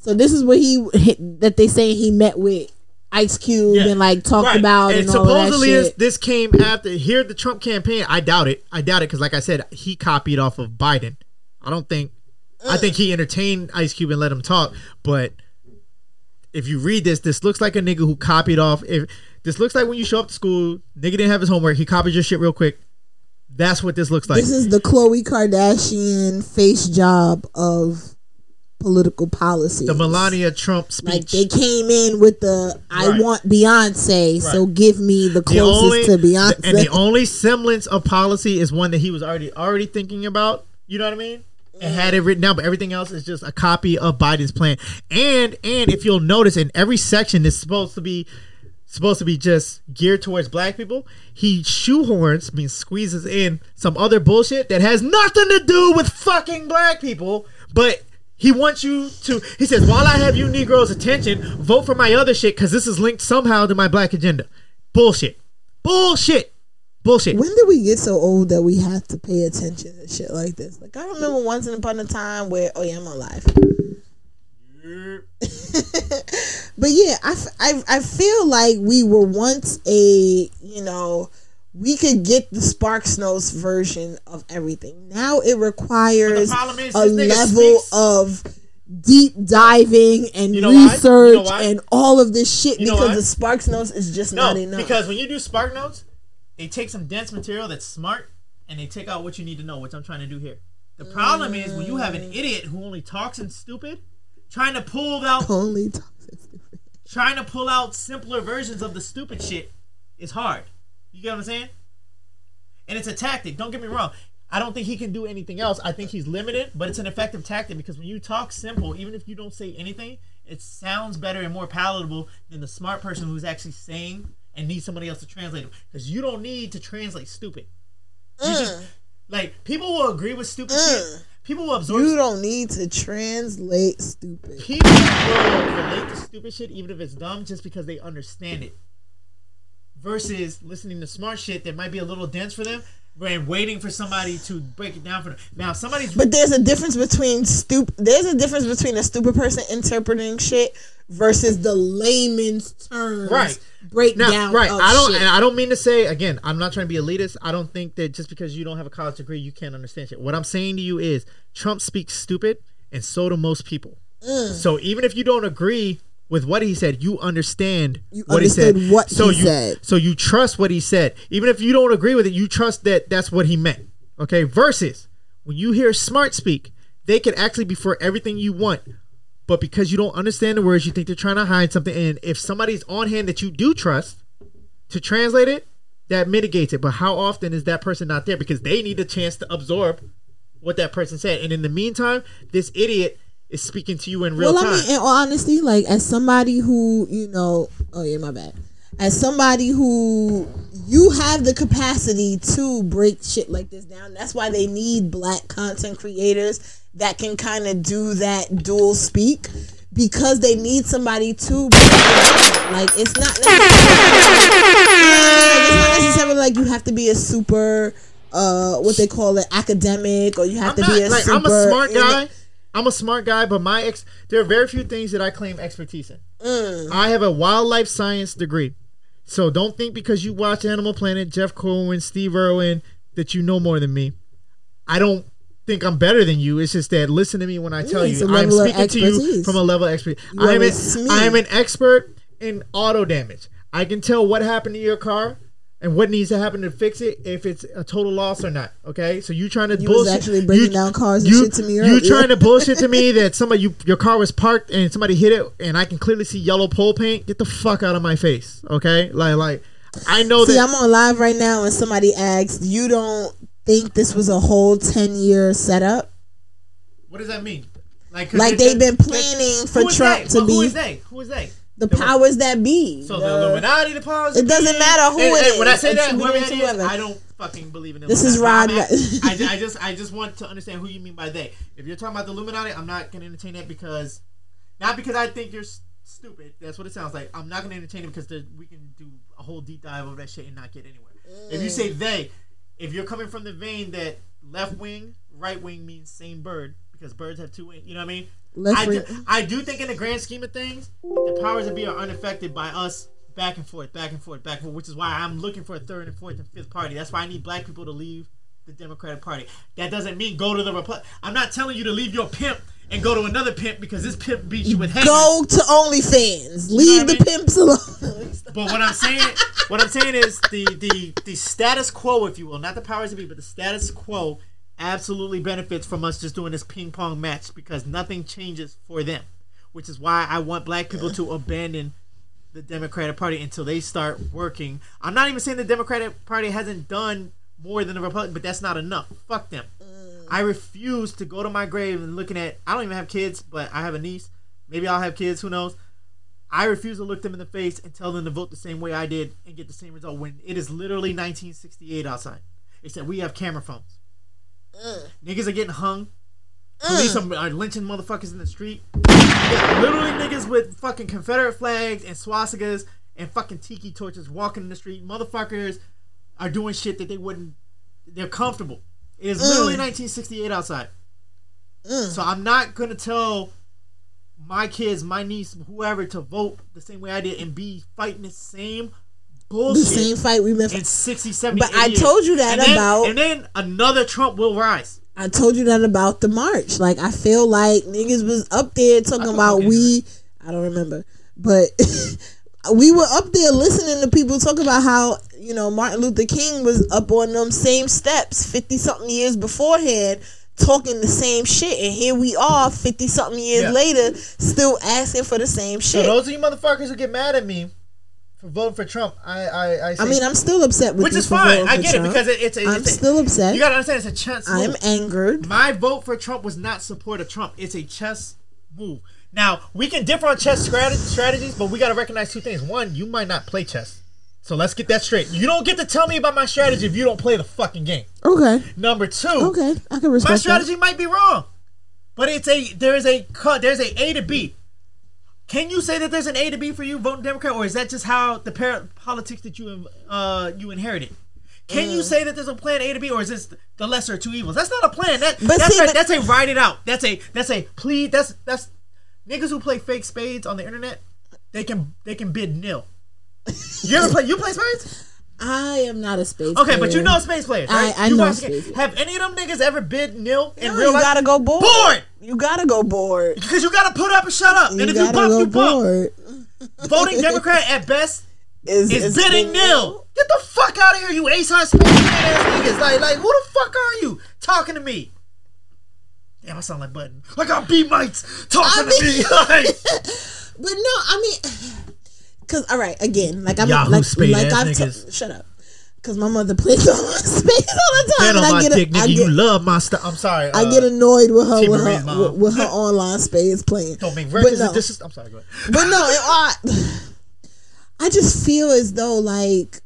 So this is what he that they saying he met with Ice Cube Yeah. and like talked Right. about and, that supposedly this, this came after here the Trump campaign. I doubt it. I doubt it because, like I said, he copied off of Biden. I don't think. I think he entertained Ice Cube and let him talk. But if you read this, this looks like a nigga who copied off. If this looks like when you show up to school, nigga didn't have his homework. He copied your shit real quick. That's what this looks like. This is the Khloe Kardashian face job of political policy. the Melania Trump Like speech. they came in with the I Right. want Beyonce, so give me the the closest only to Beyonce. and the only semblance of policy is one that he was already already thinking about. You know what I mean? And mm. had it written down, but everything else is just a copy of Biden's plan. And and if you'll notice, in every section is supposed to be supposed to be just geared towards black people. He shoehorns, means squeezes in some other bullshit that has nothing to do with fucking black people, but. He wants you to. He says, "While I have you Negroes' attention, vote for my other shit because this is linked somehow to my black agenda." Bullshit. Bullshit. Bullshit. when did we get so old that we have to pay attention to shit like this? Like I remember once upon a time where oh yeah I'm alive. but yeah, I, I, I feel like we were once a you know we could get the Sparks Notes version of everything. Now it requires is a level speaks- of deep diving and You know why? You know research and all of this shit You because the Sparks Notes is just No, not enough. because when you do Spark Notes, they take some dense material that's smart and they take out what you need to know, which I'm trying to do here. The problem is when you have an idiot who only talks and stupid, trying to pull out only toxic stupid. trying to pull out simpler versions of the stupid shit is hard. You get what I'm saying? And it's a tactic. Don't get me wrong. I don't think he can do anything else. I think he's limited, but it's an effective tactic because when you talk simple, even if you don't say anything, it sounds better and more palatable than the smart person who's actually saying and needs somebody else to translate it. Because you don't need to translate stupid. You just mm. like people will agree with stupid shit. Mm. People will absorb. You don't need to translate stupid. People will relate to stupid shit even if it's dumb just because they understand it. Versus listening to smart shit that might be a little dense for them. and waiting for somebody to break it down for them. Now somebody's But there's a difference between stupid. There's a difference between a stupid person interpreting shit versus the layman's terms Right. breakdown. Now, right. I don't, shit. and I don't mean to say again. I'm not trying to be elitist. I don't think that just because you don't have a college degree, you can't understand shit. What I'm saying to you is, Trump speaks stupid, and so do most people. Mm. So even if you don't agree with what he said, you understand You what he said. what so he you, said. So you trust what he said, even if you don't agree with it. You trust that that's what he meant. Okay. Versus when you hear smart speak, they can actually be for everything you want. But because you don't understand the words, you think they're trying to hide something. And if somebody's on hand that you do trust to translate it, that mitigates it. But how often is that person not there? Because they need a chance to absorb what that person said. And in the meantime, this idiot is speaking to you in real well, time. I mean, in all honesty, like as somebody who you know, oh yeah, my bad. As somebody who you have the capacity to break shit like this down. That's why they need black content creators that can kind of do that dual speak because they need somebody to like it's not it's not necessarily like you have to be a super uh what they call it academic or you have I'm to not, be a like super I'm a smart guy. I'm a smart guy, but my ex there are very few things that I claim expertise in. Mm. I have a wildlife science degree. So don't think because you watch Animal Planet, Jeff Corwin, Steve Irwin, that you know more than me. I don't think I'm better than you. It's just that listen to me when I tell Yeah, you. I'm speaking to you from a level of expertise. I am, an. I am an expert in auto damage. I can tell what happened to your car and what needs to happen to fix it if it's a total loss or not. Okay, so you trying to You was bullshit? actually breaking you- down cars and you, shit to me You trying to bullshit to me that somebody you your car was parked and somebody hit it and I can clearly see yellow pole paint? Get the fuck out of my face. Okay, like like I know See, that. I'm on live right now, and somebody asked, "You don't think this was a whole ten year setup? what does that mean? Like, Like they've been planning for who Trump they? to Well, be is they? Who is they? The powers that be?" So The- the Illuminati, the powers. It doesn't matter who it is. When I say that, whoever it it to is, whoever. I don't fucking believe in. This is Rod- I, I just, I just want to understand who you mean by they. If you're talking about the Illuminati, I'm not gonna entertain that because, not because I think you're stupid. That's what it sounds like. I'm not gonna entertain it because we can do a whole deep dive over that shit and not get anywhere. If you say they, if you're coming from the vein that left wing, right wing means same bird because birds have two wings. You know what I mean? Left I do, I do think in the grand scheme of things, the powers that be are unaffected by us back and forth, back and forth, back and forth, which is why I'm looking for a third and fourth and fifth party. That's why I need black people to leave the Democratic Party. That doesn't mean go to the Republic. I'm not telling you to leave your pimp and go to another pimp because this pimp beats you with hate. Go to OnlyFans. Leave what I the mean? pimps alone. But what I'm saying, what I'm saying is the the the status quo, if you will, not the powers that be, but the status quo absolutely benefits from us just doing this ping pong match because nothing changes for them, which is why I want black people to abandon the Democratic Party until they start working. I'm not even saying the Democratic Party hasn't done more than the Republican, but that's not enough. Fuck them. Mm. I refuse to go to my grave and looking at. I don't even have kids, but I have a niece. Maybe I'll have kids. Who knows? I refuse to look them in the face and tell them to vote the same way I did and get the same result when it is literally 1968 outside. Except we have camera phones. Niggas are getting hung. Police are, are lynching motherfuckers in the street. Literally niggas with fucking Confederate flags and swastikas and fucking tiki torches walking in the street. Motherfuckers are doing shit that they wouldn't. They're comfortable. It is literally 1968 outside. So I'm not gonna tell my kids, my niece, whoever to vote the same way I did and be fighting the same the same fight we've been. in 60, 70, But I 80 years. told you that And then- about- And then another Trump will rise. I told you that about the march. Like I feel like niggas was up there talking about we. I don't remember, but we were up there listening to people talk about how you know Martin Luther King was up on them same steps fifty something years beforehand. Talking the same shit, and here we are, fifty something years Yeah. later, still asking for the same shit. So those of you motherfuckers who get mad at me for voting for Trump, I I I, I mean, I'm still upset with which is for fine. I get it because it, it's a, I'm it's still upset. You gotta understand, it's a chess move. I'm move. angered. My vote for Trump was not support of Trump. It's a chess move. Now we can differ on chess strat- strategies, but we gotta recognize two things. One, you might not play chess, so let's get that straight. You don't get to tell me about my strategy if you don't play the fucking game. Okay, Number two, okay, I can respect my that. strategy might be wrong, but it's a there is a cut. There's a A to B. Can you say that there's an A to B for you voting Democrat, or is that just how the par- politics that you uh you inherited? Can Mm. you say that there's a plan A to B, or is this the lesser of two evils? That's not a plan. That that's see, a, that's a ride it out. That's a that's a please. That's that's niggas who play fake spades on the internet. They can they can bid nil. You ever play? You play spades? I am not a space. Okay, but you know space players, right? I- I You know watch the game. Have any of them niggas ever bid nil in No, real you life? You gotta go board. Bored. You gotta go board. Because you gotta put up and shut up. You and if you gotta bump, go you bump. Voting Democrat at best Is, is is bidding bid nil. Get the fuck out of here, you ace high space ass niggas. Like, like, who the fuck are you talking to me? Damn, I sound like Button. I got B mites talking I to me. Like, But no, I mean, cause all right, again, like I'm Yahoo like like I've t- shut up, cause my mother plays on my space all the time, and I get dick, I nigga. You get, love my stuff. I'm sorry. I uh, get annoyed with her with her with, with her online spades playing. Don't make But records. no. This is. I'm sorry. Go ahead. But no, it, I, I just feel as though like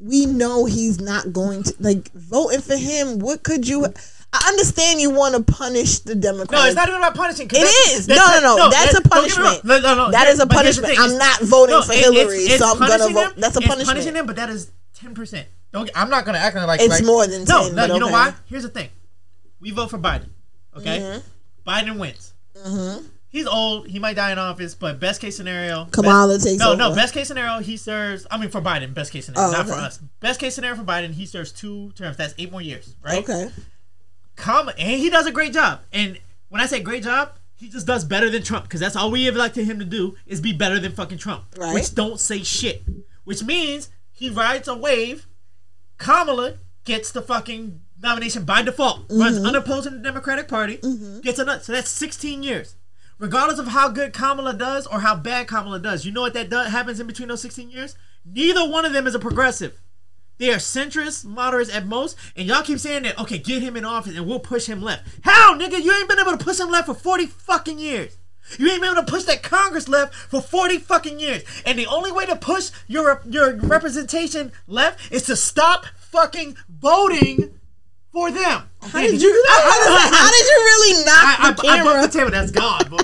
we know he's not going to like voting for him. What could you? I understand you want to punish the Democrats. No, it's not even about punishing. It is. that's- No, no, no. That's a don't get me wrong. punishment. No, no, no. That is a but here's the punishment. I'm not voting for Hillary, it's- so I'm gonna punishing vote. That's a It's punishment. punishing them, but that is ten percent. Don't. I'm not gonna act like It's like- more than No, 10, no. You know why? Here's the thing. We vote for Biden. Okay. Mm-hmm. Biden wins. He's old. He might die in office, but best case scenario, Kamala best, takes no, over. no. No. Best case scenario, he serves. I mean, for Biden, best case scenario, Oh, not for us. Best case scenario for Biden, he serves two terms. That's eight more years, right? Okay. Come, and he does a great job. And when I say great job, he just does better than Trump because that's all we ever like to him to do is be better than fucking Trump, Right. which don't say shit. Which means he rides a wave. Kamala gets the fucking nomination by default, runs mm-hmm. unopposed in the Democratic Party, mm-hmm. gets another. So that's 16 years. Regardless of how good Kamala does or how bad Kamala does, you know what that does, happens in between those 16 years? Neither one of them is a progressive. They are centrist, moderates at most, and y'all keep saying that, okay, get him in office and we'll push him left. How, nigga? You ain't been able to push him left for 40 fucking years. You ain't been able to push that Congress left for 40 fucking years. And the only way to push your your representation left is to stop fucking voting for them. How did you? I, I was how did you really knock I, I, the I camera? bumped the table. That's gone.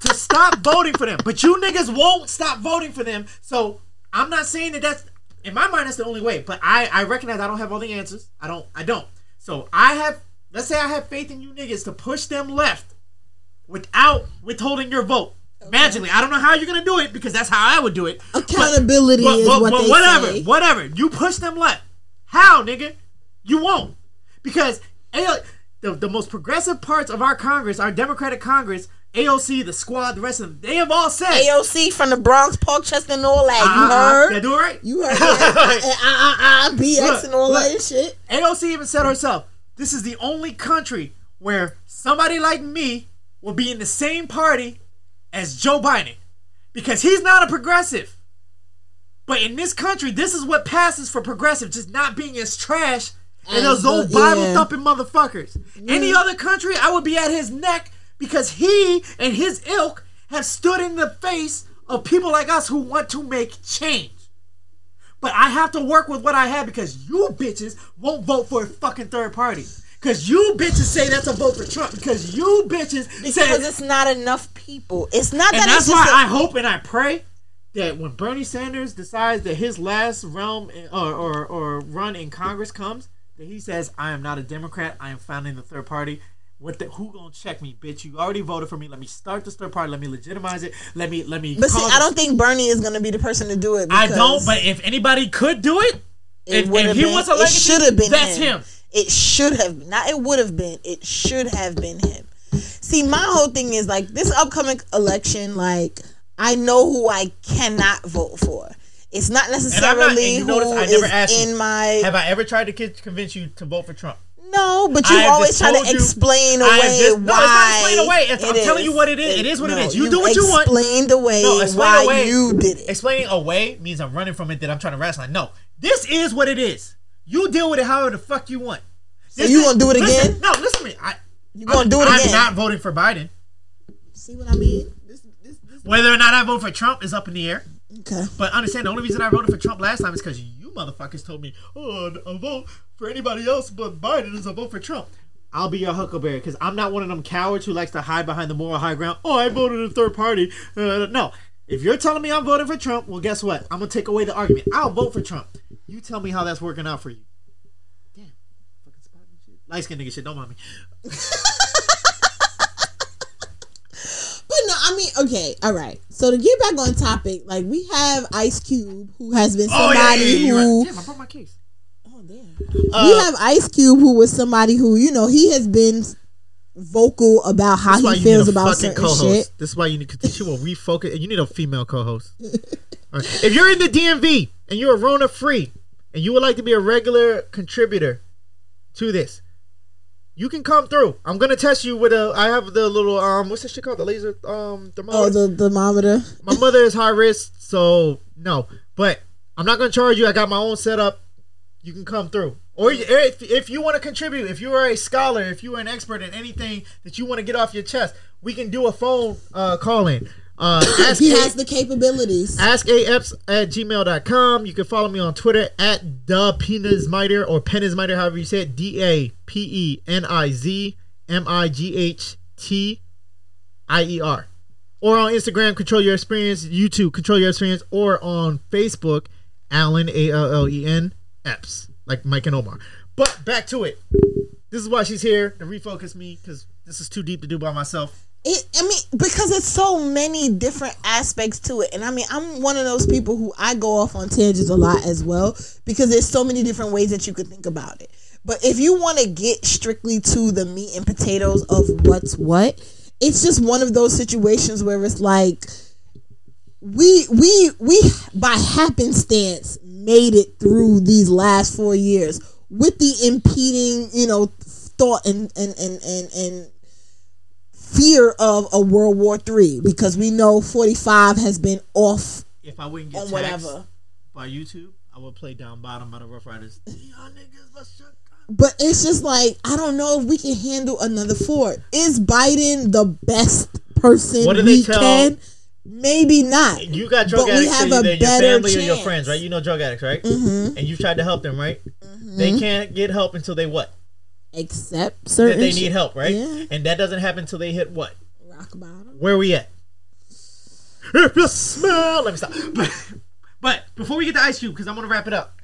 To stop voting for them, but you niggas won't stop voting for them. So I'm not saying that that's in my mind. That's the only way. But I I recognize I don't have all the answers. I don't. I don't. So I have. Let's say I have faith in you niggas to push them left without withholding your vote. Magically, I don't know how you're gonna do it because that's how I would do it. But- Accountability but, is but- what but they whatever, say. whatever. You push them left. How, nigga? You won't. Because the, the most progressive parts of our Congress, our Democratic Congress, AOC, the squad, the rest of them, they have all said. AOC from the Bronx, Parkchester, and all that. You Uh-uh, heard? I do it right? You heard uh, uh, uh, BX Look, and all look. that shit. AOC even said herself, this is the only country where somebody like me will be in the same party as Joe Biden. Because he's not a progressive. But in this country, this is what passes for progressive, just not being as trash and As those old Bible yeah. thumping motherfuckers. Any other country, I would be at his neck because he and his ilk have stood in the face of people like us who want to make change. But I have to work with what I have because you bitches won't vote for a fucking third party. Because you bitches say that's a vote for Trump. Because you bitches Because say. it's not enough people. It's not And that that's it's why just. I hope and I pray that when Bernie Sanders decides that his last realm or, or, or run in Congress comes, that he says, I am not a Democrat. I am founding the third party. What the, who gonna check me, bitch? You already voted for me. Let me start this third party. Let me legitimize it. Let me let me. but see, I don't think Bernie is to be the person to do it. I don't. But if anybody could do it, it if, if he been- wants a it should have been that's him. him. It should have not. It would have been. It should have been him. See, my whole thing is like this upcoming election. Like I know who I cannot vote for. It's not And I'm necessarily not. And you who notice I is never asked in you. my. Have I ever tried to convince you to vote for Trump? No, but you always try to explain I away have just- no, it's not why. explain away. It's- I'm it telling you what it is. It is what it no, is. You do what you want. Explained away No, explain why away. you did it. Explaining away means I'm running from it. That I'm trying to rationalize. No, this is what it is. You deal with it however the fuck you want. This you is- gonna do it listen, again? No, listen to me. I, You gonna I'm, do it again? I'm not voting for Biden. See what I mean? This, this, this. Whether or not I vote for Trump is up in the air. Okay. But understand the only reason I voted for Trump last time is because you motherfuckers told me, oh, a vote for anybody else but Biden is a vote for Trump. I'll be your huckleberry because I'm not one of them cowards who likes to hide behind the moral high ground. Oh, I voted in third party. Uh, no, if you're telling me I'm voting for Trump, well, guess what? I'm gonna take away the argument. I'll vote for Trump. You tell me how that's working out for you. Damn, fucking Spartan shit, light skinned nigga shit. Don't mind me. I mean, okay, all right. So to get back on topic, like we have Ice Cube, who has been somebody Oh, you're who. right. Damn, I brought my case. Oh damn. Uh, we have Ice Cube, who was somebody who you know he has been vocal about how he feels about certain co-host. shit. This is why you need because she will refocus. and You need a female co-host. All right. If you're in the DMV and you're a Rona free and you would like to be a regular contributor to this, you can come through. I'm gonna test you with a. I have the little um. What's this shit called? The laser um thermometer. Oh, the thermometer. My mother is high risk, so no. But I'm not gonna charge you. I got my own setup. You can come through. Or if, if you want to contribute, if you are a scholar, if you are an expert in anything that you want to get off your chest, we can do a phone uh, call in. Uh, ask, He A- has the capabilities. askafs at gmail.com. You can follow me on Twitter at the Penizmiter or Penizmiter, however you say it. D A P E N I Z M I G H T I E R. Or on Instagram, Control Your Experience, YouTube, Control Your Experience, or on Facebook, Allen, A L L E N, Epps, like Mike and Omar. But back to it. This is why she's here to refocus me because this is too deep to do by myself. It, I mean, because it's so many different aspects to it, and I mean, I'm one of those people who I go off on tangents a lot as well because there's so many different ways that you could think about it. But if you want to get strictly to the meat and potatoes of what's what, it's just one of those situations where it's like we we we by happenstance made it through these last four years with the impeding, you know, thought and and and and, and fear of a World War Three because we know 45 has been off If I wouldn't get on taxed whatever. by YouTube, I would play down bottom by the Ruff Ryders. Y'all niggas, let's shut But it's just like I don't know if we can handle another four. Is Biden the best person What do we they tell- can? Maybe not. You got drug But we addicts have in a your better family or your friends, right? You know drug addicts, right? Mm-hmm. And you've tried to help them, right? They can't get help until they what? Except That certain they need help, right? Yeah. And that doesn't happen until they hit what? rock bottom. Where we at? If you smell, let me stop. But, but before we get to Ice Cube, because I'm gonna wrap it up.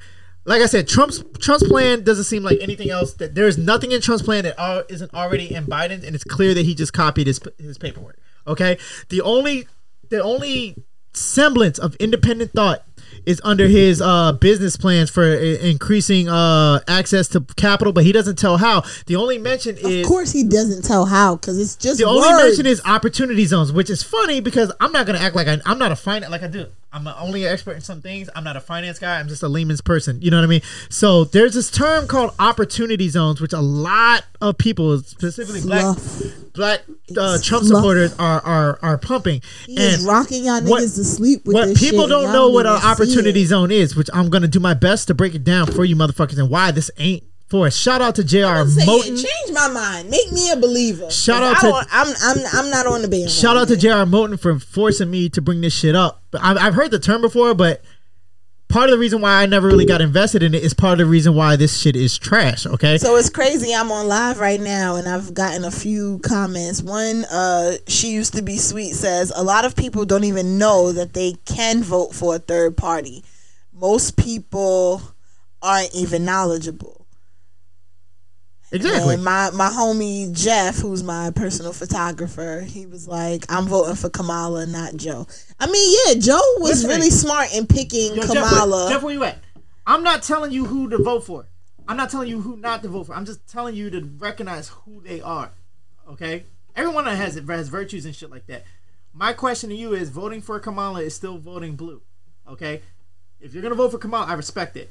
Like I said, Trump's Trump's plan doesn't seem like anything else. That there's nothing in Trump's plan that are, isn't already in Biden's, and it's clear that he just copied his his paperwork. Okay, the only the only semblance of independent thought is under his uh, business plans for i- increasing uh, access to capital, but he doesn't tell how. The only mention is Of course, he doesn't tell how because it's just the only words. mention is opportunity zones, which is funny because I'm not gonna act like I, I'm not a finance like I do. I'm only an expert in some things. I'm not a finance guy. I'm just a layman's person. You know what I mean? So there's this term called opportunity zones, which a lot of people, specifically black Fluff. black uh, Trump fluff. supporters, are are are pumping. He is rocking y'all what- niggas to sleep with what people shit, don't know y'all what an opportunity zone is, which I'm gonna do my best to break it down for you motherfuckers and why this ain't for. Shout out to J.R. Moten. change my mind. Make me a believer. Shout out to- I'm I'm I'm not on the band. Shout out to J.R. Moten for forcing me to bring this shit up. But I've, I've heard the term before, but part of the reason why I never really got invested in it is part of the reason why this shit is trash. Okay, So it's crazy. I'm on live right now, and I've gotten a few comments. One, uh, she used to be sweet, says a lot of people don't even know that they can vote for a third party. Most people aren't even knowledgeable. Exactly. And my my homie Jeff, who's my personal photographer, he was like, "I'm voting for Kamala, not Joe." I mean, yeah, Joe was Listen. really smart in picking Yo, Jeff, Kamala. where, Jeff, where you at? I'm not telling you who to vote for. I'm not telling you who not to vote for. I'm just telling you to recognize who they are. Okay, everyone has has virtues and shit like that. My question to you is: voting for Kamala is still voting blue. Okay, if you're gonna vote for Kamala, I respect it.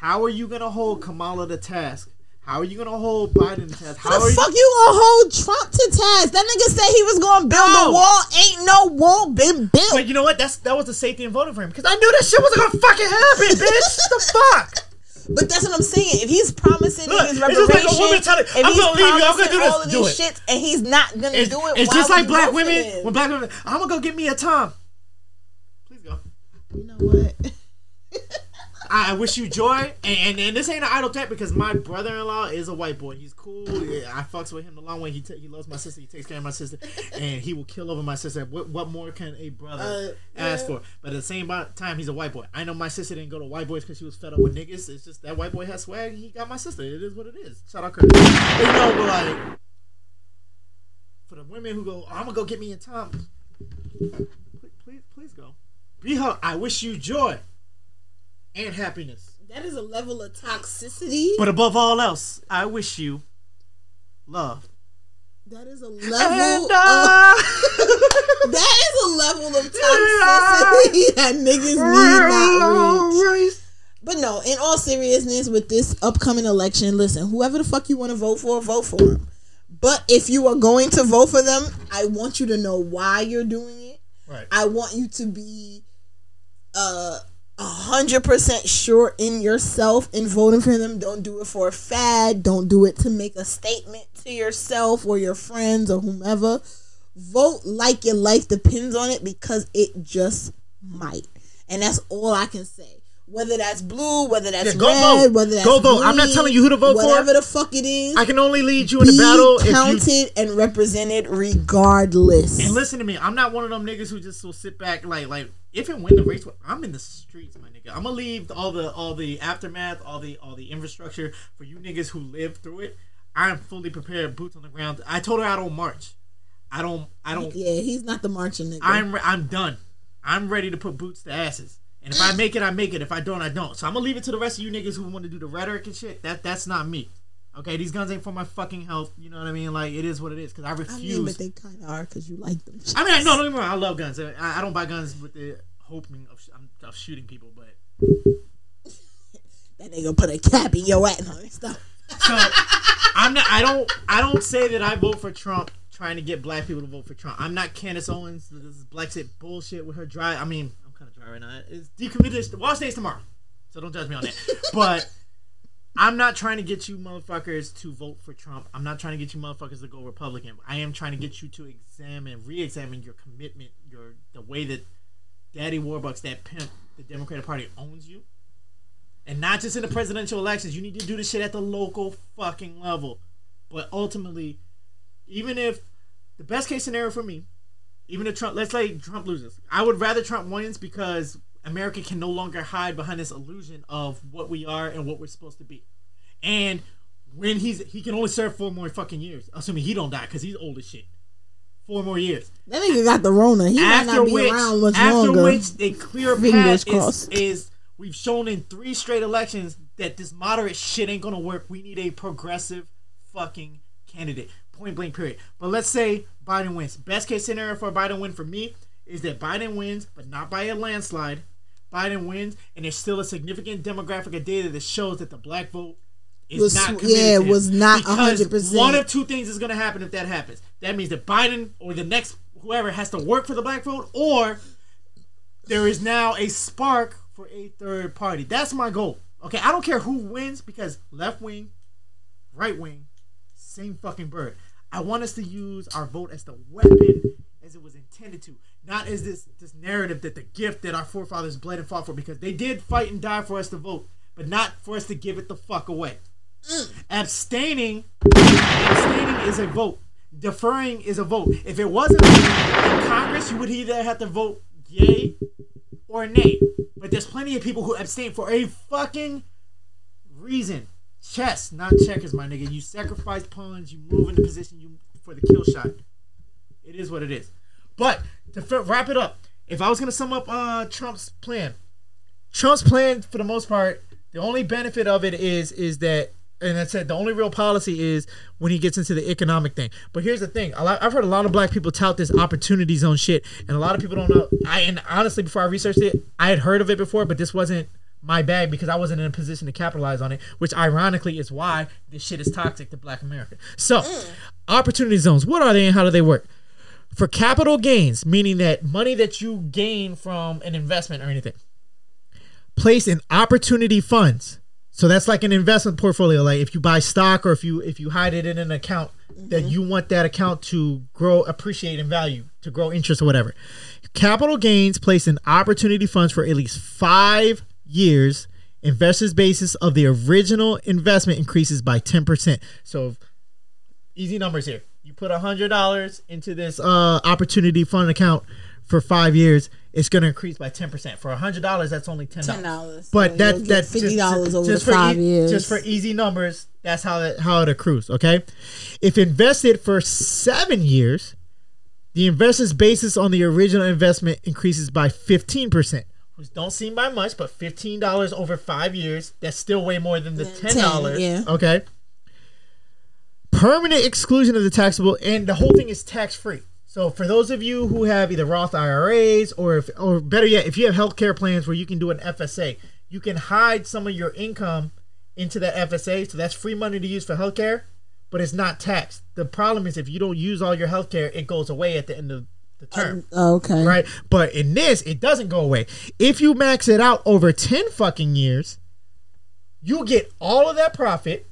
How are you gonna hold Kamala to task? How are you gonna hold Biden to task? How the fuck you gonna hold Trump to task? That nigga said he was gonna build No. a wall. Ain't no wall been built. But you know what? That's that was the safety in voting for him because I knew that shit wasn't gonna fucking happen, bitch. the fuck. But that's what I'm saying. If he's promising Look, it's just like a woman telling- if I'm he's gonna leave you, I'm gonna do this, all of do these it. shits, and he's not gonna It's, do it. it's just like black women. him? When black women, I'm gonna go get me a Tom. Please go. You know what? I wish you joy, and, and, and this ain't an idle threat because my brother-in-law is a white boy. He's cool. Yeah, I fucks with him a long way. He ta he loves my sister. He takes care of my sister, and he will kill over my sister. What, what more can a brother Uh, ask for? But at the same time, he's a white boy. I know my sister didn't go to white boys because she was fed up with niggas. It's just that white boy has swag. He got my sister. It is what it is. Shout out Curtis. You know, but like for the women who go, oh, I'm gonna go get me a Tom. Please, please, please go. Be her. I wish you joy and happiness. That is a level of toxicity. But above all else, I wish you love. that is a And, level. uh, of, that is a level of toxicity that niggas need not reach. But no, in all seriousness, with this upcoming election, listen, whoever the fuck you want to vote for, vote for them. But if you are going to vote for them, I want you to know why you're doing it. Right. I want you to be uh a hundred percent sure in yourself in voting for them. Don't do it for a fad. Don't do it to make a statement to yourself or your friends or whomever. Vote like your life depends on it because it just might. And that's all I can say. Whether that's blue, whether that's Yeah, go red, vote. whether that's Go vote. I'm not green, telling you who to vote for. whatever the fuck it is, I can only lead you in the battle if you counted and represented regardless. And listen to me, I'm not one of them niggas who just will sit back like like if and when the race. I'm in the streets, my nigga. I'm gonna leave all the all the aftermath, all the all the infrastructure for you niggas who lived through it. I am fully prepared, boots on the ground. I told her I don't march. I don't. I don't. yeah, he's not the marching nigga. I'm re- I'm done. I'm ready to put boots to asses. And if I make it, I make it. If I don't, I don't. So I'm gonna leave it to the rest of you niggas who want to do the rhetoric and shit. That that's not me. Okay, these guns ain't for my fucking health. You know what I mean? Like it is what it is. Because I refuse. I mean, but they kind of are because you like them. I mean, I, no, don't get me wrong. I love guns. I, I don't buy guns with the hoping of, sh- of shooting people, but that nigga put a cap in your ass. No, stop. so I'm not. I don't. I don't say that I vote for Trump trying to get black people to vote for Trump. I'm not Candace Owens. This is Blexit bullshit with her dry. I mean, I'm kind of dry right now. It's decommitted. Wall State's tomorrow, so don't judge me on that. But I'm not trying to get you motherfuckers to vote for Trump. I'm not trying to get you motherfuckers to go Republican. I am trying to get you to examine, re-examine your commitment, your the way that Daddy Warbucks, that pimp, the Democratic Party owns you. And not just in the presidential elections. You need to do this shit at the local fucking level. But ultimately, even if the best case scenario for me, even if Trump, let's say Trump loses, I would rather Trump wins because America can no longer hide behind this illusion of what we are and what we're supposed to be. And when he's he can only serve four more fucking years, assuming he don't die because he's old as shit. Four more years. That nigga got the Rona. He might After not be which, around much after longer. which, a clear Fingers path is, is we've shown in three straight elections that this moderate shit ain't gonna work. We need a progressive fucking candidate. Point blank, period. But let's say Biden wins. Best case scenario for a Biden win for me is that Biden wins, but not by a landslide. Biden wins, and there's still a significant demographic of data that shows that the black vote is Was- not committed yeah, was not Because 100%. One of two things is going to happen if that happens. That means that Biden or the next whoever has to work for the black vote, or there is now a spark for a third party. That's my goal. Okay, I don't care who wins because left wing, right wing, same fucking bird. I want us to use our vote as the weapon as it was intended to, not as this this narrative that the gift that our forefathers bled and fought for because they did fight and die for us to vote, but not for us to give it the fuck away. Mm. Abstaining, abstaining is a vote. Deferring is a vote. If it wasn't in Congress, you would either have to vote yay or nay. But there's plenty of people who abstain for a fucking reason. Chess, not checkers, my nigga. You sacrifice pawns, you move in the position you for the kill shot. It is what it is. But to f- wrap it up, if I was gonna sum up uh, Trump's plan, Trump's plan for the most part, the only benefit of it is is that, and I said the only real policy is when he gets into the economic thing. But here's the thing: lot, I've heard a lot of black people tout this opportunity zone shit, and a lot of people don't know. I and honestly, before I researched it, I had heard of it before, but this wasn't my bag because I wasn't in a position to capitalize on it. Which ironically is why this shit is toxic to Black America. So, mm. opportunity zones. What are they and how do they work? For capital gains, meaning that money that you gain from an investment or anything place in opportunity funds. So that's like an investment portfolio. Like if you buy stock or if you if you hide it in an account that mm-hmm. you want that account to grow, appreciate in value, to grow interest or whatever. Capital gains placed in opportunity funds for at least five years investors' basis of the original investment increases by 10%. So, easy numbers here. You put $100 into this uh, opportunity fund account for five years, it's going to increase by 10%. For $100, that's only $10. $10. But So that, that's $50 over the for five ea- years. Just for easy numbers, that's how it, how it accrues, okay? If invested for seven years, the investor's basis on the original investment increases by 15%. Which don't seem by much, but $15 over five years, that's still way more than the $10. 10, yeah. Okay. Permanent exclusion of the taxable, and the whole thing is tax free. So for those of you who have either Roth IRAs or if, or better yet, if you have healthcare plans where you can do an FSA, you can hide some of your income into that FSA. So that's free money to use for healthcare, but it's not taxed. The problem is if you don't use all your healthcare, it goes away at the end of the term. Oh, okay. Right? But in this, it doesn't go away. If you max it out over 10 fucking years, you get all of that profit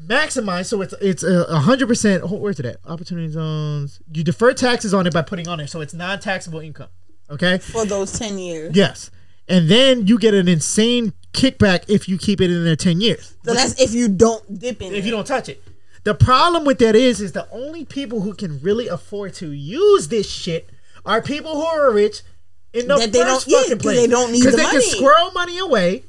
maximized so it's it's a hundred percent oh, where's it at opportunity zones you defer taxes on it by putting on it so it's non-taxable income okay For those 10 years. yes and then you get an insane kickback if you keep it in there 10 years So that's if you don't dip in if it. you don't touch it the problem with that is is the only people who can really afford to use this shit are people who are rich in the That they first don't- yeah, fucking 'cause place they don't need 'Cause the they can squirrel money away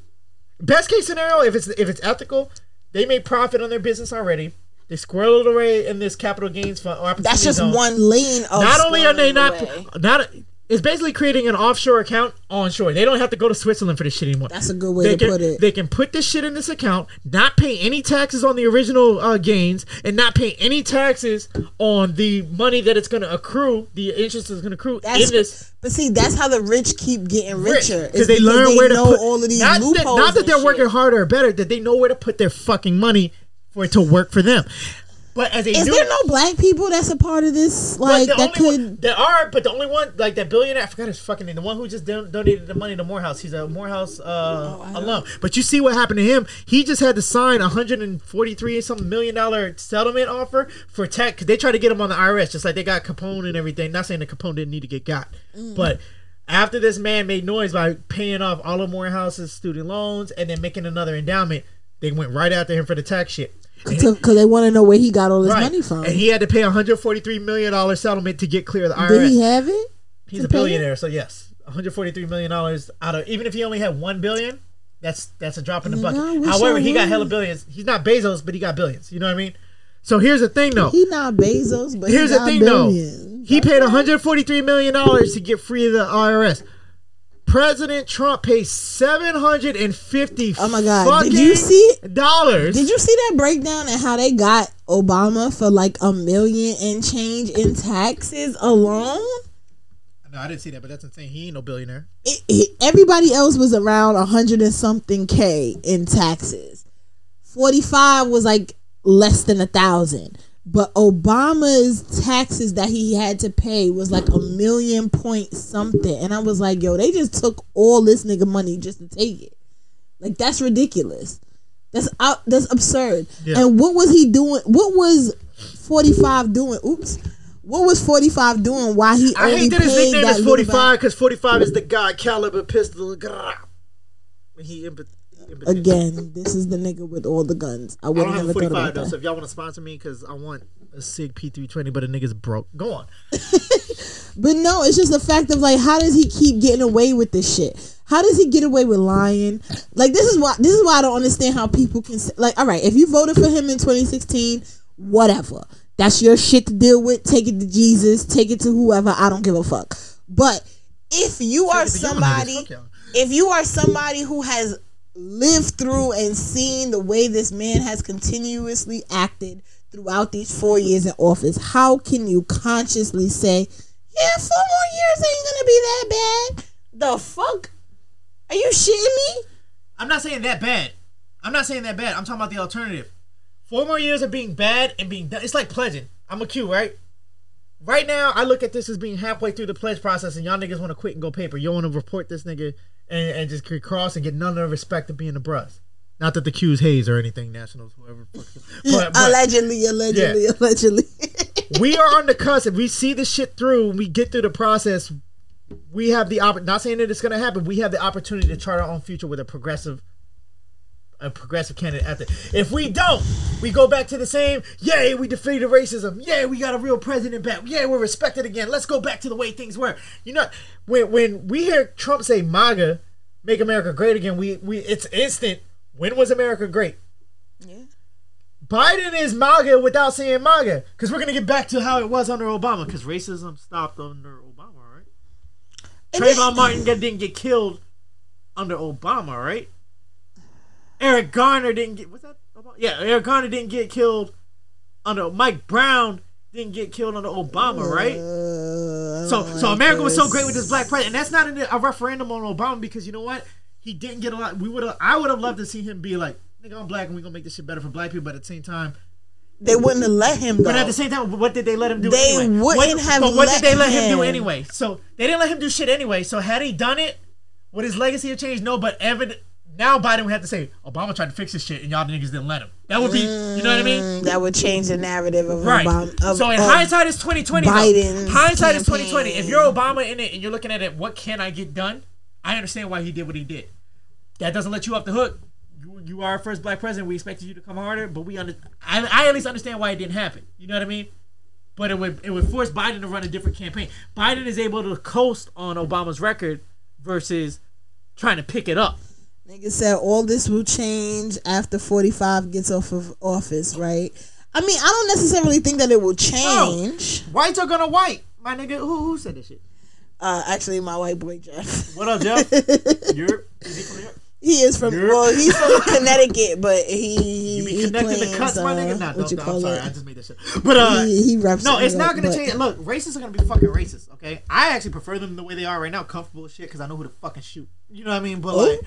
best case scenario if it's if it's ethical they make profit on their business already they squirrel it away in this capital gains fund That's just zone. one lane of not only are they not away. not it's basically creating an offshore account onshore they don't have to go to switzerland for this shit anymore That's a good way they to can, put it. They can put this shit in this account, not pay any taxes on the original uh, gains, and not pay any taxes on the money that it's going to accrue. The interest is going to accrue That's, in this. but see, that's how the rich keep getting richer. because they learn they where to put all of these not loopholes. that, not that they're shit. working harder or better, that they know where to put their fucking money for it to work for them. But as a Is new, there no black people that's a part of this? Like that could. one, there are, but the only one like that billionaire, I forgot his fucking name, the one who just don- donated the money to Morehouse. He's a Morehouse uh, Oh, alum. But you see what happened to him? He just had to sign a hundred and forty three something million dollar settlement offer for tech because they tried to get him on the IRS, just like they got Capone and everything. Not saying that Capone didn't need to get got, Mm. but. After this man made noise by paying off all of Morehouse's student loans and then making another endowment, they went right after him for the tax shit. Because they want to know where he got all his Right. money from. And he had to pay hundred forty three million dollar settlement to get clear of the IRS. Did he have it? He's a pay it? billionaire, so yes, 143 million dollars out of even if he only had one billion, that's that's a drop in the bucket. However, he got hella billions. He's not Bezos, but he got billions. You know what I mean? So here's the thing, though. He not Bezos, but Here's he the got thing, billions. though. He paid 143 million dollars to get free of the IRS. President Trump paid 750 Oh my God. Did you see- dollars. Did you see that breakdown and how they got Obama for like a million and change in taxes alone? no, I didn't see that, but that's insane. He ain't no billionaire. It, it, everybody else was around a hundred and something k in taxes. Forty five was like less than a thousand. But Obama's taxes that he had to pay was like a million point something. And I was like, yo, they just took all this nigga money just to take it. Like that's ridiculous. That's out that's absurd. Yeah. And what was he doing? What was 45 doing? Oops. What was 45 doing Why he I only hate that his nickname that is 45 because 45 is the God caliber pistol. He Again, this is the nigga with all the guns. I I would don't have never a thought 45 about though, that. so if y'all want to sponsor me, because I want a Sig P320, but the nigga's broke. Go on. But no, it's just the fact of like, how does he keep getting away with this shit? How does he get away with lying? Like this is why this is why I don't understand how people can say, like, all right, if you voted for him in 2016, whatever, that's your shit to deal with. Take it to Jesus, take it to whoever. I don't give a fuck. But if you are it to y'all niggas, somebody, if you are somebody who has lived through and seen the way this man has continuously acted throughout these four years in office, how can you consciously say, yeah, four more years ain't gonna be that bad? The fuck? Are you shitting me? I'm not saying that bad. I'm not saying that bad. I'm talking about the alternative. Four more years of being bad and being done. It's like pledging. I'm a Q, right? Right now, I look at this as being halfway through the pledge process, and y'all niggas want to quit and go paper. You want to report this nigga and, and just cross and get none of the respect of being a brus. Not that the Q's Hayes or anything, Nationals, whoever. But, but allegedly, allegedly, allegedly. we are on the cusp. If we see this shit through, we get through the process. We have the opp- not saying that it's going to happen. We have the opportunity to chart our own future with a progressive a progressive candidate after. If we don't, we go back to the same. Yay, we defeated racism. Yay, we got a real president back. Yay, we're respected again. Let's go back to the way things were. You know, when when we hear Trump say MAGA, make America great again, we we it's instant. When was America great? Yeah. Biden is MAGA without saying MAGA, because we're gonna get back to how it was under Obama, because racism stopped under Obama, right? Trayvon Martin didn't get killed under Obama, right? Eric Garner didn't get what's that? Obama? Yeah, Eric Garner didn't get killed under Mike Brown didn't get killed under Obama, right? Uh, So so like America was so great with this black president, and that's not a, a referendum on Obama because you know what? He didn't get a lot. We would. I would have loved to see him be like, "Nigga, I'm black, and we gonna make this shit better for black people." But at the same time, They wouldn't have let him. Though. but at the same time, what did they let him do? They anyway? wouldn't what, have But what did they let let him do anyway? So they didn't let him do shit anyway. So had he done it, would his legacy have changed? No, but evident. Now Biden would have to say Obama tried to fix this shit and y'all niggas didn't let him. That would be, you know what I mean? Mm, that would change the narrative of Right. Obama. Of, so in hindsight, it's twenty twenty. Biden's Hindsight is twenty twenty. If you're Obama in it and you're looking at it, what can I get done? I understand why he did what he did. That doesn't let you off the hook. You, you are our first black president. We expected you to come harder, but we under. I, I at least understand why it didn't happen. You know what I mean? But it would it would force Biden to run a different campaign. Biden is able to coast on Obama's record versus trying to pick it up. Nigga said all this will change after 45 gets off of office, right? I mean, I don't necessarily think that it will change. Whites are gonna white. My nigga, who who said this shit? Uh, actually, my white boy Jeff. What up, Jeff? Europe? Is he from Europe? He is from You're- well, he's from Connecticut, but he You he connected claims, to cuts, my uh, nigga? Nah, what you no, call I'm sorry, it? I just made this shit. But uh, he, he reps no, it's not gonna but- change. Look, racists are gonna be fucking racist. Okay, I actually prefer them the way they are right now, comfortable as shit, because I know who to fucking shoot. You know what I mean? But Oh, like,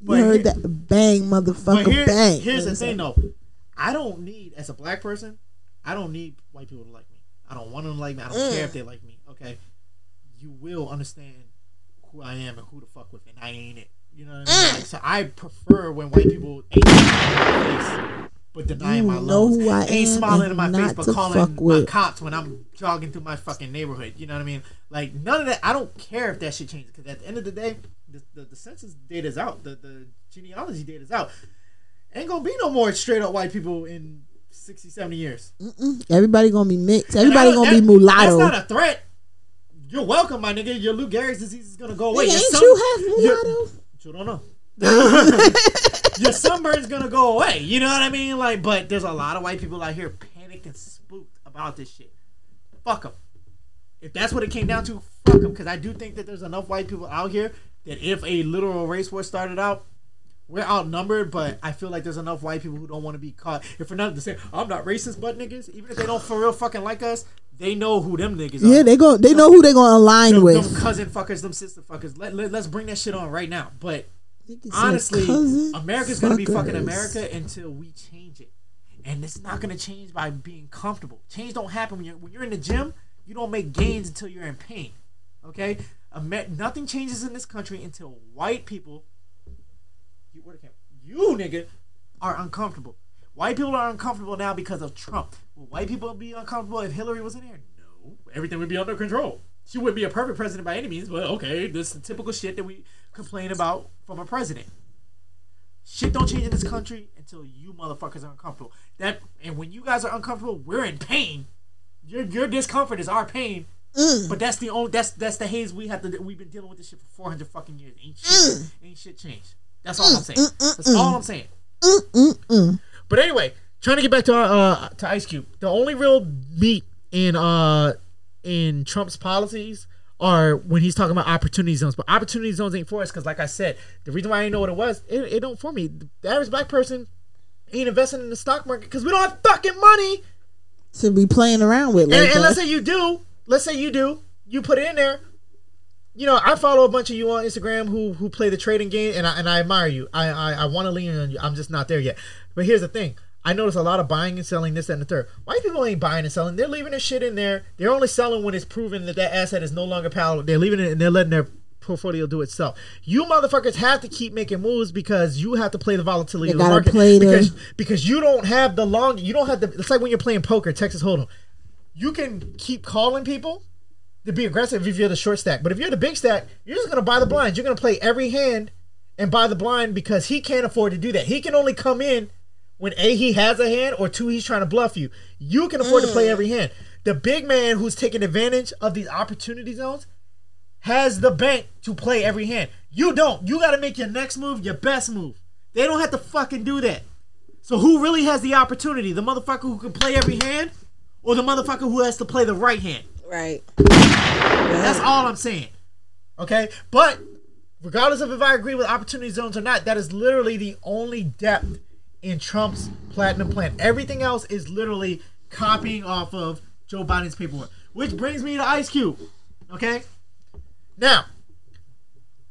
but heard here- that bang, motherfucker, here- bang. here's the thing, though. I don't need, as a black person, I don't need white people to like me. I don't want them to like me. I don't Mm. care if they like me. Okay, you will understand who I am and who to fuck with, and I ain't it. You know what I mean? Mm. Like, so I prefer when white people ain't smiling in my face, but denying You my know lungs. who I ain't smiling in my face, but calling my cops when I'm jogging through my fucking neighborhood. You know what I mean? Like none of that. I don't care if that shit changes because at the end of the day, the, the, the census data's out. The the genealogy data is out. Ain't gonna be no more straight up white people in 60, 70 years. Everybody gonna be mixed. Everybody gonna be mulatto. That's not a threat. You're welcome, my nigga. Your Lou Gehrig's disease is gonna go away. Nigga, ain't sun- you half your- mulatto? You don't know. Your sunburn's gonna go away. You know what I mean? Like, but there's a lot of white people out here panicked and spooked about this shit. Fuck them. If that's what it came down to, fuck them. Because I do think that there's enough white people out here that if a literal race war started out, we're outnumbered. But I feel like there's enough white people who don't want to be caught. If for nothing to say, I'm not racist, but niggas, even if they don't for real fucking like us, they know who them niggas are. Yeah, they go. They know who they gonna align them, with. them cousin fuckers, them sister fuckers. Let, let, let's bring that shit on right now. But honestly, America's gonna be fucking. America until we change it, and it's not gonna change by being comfortable. Change don't happen when you're when you're in the gym. You don't make gains until you're in pain. Okay, Amer- nothing changes in this country until white people, you, where the camera? you nigga, are uncomfortable. White people are uncomfortable now because of Trump. Will white people be uncomfortable if Hillary was in there? No, everything would be under control. She wouldn't be a perfect president by any means, but okay, this is typical shit that we complain about from a president. Shit don't change in this country until you motherfuckers are uncomfortable. That and when you guys are uncomfortable, we're in pain. Your your discomfort is our pain. Mm. But that's the only that's that's the haze we have to. We've been dealing with this shit for four hundred fucking years. Ain't shit mm. ain't shit changed. That's all mm, I'm saying. That's all I'm saying. But anyway, trying to get back to uh to Ice Cube. The only real meat in uh in Trump's policies are when he's talking about opportunity zones. But opportunity zones ain't for us because, like I said, the reason why I didn't know what it was, it, it don't for me. The average black person ain't investing in the stock market because we don't have fucking money. to be playing around with. Like And, and let's say you do. Let's say you do. You put it in there. You know, I follow a bunch of you on Instagram who who play the trading game, and I and I admire you. I I, I want to lean on you. I'm just not there yet. But here's the thing. I notice a lot of buying and selling this that, and the third. White people ain't buying and selling. They're leaving their shit in there. They're only selling when it's proven that that asset is no longer palatable. They're leaving it and they're letting their portfolio do itself. You motherfuckers have to keep making moves because you have to play the volatility They of the market. because because you don't have the long. You don't have the. It's like when you're playing poker, Texas Hold'em. You can keep calling people to be aggressive if you're the short stack. But if you're the big stack, you're just gonna buy the blinds. You're gonna play every hand and buy the blind because he can't afford to do that. He can only come in when A, he has a hand, or two, he's trying to bluff you. You can afford to play mm. every hand. The big man who's taking advantage of these opportunity zones has the bank to play every hand. You don't. You got to make your next move your best move. They don't have to fucking do that. So who really has the opportunity? The motherfucker who can play every hand, or the motherfucker who has to play the right hand? Right. That's all I'm saying. Okay? But regardless of if I agree with opportunity zones or not, that is literally the only depth in Trump's platinum plan. Everything else is literally copying off of Joe Biden's paperwork. Which brings me to Ice Cube. Okay? Now,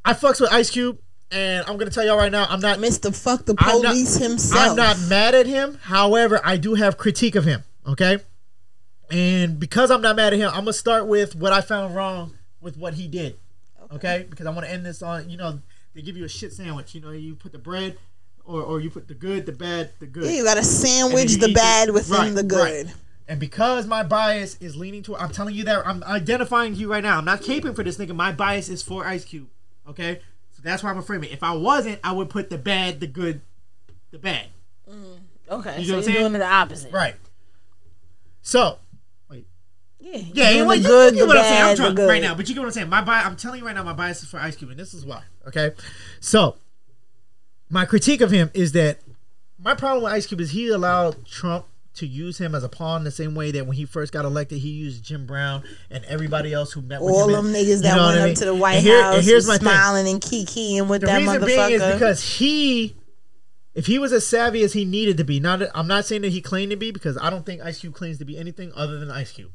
I fucks with Ice Cube, and I'm gonna tell y'all right now, I'm not Mr. Fuck the I'm not- police himself. I'm not mad at him. However, I do have critique of him. Okay, and because I'm not mad at him, I'm gonna start with what I found wrong with what he did. Okay, because I want to end this on you know they give you a shit sandwich. You know you put the bread, or or you put the good, the bad, the good. Yeah, you gotta sandwich the bad it. within Right, the good. right. And because my bias is leaning toward, I'm telling you that I'm identifying you right now. I'm not caping for this nigga. My bias is for Ice Cube. Okay, so that's why I'm framing. It. If I wasn't, I would put the bad, the good, the bad. Mm, okay, You know so you're saying? doing the opposite. Right. So. Yeah, Yeah, you're well, you, good, you get what I'm saying. I'm bad, drunk right now, but you get what I'm saying. My bias, I'm telling you right now, my bias is for Ice Cube, and this is why. Okay, so my critique of him is that my problem with Ice Cube is he allowed Trump to use him as a pawn the same way that when he first got elected, he used Jim Brown and everybody else who met with All him. All them and- niggas you that went I mean? to the White And here- House and here's my was thing. smiling and kikiing with The that reason being is because he, if he was as savvy as he needed to be, not I'm not saying that he claimed to be because I don't think Ice Cube claims to be anything other than Ice Cube.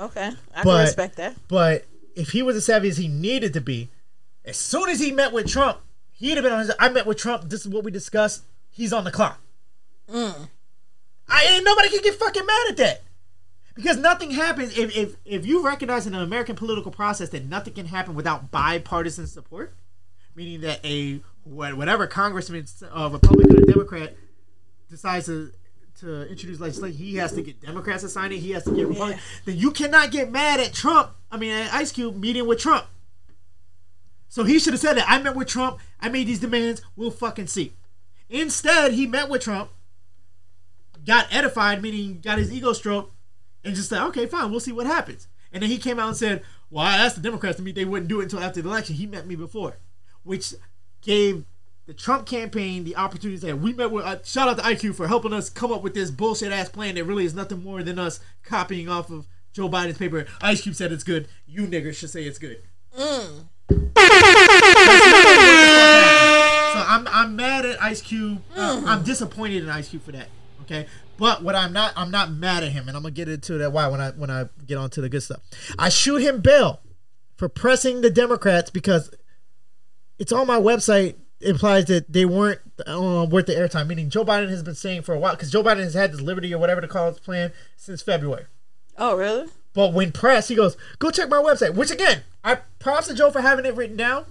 Okay, I But- can respect that. But if he was as savvy as he needed to be, as soon as he met with Trump, he'd have been on his. I met with Trump. This is what we discussed. He's on the clock. I ain't nobody can get fucking mad at that because nothing happens if if if you recognize in the American political process that nothing can happen without bipartisan support, meaning that a whatever congressman, uh, Republican or Democrat, decides to to introduce legislation, he has to get Democrats to sign it. He has to get Republicans. Then you cannot get mad at Trump. I mean, at Ice Cube meeting with Trump. So he should have said that I met with Trump. I made these demands. We'll fucking see. Instead, he met with Trump, got edified, meaning got his ego stroked, and just said, "Okay, fine, we'll see what happens." And then he came out and said, "Well, I asked the Democrats to meet. They wouldn't do it until after the election. He met me before," which gave the Trump campaign the opportunity that "We met with." Uh, shout out to IQ for helping us come up with this bullshit ass plan that really is nothing more than us copying off of Joe Biden's paper. Ice Cube said it's good. You niggers should say it's good. So I'm I'm mad at Ice Cube. Uh, I'm disappointed in Ice Cube for that. Okay, but what I'm not I'm not mad at him, and I'm gonna get into that why when I when I get on to the good stuff. I shoot him bail for pressing the Democrats because it's on my website. Implies that they weren't uh, worth the airtime. Meaning Joe Biden has been saying for a while because Joe Biden has had this liberty or whatever to call his plan since February. Oh, really? But when pressed, he goes, "Go check my website." Which again, I props to Joe for having it written down.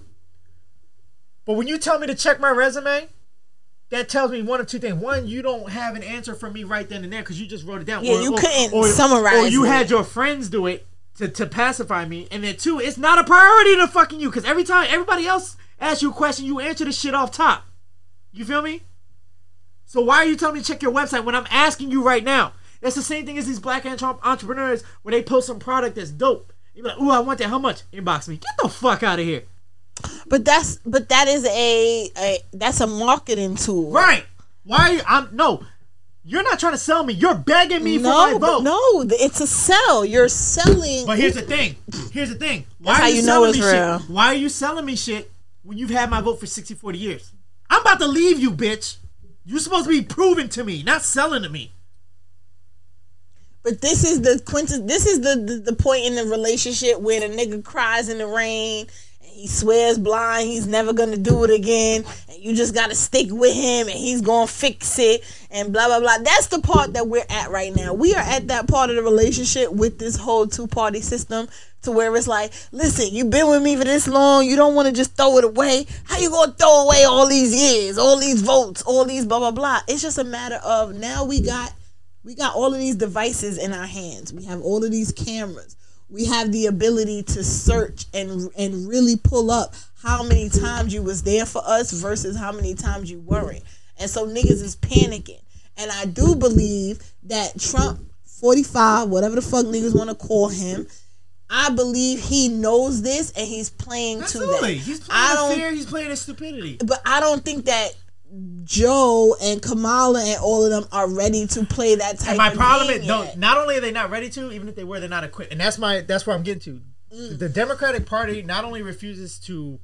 But when you tell me to check my resume, that tells me one of two things: one, you don't have an answer for me right then and there because you just wrote it down. Yeah, you couldn't summarize Or you it. had your friends do it to, to pacify me, and then two, it's not a priority to fucking you because every time everybody else asks you a question, you answer the shit off top. You feel me? So why are you telling me to check your website when I'm asking you right now? That's the same thing as these black entre- entrepreneurs where they post some product that's dope. You be like, "Ooh, I want that. How much?" Inbox me. Get the fuck out of here. But that's but that is a, a that's a marketing tool. Right? Why? Are you, I'm no. You're not trying to sell me. You're begging me for No, my vote. no, it's a sell. You're selling. But here's the thing. Here's the thing. Why That's are how you, you know selling it's me real. shit? Why are you selling me shit when you've had my vote for 60, 40 years? I'm about to leave you, bitch. You're supposed to be proving to me, not selling to me. But this is the quintus. This is the, the the point in the relationship where the nigga cries in the rain he swears blind he's never gonna do it again, and you just gotta stick with him and he's gonna fix it and blah blah blah. That's the part that we're at right now. We are at that part of the relationship with this whole two party system to where it's like, listen, you've been with me for this long, you don't want to just throw it away. How you gonna throw away all these years, all these votes, all these blah blah blah? It's just a matter of now we got we got all of these devices in our hands. We have all of these cameras. We have the ability to search and and really pull up how many times you was there for us versus how many times you weren't. And so niggas is panicking. And I do believe that Trump 45, whatever the fuck niggas want to call him, I believe he knows this and he's playing Absolutely. to that. He's I playing don't- the fear. He's playing the stupidity. but I don't think that Joe and Kamala and all of them are ready to play that type And my of problem is, no, not only are they not ready to, even if they were, they're not equipped. And that's my that's where I'm getting to. Mm. The Democratic Party not only refuses to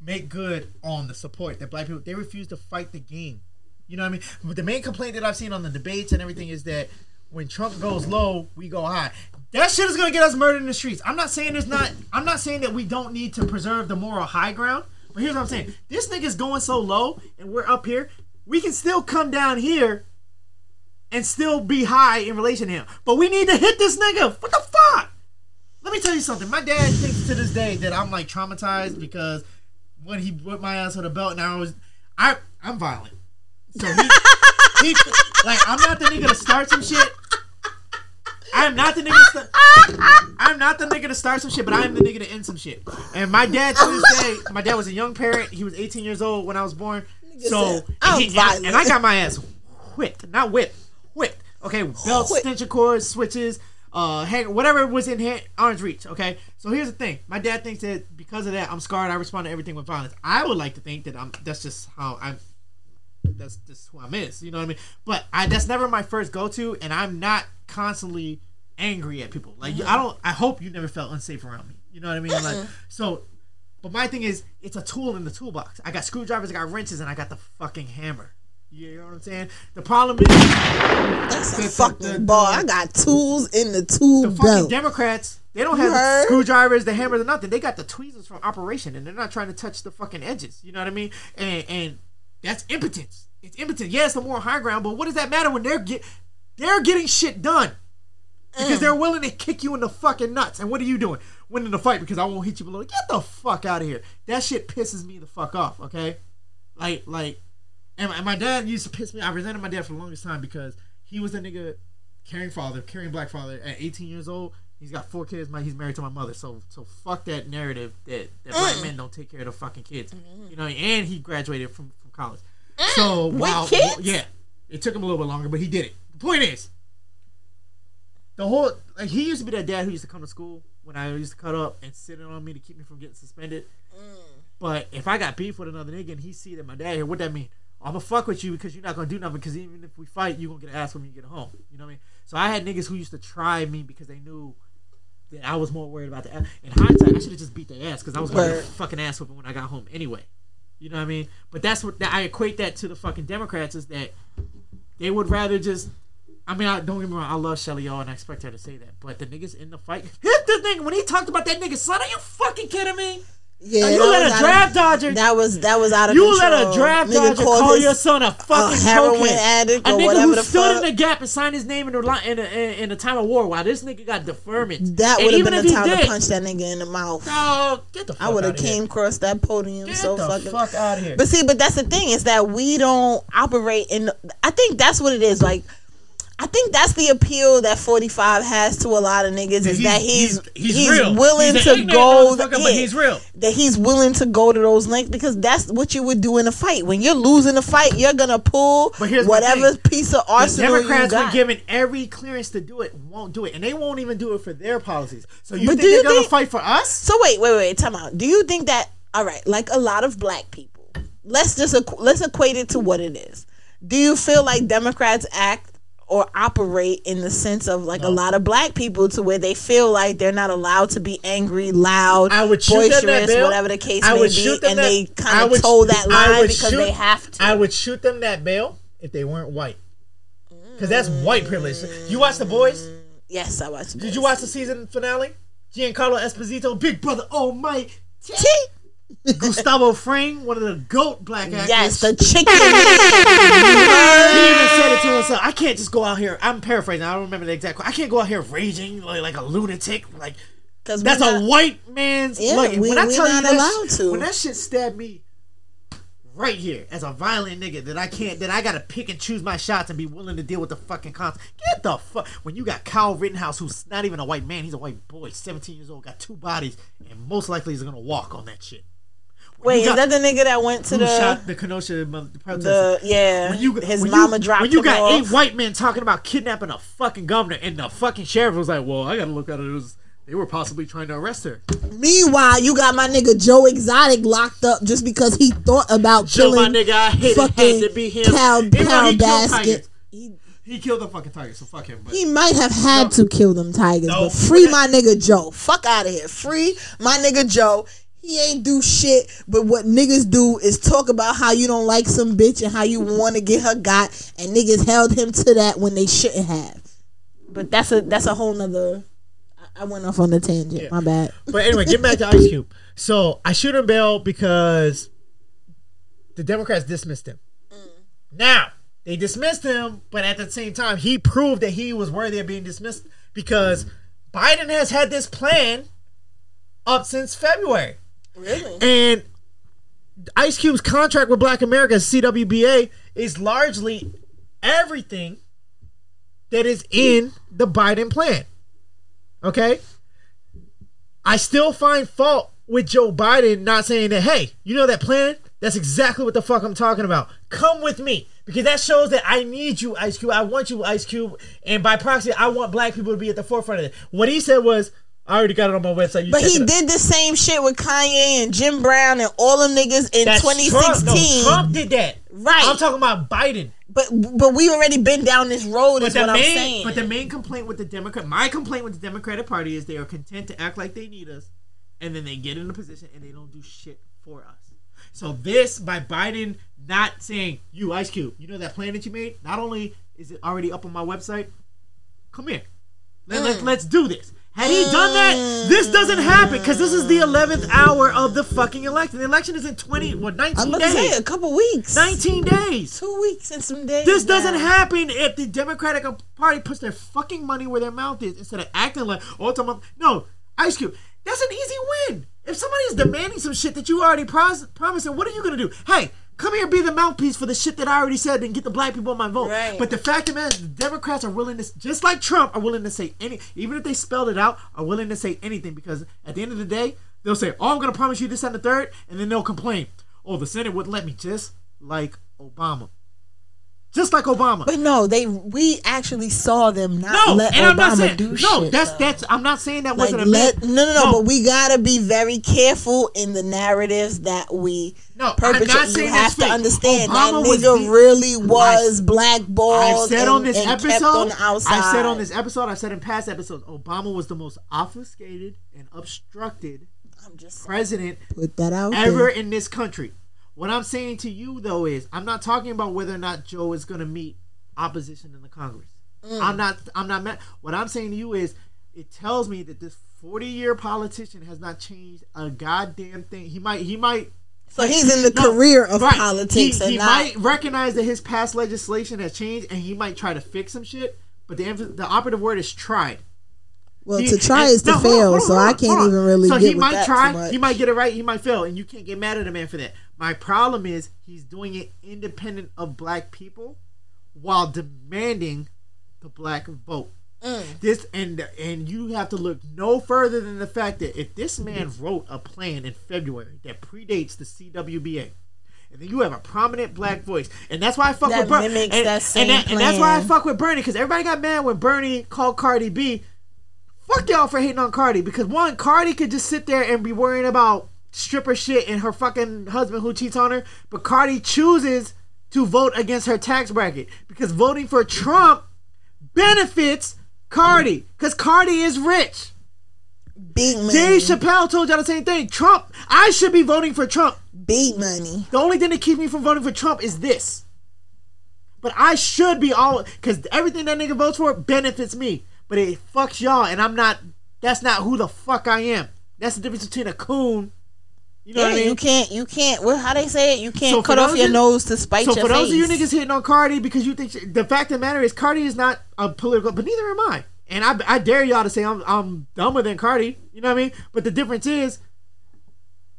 make good on the support that black people, they refuse to fight the game. You know what I mean? But the main complaint that I've seen on the debates and everything is that when Trump goes low, we go high. That shit is gonna get us murdered in the streets. I'm not saying there's not. I'm not saying that we don't need to preserve the moral high ground. But here's what I'm saying: this nigga's going so low, and we're up here. We can still come down here and still be high in relation to him. But we need to hit this nigga. What the fuck? Let me tell you something. My dad thinks to this day that I'm like traumatized because when he whipped my ass with a belt and I was I I'm violent. So he, he like I'm not the nigga to start some shit. I'm not the nigga to start, I'm not the nigga to start some shit, but I am the nigga to end some shit. And my dad to this day, my dad was a young parent. He was 18 years old when I was born. So and, he- violent." and I got my ass whipped, not whipped, whipped. Okay, belts, Whipped. extension cords, switches, uh, hang, whatever was in hand, arm's reach. Okay, so here's the thing: my dad thinks that because of that, I'm scarred. I respond to everything with violence. I would like to think that I'm. That's just how I'm. That's just who I'm is. You know what I mean? But I that's never my first go to, and I'm not constantly angry at people. Like mm-hmm. I don't. I hope you never felt unsafe around me. You know what I mean? Like so. But my thing is, it's a tool in the toolbox. I got screwdrivers, I got wrenches, and I got the fucking hammer. You know what I'm saying? The problem is That's a fucking the- ball. I got tools in the tool the fucking belt. Democrats. They don't have heard? screwdrivers, the hammers, or nothing. They got the tweezers from Operation, and they're not trying to touch the fucking edges. You know what I mean? And and that's impotence. It's impotent. Yeah, it's the more high ground, but what does that matter when they're get they're getting shit done? Because mm. they're willing to kick you in the fucking nuts. And what are you doing? Winning the fight because I won't hit you below. Get the fuck out of here. That shit pisses me the fuck off, okay? Like, like, and my, and my dad used to piss me. I resented my dad for the longest time because he was a nigga caring father, caring black father at 18 years old. He's got four kids. My, he's married to my mother. So, so fuck that narrative that, that black mm. men don't take care of their fucking kids. Mm-hmm. You know, and he graduated from, from college. Mm. So, wow, yeah, it took him a little bit longer, but he did it. The point is, the whole like he used to be that dad who used to come to school when I used to cut up and sit on me to keep me from getting suspended. Mm. But if I got beef with another nigga and he see that my dad here, what that mean? I'm gonna fuck with you because you're not gonna do nothing. Because even if we fight, you gonna get an ass when you get home. You know what I mean? So I had niggas who used to try me because they knew that I was more worried about the ass. In hindsight, I should have just beat their ass because I was gonna get fucking ass whipping when I got home anyway. You know what I mean? But that's what I equate that to the fucking Democrats is that they would rather just. I mean, I, don't get me wrong. I love Shelly Y'all, and I expect her to say that. But the niggas in the fight, hit the thing when he talked about that nigga son. Are you fucking kidding me? Yeah, you let a draft of, dodger. That was that was out of you control. let a draft Nigga dodger call his- your son a fucking heroin cokehead. addict a nigga who stood in the gap and signed his name in the in a, in, a time of war. While this nigga got deferment. That would have been the he time to punch that nigga in the mouth. Oh, get the fuck I would have outta here. came across that podium Get so the fucking. fuck out of here. But see, but that's the thing is that we don't operate in. I think that's what it is. Like, I think that's the appeal that Forty Five has to a lot of niggas is that he's he's, real. willing He's to go. motherfucker, but yeah, he's real. That he's willing to go to those lengths because that's what you would do in a fight. When you're losing a fight, you're gonna pull But here's my whatever piece of The arsenal Democrats, you when got. given every clearance to do it, won't do it, and they won't even do it for their policies. So you but think they're gonna fight for us? So wait, wait, wait, time out. Do you think that all right, like a lot of black people, let's just let's equate it to what it is. Do you feel like Democrats act or operate in the sense of like a lot of black people to where they feel like they're not allowed to be angry, loud, I would shoot them that boisterous, whatever the case I may would be, shoot them and that- they kind of toe that line because shoot- they have to. I would shoot them that bail if they weren't white, because that's white privilege. You watch the boys? yes, I watched. Did you watch the season finale? Giancarlo Esposito, Big Brother oh Almighty, Gustavo Fring, one of the goat black actors. Yes, the chicken. He even said it to himself. I can't just go out here. I'm paraphrasing. I don't remember the exact. quote. I can't go out here raging like, like a lunatic. Like that's a white man's. Yeah, look, we- when I tell not you that allowed to. when that shit stabbed me right here as a violent nigga that I can't that I gotta pick and choose my shots and be willing to deal with the fucking cons. Get the fuck when you got Kyle Rittenhouse, who's not even a white man, he's a white boy, 17 years old, got two bodies, and most likely he's gonna walk on that shit. Wait, you is that the nigga that went to the shot the Kenosha mother- the yeah? when you his when mama you, dropped when you got off. eight white men talking about kidnapping a fucking governor and the fucking sheriff was like, well, I gotta look at it as they were possibly trying to arrest her. Meanwhile, you got my nigga Joe Exotic locked up just because he thought about my killing nigga, I hate it, fucking had to be him. cow, cow he killed basket. He, He killed the fucking tiger, so fuck him. But he might have had No. to kill them tigers, No. but free my nigga Joe. Fuck out of here. Free my nigga Joe. He ain't do shit, but what niggas do is talk about how you don't like some bitch and how you want to get her got, and niggas held him to that when they shouldn't have. But that's a that's a whole nother. I- went off on a tangent. My bad. But anyway, get back to Ice Cube. So I shoot him bail because the Democrats dismissed him. Mm. Now they dismissed him, but at the same time, he proved that he was worthy of being dismissed because Biden has had this plan up since February. Really? And Ice Cube's contract with Black America, CWBA, is largely everything that is in the Biden plan. Okay? I still find fault with Joe Biden not saying that, hey, you know that plan? That's exactly what the fuck I'm talking about. Come with me. Because that shows that I need you, Ice Cube. I want you, Ice Cube. And by proxy, I want black people to be at the forefront of it. What he said was, I already got it on my website. You But he did the same shit with Kanye and Jim Brown and all them niggas in That's 2016. Trump. No, Trump did that. Right. I'm talking about Biden. But but we already been down this road. Is But the what I'm main, saying. but the main complaint with the Democrat, my complaint with the Democratic Party is they are content to act like they need us, and then they get in a position and they don't do shit for us. So this by Biden not saying you Ice Cube, you know that plan that you made. Not only is it already up on my website, come here, Let, Mm. let, let's do this. Had he done that, this doesn't happen because this is the eleventh hour of the fucking election. The election is in twenty, what, nineteen to say days? a couple weeks. Nineteen days. Two weeks and some days. This doesn't happen if the Democratic Party puts their fucking money where their mouth is instead of acting like, oh, it's a. No, Ice Cube, that's an easy win. If somebody is demanding some shit that you already pros- promised, them, what are you to do? Hey, come here, and be the mouthpiece for the shit that I already said and get the black people on my vote. Right. But the fact of the matter is, the Democrats are willing to, just like Trump, are willing to say any, even if they spelled it out, are willing to say anything because at the end of the day, they'll say, oh, I'm going to promise you this and the third, and then they'll complain. Oh, the Senate wouldn't let me, just like Obama. Just like Obama. But no, they we actually saw them not no, let and Obama I'm not saying do no. shit. that's though. that's. I'm not saying that like wasn't a let myth. no, no no but we gotta be very careful in the narratives that we No, I'm perpetrate. You have to fake. understand Obama that nigga the- really was blackballed. I've said and, on this episode. on. I've said on this episode. I've said in past episodes. Obama was the most obfuscated and obstructed I'm just saying, president put that out ever there. in this country. What I'm saying to you though is, I'm not talking about whether or not Joe is going to meet opposition in the Congress. Mm. I'm not. I'm not. Mad. What I'm saying to you is, it tells me that this 40 year politician has not changed a goddamn thing. He might. He might. So he's in the No, career of right. politics He, and he not. might recognize that his past legislation has changed, and he might try to fix some shit. But the the operative word is tried. well, He- to try and- is to no, on, fail, hold on, so I can't even really So he might try, he might get it right, he might fail, and you can't get mad at a man for that. My problem is he's doing it independent of black people while demanding the black vote. Mm. This and and you have to look no further than the fact that if this man wrote a plan in February that predates the CWBA, and then you have a prominent black voice, and that's why I fuck That with Bernie. and, that and, same and that's why I fuck with Bernie because everybody got mad when Bernie called Cardi B. Fuck y'all for hating on Cardi because one, Cardi could just sit there and be worrying about stripper shit and her fucking husband who cheats on her, but Cardi chooses to vote against her tax bracket because voting for Trump benefits Cardi because Cardi is rich. Beat money. Dave Chappelle told y'all the same thing. Trump, I should be voting for Trump. Beat money. The only thing that keeps me from voting for Trump is this. But I should be all because everything that nigga votes for benefits me. But it fucks y'all, and I'm not. That's not who the fuck I am. That's the difference between a coon. You know Yeah, what I mean? you can't. You can't. Well, how they say it? You can't So cut off your nose to spite so your for those face. of you niggas hitting on Cardi because you think she, the fact of the matter is Cardi is not a political, but neither am I. And I, I dare y'all to say I'm I'm dumber than Cardi. You know what I mean? But the difference is,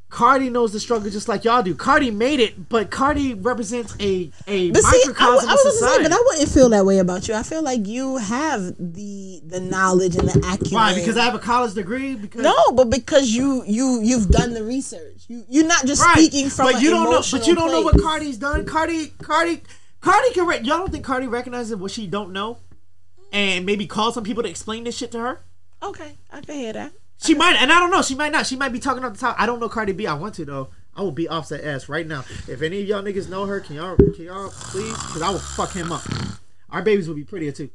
Cardi knows the struggle just like y'all do. Cardi made it, but Cardi represents a a But see, I, microcosm w- I of was gonna say, society. but I wouldn't feel that way about you. I feel like you have the the knowledge and the acumen. Why? Because I have a college degree. Because no, but because you you you've done the research. You you're not just right. speaking from. but you don't know. But you don't know what place. Cardi's done. Cardi, Cardi, Cardi can. Re- y'all don't think Cardi recognizes what she don't know, and maybe call some people to explain this shit to her. Okay, I can hear that. She might, and I don't know. She might not. She might be talking off the top. I don't know Cardi B. I want to though. I will beat Offset ass right now. If any of y'all niggas know her, can y'all, can y'all please? Because I will fuck him up. Our babies will be prettier too.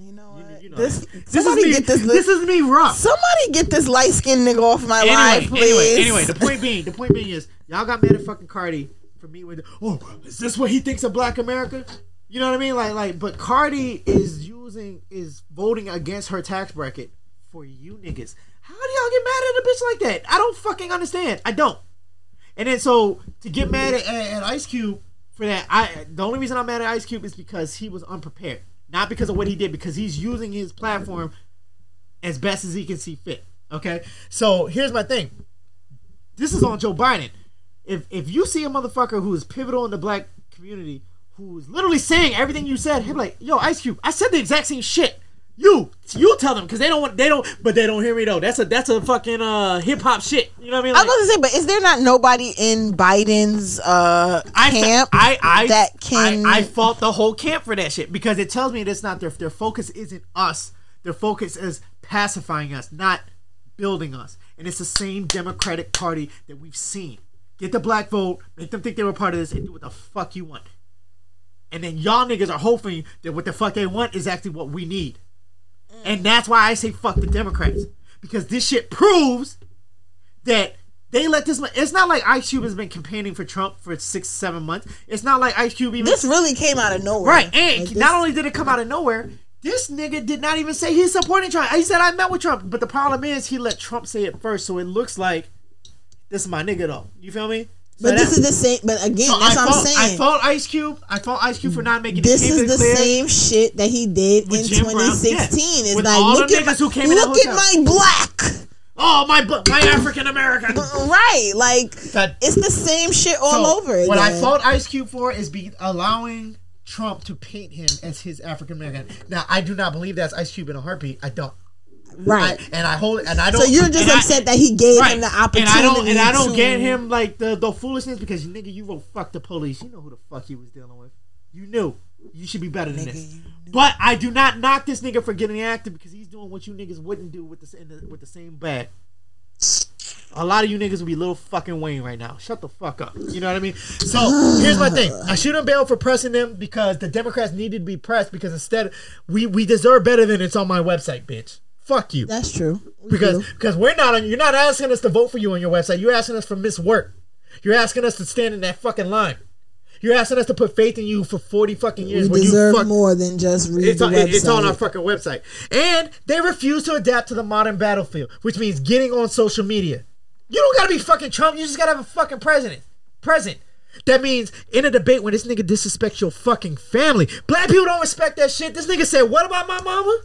You know You, what? you know this this is me. get this. This is me rough. somebody get this light skinned nigga off my Anyway, life, please. anyway, anyway. The point being, the point being is, y'all got mad at fucking Cardi for me with, oh, is this what he thinks of Black America? You know what I mean? Like, like, but Cardi is using, is voting against her tax bracket for you niggas. How do y'all get mad at a bitch like that? I don't fucking understand. I don't. And then so to get mad at, at, Ice Cube for that, I the only reason I'm mad at Ice Cube is because he was unprepared, not because of what he did, because he's using his platform as best as he can see fit. Okay, so here's my thing. This is on Joe Biden. If if you see a motherfucker who is pivotal in the black community, who's literally saying everything you said, he'll be like, "Yo, Ice Cube, I said the exact same shit." You, you tell them because they don't want, they don't, but they don't hear me though. That's a that's a fucking uh hip hop shit. You know what I mean? I was to say, but is there not nobody in Biden's uh, I camp I I that can? I, I fault the whole camp for that shit because it tells me that's not their their focus isn't us. Their focus is pacifying us, not building us. And it's the same Democratic Party that we've seen. Get the black vote, make them think they were part of this, and do what the fuck you want. And then y'all niggas are hoping that what the fuck they want is actually what we need. And that's why I say fuck the Democrats. Because this shit proves that they let this. It's not like Ice Cube has been campaigning for Trump for six, seven months. It's not like Ice Cube even. this really came out of nowhere, right. And Like, this- not only did it come out of nowhere, this nigga did not even say he's supporting Trump. He said, I met with Trump. But the problem is, he let Trump say it first. So it looks like this is my nigga, though. You feel me? So But this is the same. But again, so that's I what I'm saying. I fault Ice Cube. I fault Ice Cube for not making this is the same shit that he did in Jim Brown, 2016. yeah. It's With like look at my, who came look at my black. Oh, my, my African American. Right, like That- it's the same shit all So, over again. What I fault Ice Cube for is be allowing Trump to paint him as his African American. Now, I do not believe that's Ice Cube in a heartbeat. I don't. Right. I, and I hold it and I don't. so you're just and I- upset that he gave right. him the opportunity. And I don't and I don't to, get him like the the foolishness because nigga, you wrote fuck the police. You know who the fuck he was dealing with. You knew. You should be better than Nigga, this. But I do not knock this nigga for getting active because he's doing what you niggas wouldn't do with the, in the with the same bag. A lot of you niggas would be little fucking Wayne right now. Shut the fuck up. You know what I mean? So here's my thing. I shouldn't bail for pressing them because the Democrats needed to be pressed because instead we we deserve better than it's on my website, bitch. Fuck you. That's true. We Because do. because we're not on you're not asking us to vote for you on your website. You're asking us for miss work. You're asking us to stand in that fucking line. You're asking us to put faith in you for 40 fucking years we deserve fuck more than just read it's the on, website. it's on our fucking website. And they refuse to adapt to the modern battlefield, which means getting on social media. You don't gotta be fucking Trump, you just gotta have a fucking president. Present. That means in a debate when this nigga disrespects your fucking family. Black people don't respect that shit. This nigga said, What about my mama?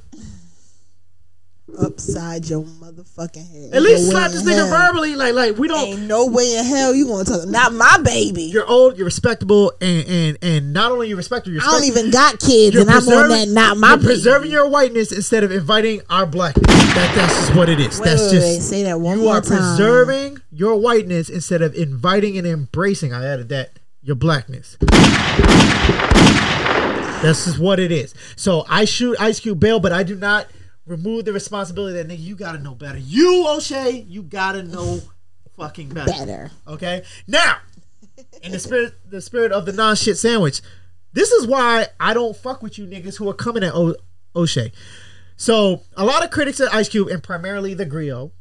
Upside your motherfucking head. At least No slap this nigga hell. verbally. Like, like we don't Ain't no way in hell you gonna tell them. Not my baby. you're old, you're respectable, and and and not only you respectable, you're I don't even got kids, You're and I'm on that. Not my You're baby. preserving your whiteness instead of inviting our blackness. That, that's just what it is. Wait, that's wait, just wait. Say that one you more are time. preserving your whiteness instead of inviting and embracing. I added that your blackness. That's just what it is. So I shoot Ice Cube bail, but I do not remove the responsibility that nigga. You gotta know better. You O'Shea, you gotta know fucking better. better. Okay. Now, in the spirit, the spirit of the non shit sandwich, this is why I don't fuck with you niggas who are coming at o- O'Shea. So a lot of critics at Ice Cube and primarily the Grio,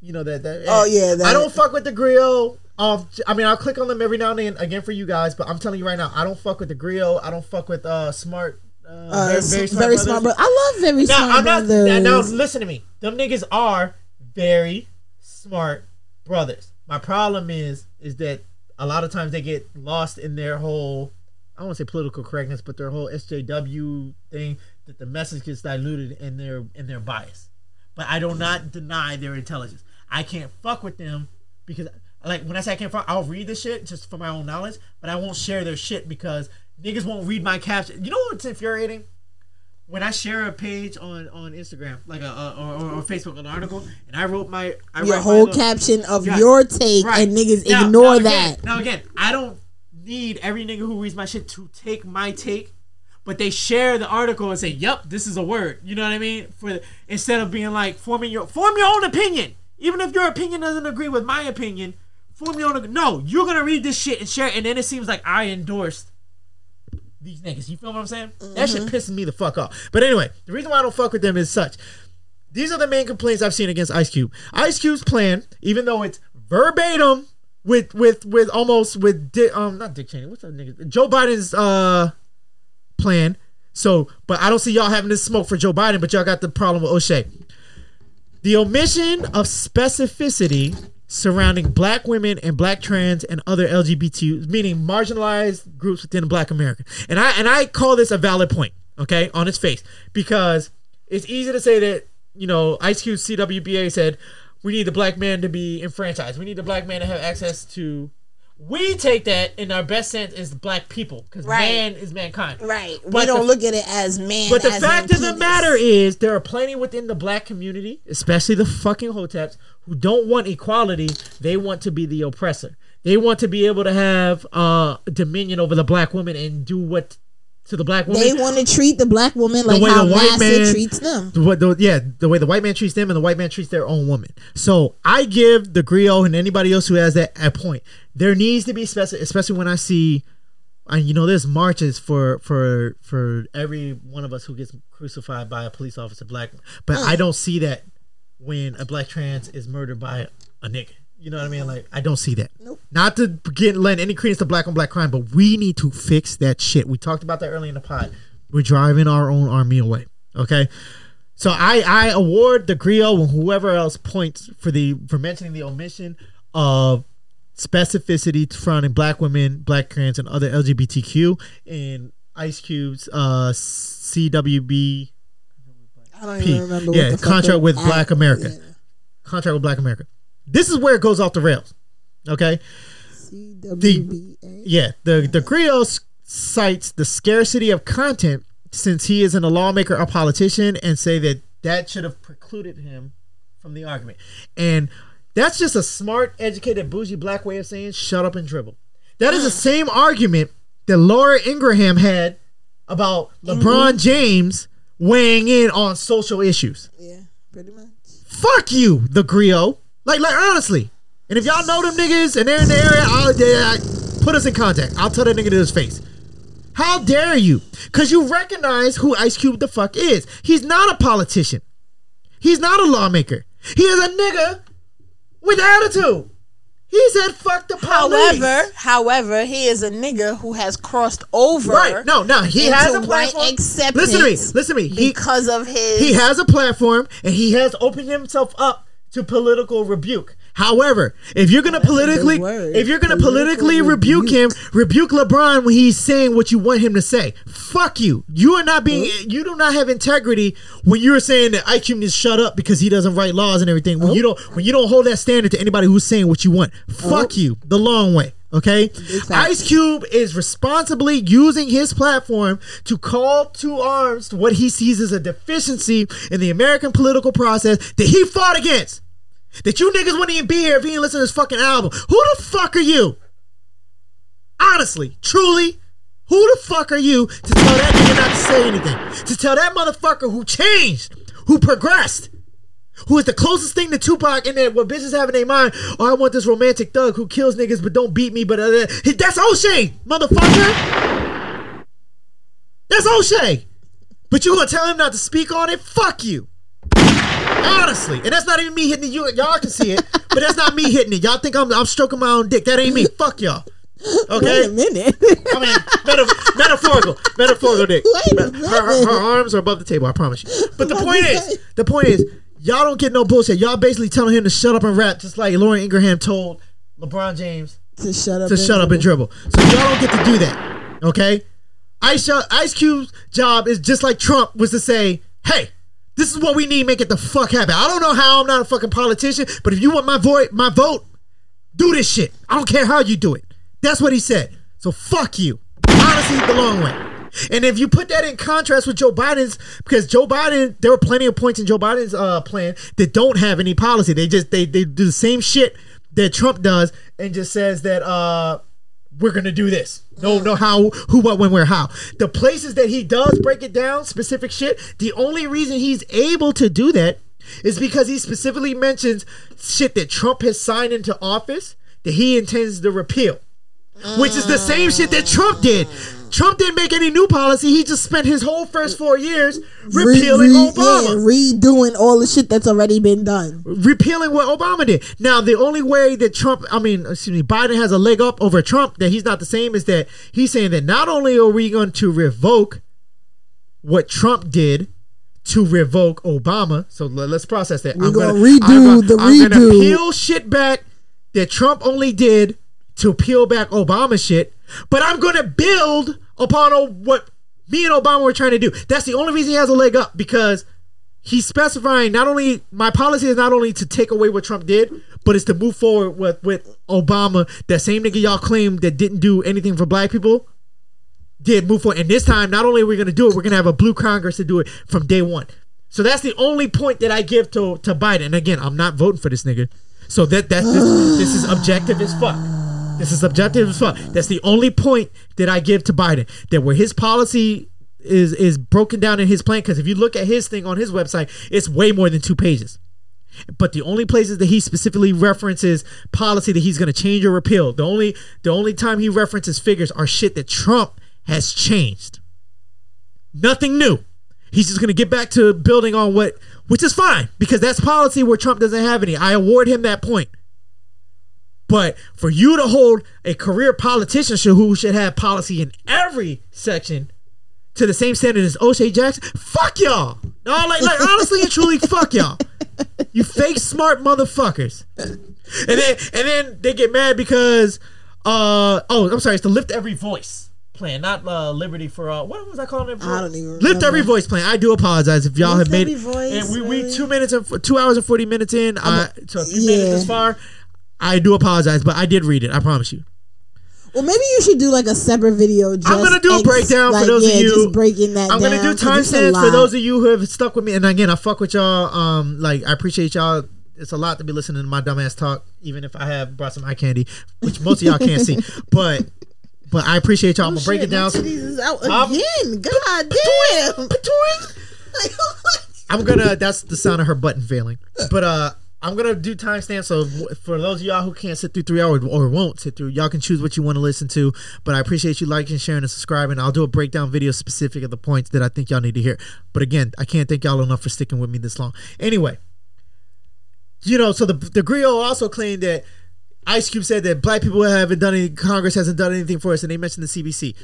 you know that. that Oh, yeah, that- I don't fuck with the Grio. Um, I mean, I'll click on them every now and then again for you guys, but I'm telling you right now, I don't fuck with the Grio. I don't fuck with uh smart. Uh, Uh, very, very smart, very brothers. smart, brother. I love very Now, smart I'm not. brothers. Now, listen to me. Them niggas are very smart brothers. My problem is, is that a lot of times they get lost in their whole. I don't want to say political correctness, but their whole SJW thing. That the message gets diluted in their in their bias. But I do not deny their intelligence. I can't fuck with them because like when I say I can't front, I'll read the shit just for my own knowledge, but I won't share their shit because niggas won't read my caption. You know what's infuriating? When I share a page on on Instagram, like a, a or, or, or Facebook, an article, and I wrote my I Your whole little- caption of Right. your take Right. and niggas Now- ignore now again- that. Now again, I don't need every nigga who reads my shit to take my take, but they share the article and say, "Yep, this is a word." You know what I mean? For instead of being like forming your form your own opinion, even if your opinion doesn't agree with my opinion, form your own. No, you're gonna read this shit and share, it, and then it seems like I endorsed these niggas. You feel what I'm saying? That shit pisses me the fuck off. But anyway, the reason why I don't fuck with them is such. These are the main complaints I've seen against Ice Cube. Ice Cube's plan, even though it's verbatim with with with almost with Di- um not Dick Cheney, what's that nigga? Joe Biden's uh plan. So, but I don't see y'all having this smoke for Joe Biden, but y'all got the problem with O'Shea. The omission of specificity surrounding black women and black trans and other LGBT, meaning marginalized groups within Black America. And I and I call this a valid point, okay, on its face, because it's easy to say that you know Ice Cube CWBA said we need the black man to be enfranchised. We need the black man to have access to. We take that in our best sense as black people, because Right. man is mankind. Right. we don't the- look at it as man. But the fact of the matter is, there are plenty within the black community, especially the fucking hoteps, who don't want equality. They want to be the oppressor. They want to be able to have uh, dominion over the black woman and do what to the black woman. they want to treat the black woman like the way how the white man- treats them. the, the, yeah, the way the white man treats them and the white man treats their own woman. So I give the grio and anybody else who has that a point. There needs to be special, especially when I see, and you know, there's marches for for for every one of us who gets crucified by a police officer, black. But I mm. don't see that when a black trans is murdered by a nigga. You know what I mean? Like I don't see that. Nope. Not to get lend any credence to black on black crime, but we need to fix that shit. We talked about that early in the pod. We're driving our own army away. Okay. So I I award the grio and whoever else points for the for mentioning the omission of specificity surrounding black women, black trans, and other LGBTQ in Ice Cube's uh, CWB I don't even remember. Yeah, what the fuck contract the with Black America. yeah. contract with Black America. This is where it goes off the rails. Okay. CWBA. Yeah, the the grio cites the scarcity of content since he isn't a lawmaker or politician, and say that that should have precluded him from the argument. And that's just a smart, educated, bougie black way of saying "shut up and dribble." That is the mm. same argument that Laura Ingraham had about LeBron mm-hmm. James weighing in on social issues. Yeah, pretty much. Fuck you, the grio. Like, like honestly. And if y'all know them niggas and they're in the area, I'll yeah, put us in contact. I'll tell that nigga to his face. How dare you? Cause you recognize who Ice Cube the fuck is. He's not a politician. He's not a lawmaker. He is a nigga with attitude. He said fuck the police. However, however, he is a nigga who has crossed over. Right. No, no. He has a platform. acceptance Listen to me. Listen to me. He, because of his. he has a platform and he has opened himself up to political rebuke. However, if you're gonna That's politically, if you're gonna Political politically rebuke. him, rebuke LeBron when he's saying what you want him to say. Fuck you. You are not being. You do not have integrity when you're saying that IQ needs to shut up because he doesn't write laws and everything. When you don't, when you don't hold that standard to anybody who's saying what you want. Fuck you. The long way. Okay, fact. Ice Cube is responsibly using his platform to call to arms to what he sees as a deficiency in the American political process that he fought against. That you niggas wouldn't even be here if he didn't listen to this fucking album. Who the fuck are you? Honestly, truly, who the fuck are you to tell that nigga not to say anything? To tell that motherfucker who changed, who progressed, who is the closest thing to Tupac in that what bitches have in their mind. Oh, I want this romantic thug who kills niggas but don't beat me. But uh, that's O'Shea, motherfucker. That's O'Shea. But you gonna tell him not to speak on it? Fuck you. Honestly, and that's not even me hitting it. You y'all can see it, but that's not me hitting it. Y'all think I'm I'm stroking my own dick? That ain't me. Fuck y'all. Okay. Wait a minute. I mean, metaf- metaphorical, metaphorical dick. Wait Her, her, her arms are above the table. I promise you. But the point is, the point is, y'all don't get no bullshit. Y'all basically telling him to shut up and rap, just like Lauren Ingraham told LeBron James to shut up. to shut up and dribble. So y'all don't get to do that. Okay? Ice uh, Ice Cube's job is just like Trump was to say, "Hey, this is what we need. Make it the fuck happen." I don't know how. I'm not a fucking politician, but if you want my vote, my vote, Do this shit. I don't care how you do it. That's what he said. So fuck you. Honestly, the long way. And if you put that in contrast with Joe Biden's, because Joe Biden, there were plenty of points in Joe Biden's uh, plan that don't have any policy. They just they they do the same shit that Trump does and just says that uh we're gonna do this. No, no, how, who, what, when, where, how. The places that he does break it down, specific shit. The only reason he's able to do that is because he specifically mentions shit that Trump has signed into office that he intends to repeal, which is the same shit that Trump did. Trump didn't make any new policy. He just spent his whole first four years repealing Re- re- Obama yeah, redoing all the shit that's already been done. repealing what Obama did. Now, the only way that Trump, I mean, excuse me, Biden has a leg up over Trump that he's not the same is that he's saying that not only are we going to revoke what Trump did to revoke Obama, so let- let's process that. We're I'm gonna gonna redo I'm gonna, the I'm gonna redo. peel shit back that Trump only did to peel back Obama shit, but I'm gonna build upon what me and Obama were trying to do. That's the only reason he has a leg up because he's specifying not only my policy is not only to take away what Trump did, but it's to move forward with with Obama. That same nigga y'all claim that didn't do anything for black people did move forward. And this time, not only are we gonna do it, we're gonna have a blue Congress to do it from day one. So that's the only point that I give to to Biden. And again, I'm not voting for this nigga. So that that this, this is objective as fuck. This is subjective as fuck. That's the only point that I give to Biden. That where his policy is is broken down in his plan. Because if you look at his thing on his website, it's way more than two pages. But the only places that he specifically references policy that he's going to change or repeal, the only the only time he references figures are shit that Trump has changed. Nothing new. He's just going to get back to building on what, which is fine because that's policy where Trump doesn't have any. I award him that point. But for you to hold a career politician who should have policy in every section to the same standard as O'Shea Jackson, fuck y'all. No, like, like honestly and truly, fuck y'all. You fake smart motherfuckers. And then and then they get mad because uh oh I'm sorry, it's the lift every voice plan, not uh, liberty for uh what was I calling it? I don't even lift remember. every voice plan. I do apologize if y'all Lift have made Every it. Voice, and we, we two minutes and two hours and forty minutes in. I, so if you made it yeah. this far, I do apologize, but I did read it. I promise you. Well, maybe you should do like a separate video. Just I'm gonna do a ex- breakdown like, for those yeah, of you. Breaking that I'm gonna down, do 'cause it's timestamps for those of you who have stuck with me. And again, I fuck with y'all. Um, like I appreciate y'all. It's a lot to be listening to my dumbass talk, even if I have brought some eye candy, which most of y'all can't see. But but I appreciate y'all. I'm gonna break Oh, Shit, it down. is out I'm- again. God damn. I'm gonna. That's the sound of her button failing. But uh, I'm gonna do timestamps. So for those of y'all who can't sit through three hours or won't sit through, y'all can choose what you want to listen to. But I appreciate you liking, sharing, and subscribing. I'll do a breakdown video specific of the points that I think y'all need to hear. But again, I can't thank y'all enough for sticking with me this long. Anyway, you know, so the the Grio also claimed that Ice Cube said that black people haven't done any, Congress hasn't done anything for us, and they mentioned the CBC.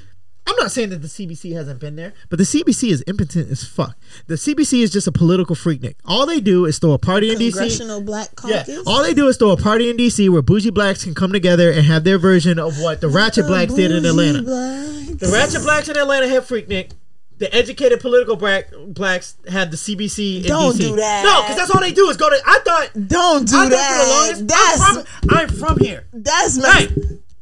I'm not saying that the CBC hasn't been there, but the CBC is impotent as fuck. The CBC is just a political freaknik. All they do is throw a party in DC. Congressional Black Yeah, all they do is throw a party in DC where bougie blacks can come together and have their version of what the ratchet blacks did in Atlanta. blacks. The ratchet blacks in Atlanta have freaknik. The educated political black, blacks have the CBC in Don't DC. do that. No, because that's all they do is go to. I thought. Don't do I thought for the that. longest. That's I'm from, I'm from here. that's my.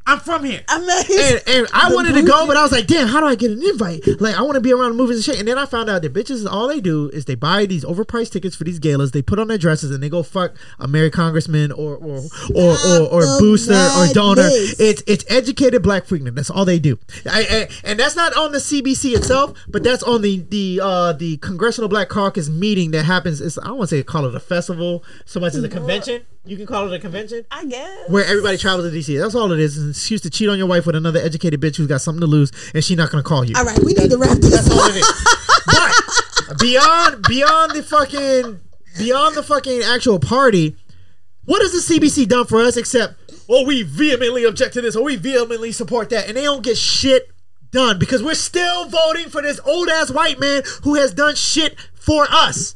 I'm from here. I And, and I The wanted to go, but I was like, damn, how do I get an invite? Like, I want to be around movies and shit. And then I found out that bitches, all they do is they buy these overpriced tickets for these galas, they put on their dresses, and they go fuck a married congressman or or or, or, or the booster or donor. It's it's educated black freaknik. That's all they do. I, I, and that's not on the CBC itself, but that's on the the uh, the Congressional Black Caucus meeting that happens. It's, I don't want to say call it a festival so much as a convention. You can call it a convention I guess. where everybody travels to DC. That's all it is. It's an excuse to cheat on your wife with another educated bitch who's got something to lose, and she's not gonna call you. All right, we need to wrap this That's all up. it is. But beyond beyond the fucking beyond the fucking actual party, what has the CBC done for us except oh we vehemently object to this or we vehemently support that, and they don't get shit done because we're still voting for this old ass white man who has done shit for us.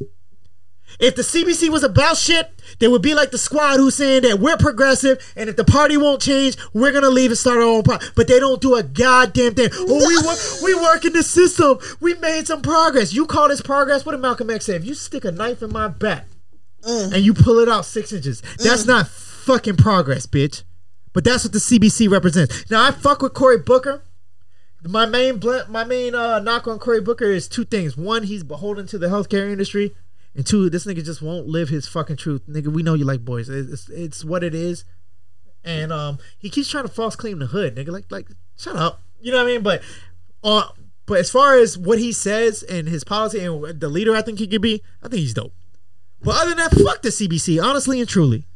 If the CBC was about shit, they would be like the squad who's saying that we're progressive and if the party won't change, we're gonna leave and start our own party. But they don't do a goddamn thing. Oh, we work, we work in the system. We made some progress. You call this progress? What did Malcolm X say? If you stick a knife in my back and you pull it out six inches, that's not fucking progress, bitch. But that's what the CBC represents. Now I fuck with Cory Booker. My main bl- my main uh, knock on Cory Booker is two things. One, he's beholden to the healthcare industry, and two, this nigga just won't live his fucking truth. Nigga, we know you like boys. It's it's what it is. And um, he keeps trying to false claim the hood, nigga. Like like shut up. You know what I mean? But uh, but as far as what he says and his policy and the leader I think he could be, I think he's dope. But other than that, fuck the CBC, honestly and truly.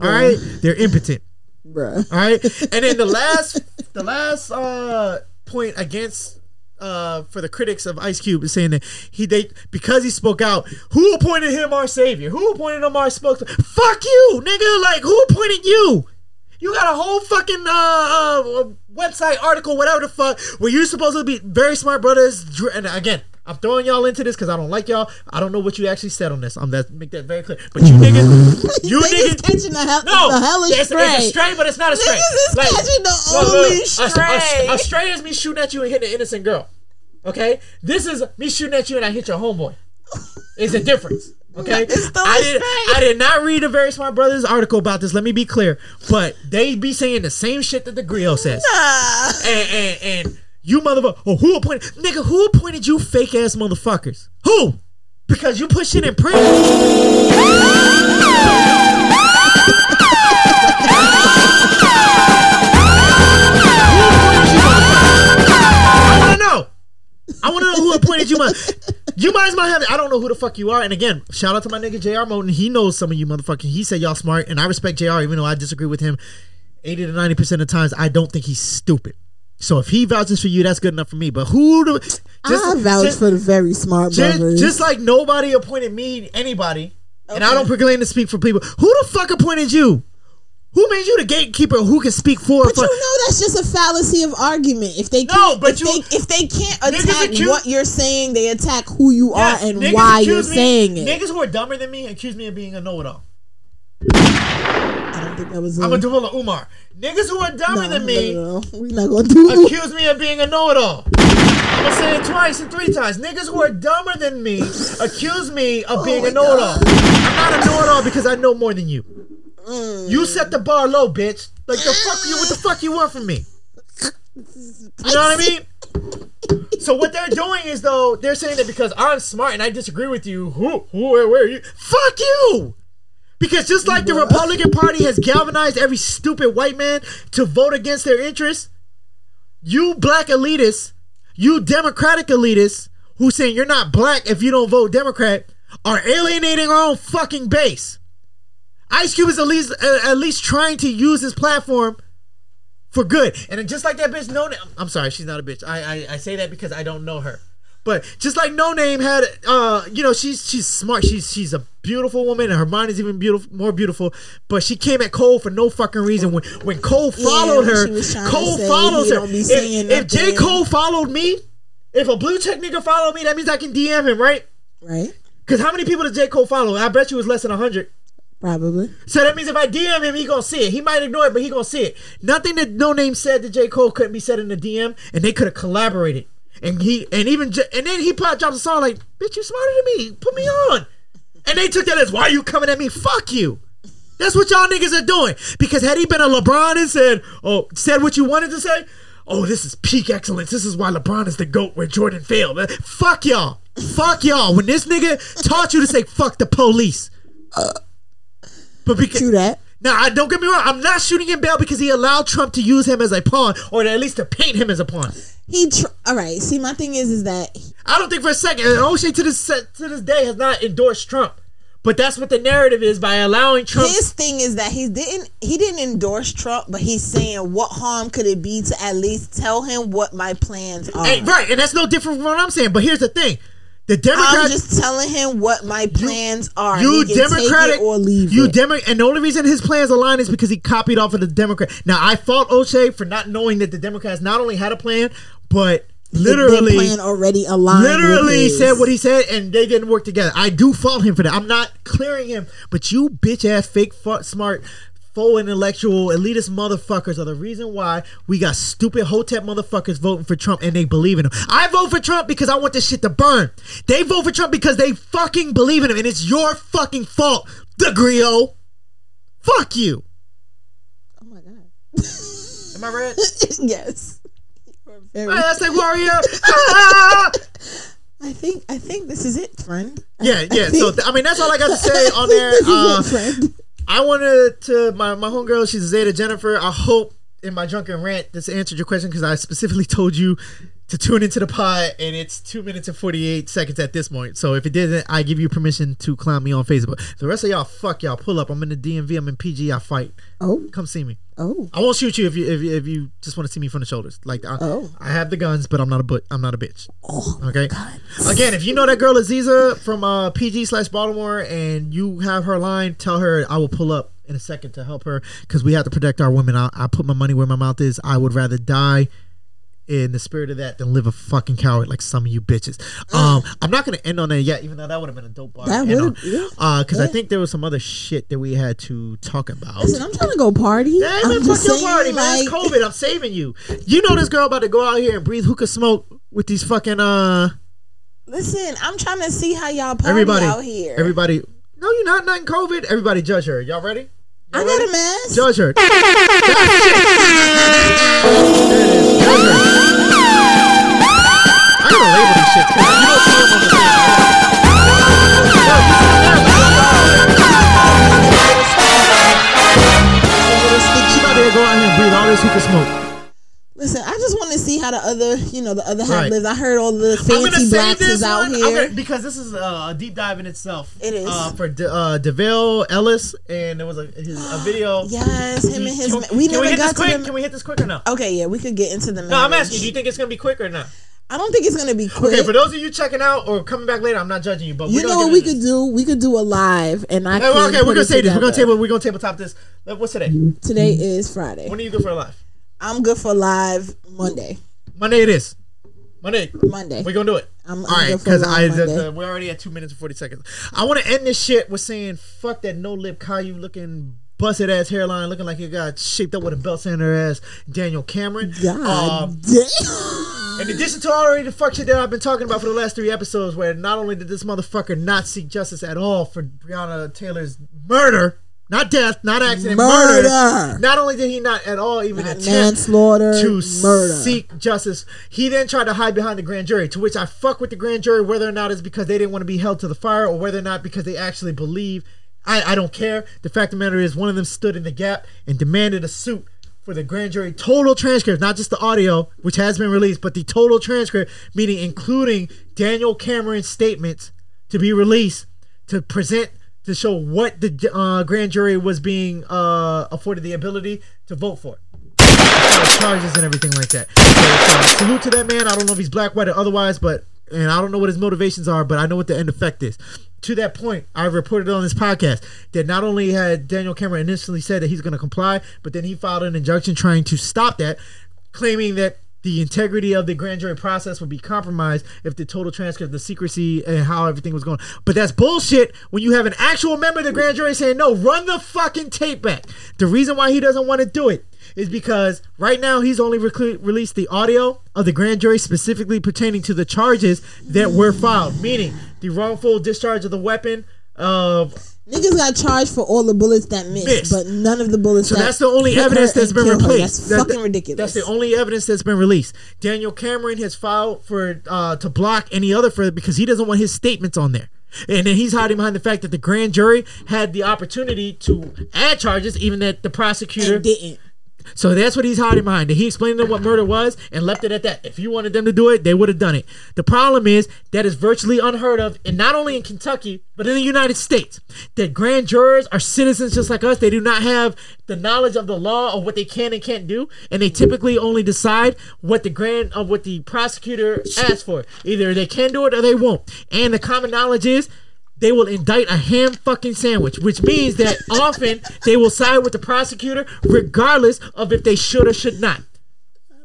All right, they're impotent. Bruh. All right, and then the last, the last uh point against uh for the critics of Ice Cube is saying that he they because he spoke out. Who appointed him our savior? Who appointed him our spokesman? Fuck you, nigga! Like who appointed you? You got a whole fucking uh, uh website article, whatever the fuck, where you're supposed to be very smart brothers. And again, I'm throwing y'all into this because I don't like y'all. I don't know what you actually said on this. I'm that make that very clear. But you niggas, you Niggas catching the hell, no, the hell it's, stray. it's a stray, but it's not a stray. Niggas is catching the look, look, only a- a- stray. A, stray is me shooting at you and hitting an innocent girl. Okay, this is me shooting at you and I hit your homeboy. It's a difference. Okay, It's still did. stray. I did not read a very smart brothers article about this. Let me be clear, but they be saying the same shit that the Grio says. Ah. And and, and you motherfucker, oh, who appointed nigga? Who appointed you fake ass motherfuckers? Who? Because you put shit in print. I want to know. I want to know who appointed you. My, you might as well have. I don't know who the fuck you are. And again, shout out to my nigga J.R. Moten. He knows some of you motherfuckers. He said y'all smart, and I respect J.R. Even though I disagree with him, eighty to ninety percent of the times, I don't think he's stupid. So if he vouches for you, that's good enough for me. But who? Do, just, I vouch just- for the very smart just, just like nobody appointed me, anybody, and I don't proclaim to speak for people. Who the fuck appointed you? Who made you the gatekeeper who can speak for? but for you know that's just a fallacy of argument. If they No, can't, but if you- they if they can't attack accuse- what you're saying, they attack who you are and why you're me- saying it. Niggas who are dumber than me accuse me of being a know-it-all. Think that was. I'm a a Duvula Umar. Niggas who are dumber no, than me No, no, no. We're not gonna do. accuse me of being a know-it-all. I'm gonna say it twice and three times. Niggas who are dumber than me accuse me of being Oh my a know-it-all. I'm not a know-it-all because I know more than you. Mm. You set the bar low, bitch. Like the fuck you? What the fuck you want from me? You know what I mean? So what they're doing is though they're saying that because I'm smart and I disagree with you. Who? Who? Where? Where are you? Fuck you! Because just like the Republican Party has galvanized every stupid white man to vote against their interests, you black elitists, you Democratic elitists who saying you're not black if you don't vote Democrat, are alienating our own fucking base. Ice Cube is at least at least trying to use his platform for good. And just like that bitch, no. I'm sorry, she's not a bitch. I, I I say that because I don't know her. But just like No Name had, uh, you know, she's she's smart. She's she's a beautiful woman, and her mind is even beautiful, more beautiful. But she came at Cole for no fucking reason. When when Cole followed when her, she was trying to Cole say follows he her. If, if J. Cole followed me, if a blue check nigga followed me, that means I can DM him, right? Right? Because how many people does J Cole follow? I bet you it's less than hundred. Probably. So that means if I DM him, he gonna see it. He might ignore it, but he gonna see it. Nothing that No Name said to J Cole couldn't be said in the DM, and they could have collaborated. And he and even and then he pop drops a song like, "Bitch, you smarter than me. Put me on." And they took that as, "Why are you coming at me? Fuck you." That's what y'all niggas are doing. Because had he been a LeBron and said, "Oh," said what you wanted to say, "Oh, this is peak excellence. This is why LeBron is the goat where Jordan failed." Uh, Fuck y'all. Fuck y'all. When this nigga taught you to say "fuck the police," but because True that. now, I don't get me wrong. I'm not shooting him bail because he allowed Trump to use him as a pawn, or at least to paint him as a pawn. He. Tr- All right. See, my thing is, is that I don't think for a second, and O'Shea to this to this day has not endorsed Trump, but that's what the narrative is by allowing Trump. his thing is that he didn't he didn't endorse Trump, but he's saying what harm could it be to at least tell him what my plans are. Hey, right, and that's no different from what I'm saying. But here's the thing: the I'm Democrats. just telling him what my plans are. You can take Democratic or leave you it. Demo, and the only reason his plans align is because he copied off of the Democrat. Now I fault O'Shea for not knowing that the Democrats not only had a plan, but literally plan already aligned. literally said what he said and they didn't work together. I do fault him for that. I'm not clearing him, but you bitch ass fake smart faux intellectual elitist motherfuckers are the reason why we got stupid hotep motherfuckers voting for Trump and they believe in him. I vote for Trump because I want this shit to burn. They vote for Trump because they fucking believe in him and it's your fucking fault, the Grio. Fuck you. Oh my god. Am I red? yes. Very- Hey, that's like warrior. Ah! I think I think this is it, friend. Yeah, yeah. I So th- I mean, that's all I got to say on there. Uh, it, friend. I wanted to my my homegirl. She's Zeta Jennifer. I hope in my drunken rant this answered your question because I specifically told you to tune into the pod, and it's two minutes and forty eight seconds at this point. So if it didn't, I give you permission to clown me on Facebook. The rest of y'all, fuck y'all. Pull up. I'm in the DMV. I'm in PG. I fight. Oh, Come see me. oh, I won't shoot you if you if you, if you just want to see me from the shoulders. Like I, Oh. I have the guns, but I'm not a but I'm not a bitch. oh. Okay. Again, if you know that girl Aziza from uh, PG slash Baltimore and you have her line, tell her I will pull up in a second to help her because we have to protect our women. I, I put my money where my mouth is. I would rather die in the spirit of that than live a fucking coward like some of you bitches. Um, I'm not gonna end on that yet, even though that would have been a dope bar. That would've- yeah. Uh, because I think there was some other shit that we had to talk about. Listen, I'm trying to go party. Hey, I'm fuck just your saying, party, man. It's like- COVID. I'm saving you. You know this girl about to go out here and breathe hookah smoke with these fucking uh Listen, I'm trying to see how y'all party everybody out here. Everybody, no, you're not. Not in COVID. Everybody, judge her. Y'all ready? I Y'all got a mask. Judge her. There it is. Judge her. I gotta label these shits 'cause you don't see them on the thing. She about to go out here and breathe all this hookah smoke. Listen, I just want to see how the other, you know, the other half Right. lives. I heard all the fancy save blacks is out one here. gonna- because this is uh, a deep dive in itself. It is. uh, for De, uh, Deville Ellis, and there was a, his, a video. yes, him and his. Can, ma- We can never we hit got this to quick? Can we hit this quick or no? Okay, yeah, we could get into the. No, I'm asking. you. Do you think it's gonna be quick or not? I don't think it's gonna be quick. Okay, for those of you checking out or coming back later, I'm not judging you, but you know what we could do? We could do a live, and I. this. Hey, well, can okay, we're gonna say this. We're gonna table. We're gonna tabletop this. What's today? Today is Friday. When are you good for a live? I'm good for live Monday. Monday it is. Monday. Monday. We're gonna do it. I'm, I'm All right, because I the, the, we're already at two minutes and forty seconds. I want to end this shit with saying fuck that no lip Caillou looking busted ass hairline, looking like it got shaped up with a belt in her ass. Daniel Cameron. God Um, damn. in addition to already the fuck shit that I've been talking about for the last three episodes, where not only did this motherfucker not seek justice at all for Breonna Taylor's murder, not death, not accident, murder. Murder. Not only did he not at all even Not attempt manslaughter, to murder. seek justice, he then tried to hide behind the grand jury. To which I fuck with the grand jury, whether or not it's because they didn't want to be held to the fire, or whether or not because they actually believe. I, I don't care. The fact of the matter is, one of them stood in the gap and demanded a suit for the grand jury total transcript, not just the audio, which has been released, but the total transcript, meaning including Daniel Cameron's statements to be released to present to show what the uh, grand jury was being uh, afforded the ability to vote for charges and everything like that. So, so salute to that man. I don't know if he's black, white, or otherwise, but and I don't know what his motivations are, but I know what the end effect is. To that point, I reported on this podcast that not only had Daniel Cameron initially said that he's going to comply, but then he filed an injunction trying to stop that, claiming that the integrity of the grand jury process would be compromised if the total transcript, of the secrecy, and how everything was going. But that's bullshit when you have an actual member of the grand jury saying, no, run the fucking tape back. The reason why he doesn't want to do it is because right now he's only released the audio of the grand jury specifically pertaining to the charges that were filed, meaning the wrongful discharge of the weapon of Niggas got charged for all the bullets that missed, Missed. but none of the bullets. So that that's the only evidence that's been replaced. That's That- fucking ridiculous. That's the only evidence that's been released. Daniel Cameron has filed for uh, to block any other for because he doesn't want his statements on there. And then he's hiding behind the fact that the grand jury had the opportunity to add charges, even that the prosecutor And didn't. So that's what he's hiding behind. He explained to them what murder was and left it at that. If you wanted them to do it, they would have done it. The problem is that is virtually unheard of, and not only in Kentucky, but in the United States. That grand jurors are citizens just like us. They do not have the knowledge of the law of what they can and can't do, and they typically only decide what the grand of what the prosecutor asks for. Either they can do it or they won't. And the common knowledge is they will indict a ham fucking sandwich, which means that often they will side with the prosecutor regardless of if they should or should not.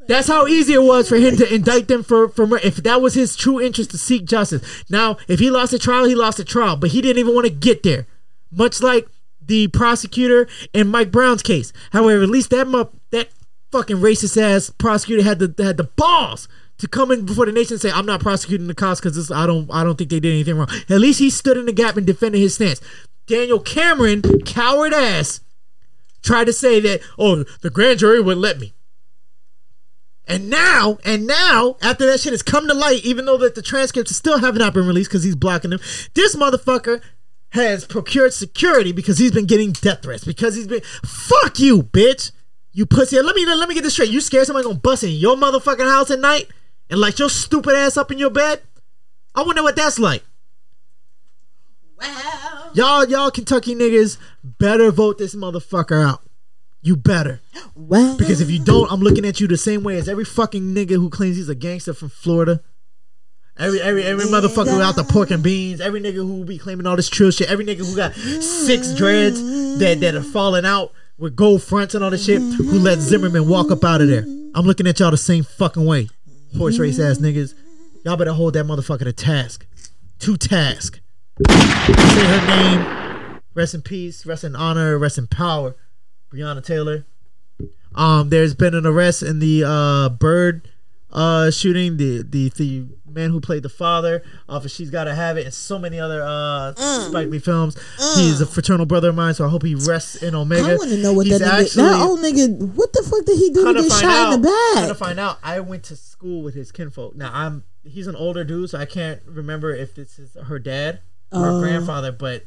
That's how easy it was for him to indict them for, for murder. If that was his true interest to seek justice. Now, if he lost a trial, he lost a trial, but he didn't even want to get there. Much like the prosecutor in Mike Brown's case. However, at least that mu- that fucking racist ass prosecutor had the had the balls to come in before the nation and say, "I'm not prosecuting the cops because I don't I don't think they did anything wrong." At least he stood in the gap and defended his stance. Daniel Cameron, coward ass, tried to say that, "Oh, the grand jury wouldn't let me." And now, and now, after that shit has come to light, even though that the transcripts still have not been released because he's blocking them, this motherfucker has procured security because he's been getting death threats. Because he's been fuck you, bitch. You pussy. Let me let me get this straight. You scared somebody gonna bust in your motherfucking house at night and light your stupid ass up in your bed? I wonder what that's like. Wow. Y'all, y'all Kentucky niggas better vote this motherfucker out. You better. Wow. Because if you don't, I'm looking at you the same way as every fucking nigga who claims he's a gangster from Florida. Every every every motherfucker without the pork and beans. Every nigga who be claiming all this trill shit. Every nigga who got six dreads that that are falling out with gold fronts and all this shit. Who let Zimmerman walk up out of there? I'm looking at y'all the same fucking way. Horse race ass niggas. Y'all better hold that motherfucker to task. To task. Say her name. Rest in peace. Rest in honor. Rest in power. Breonna Taylor. Um, there's been an arrest in the uh Byrd uh shooting. The the the man who played the father off of She's Gotta Have It and so many other uh Spike Lee films. He's a fraternal brother of mine, so I hope he rests in Omega. I want to know what He's that nigga. That old nigga. What the fuck did he do to get shot out, in the come to find out, I went to school with his kinfolk. Now I'm he's an older dude, so I can't remember if this is her dad or Oh. her grandfather, but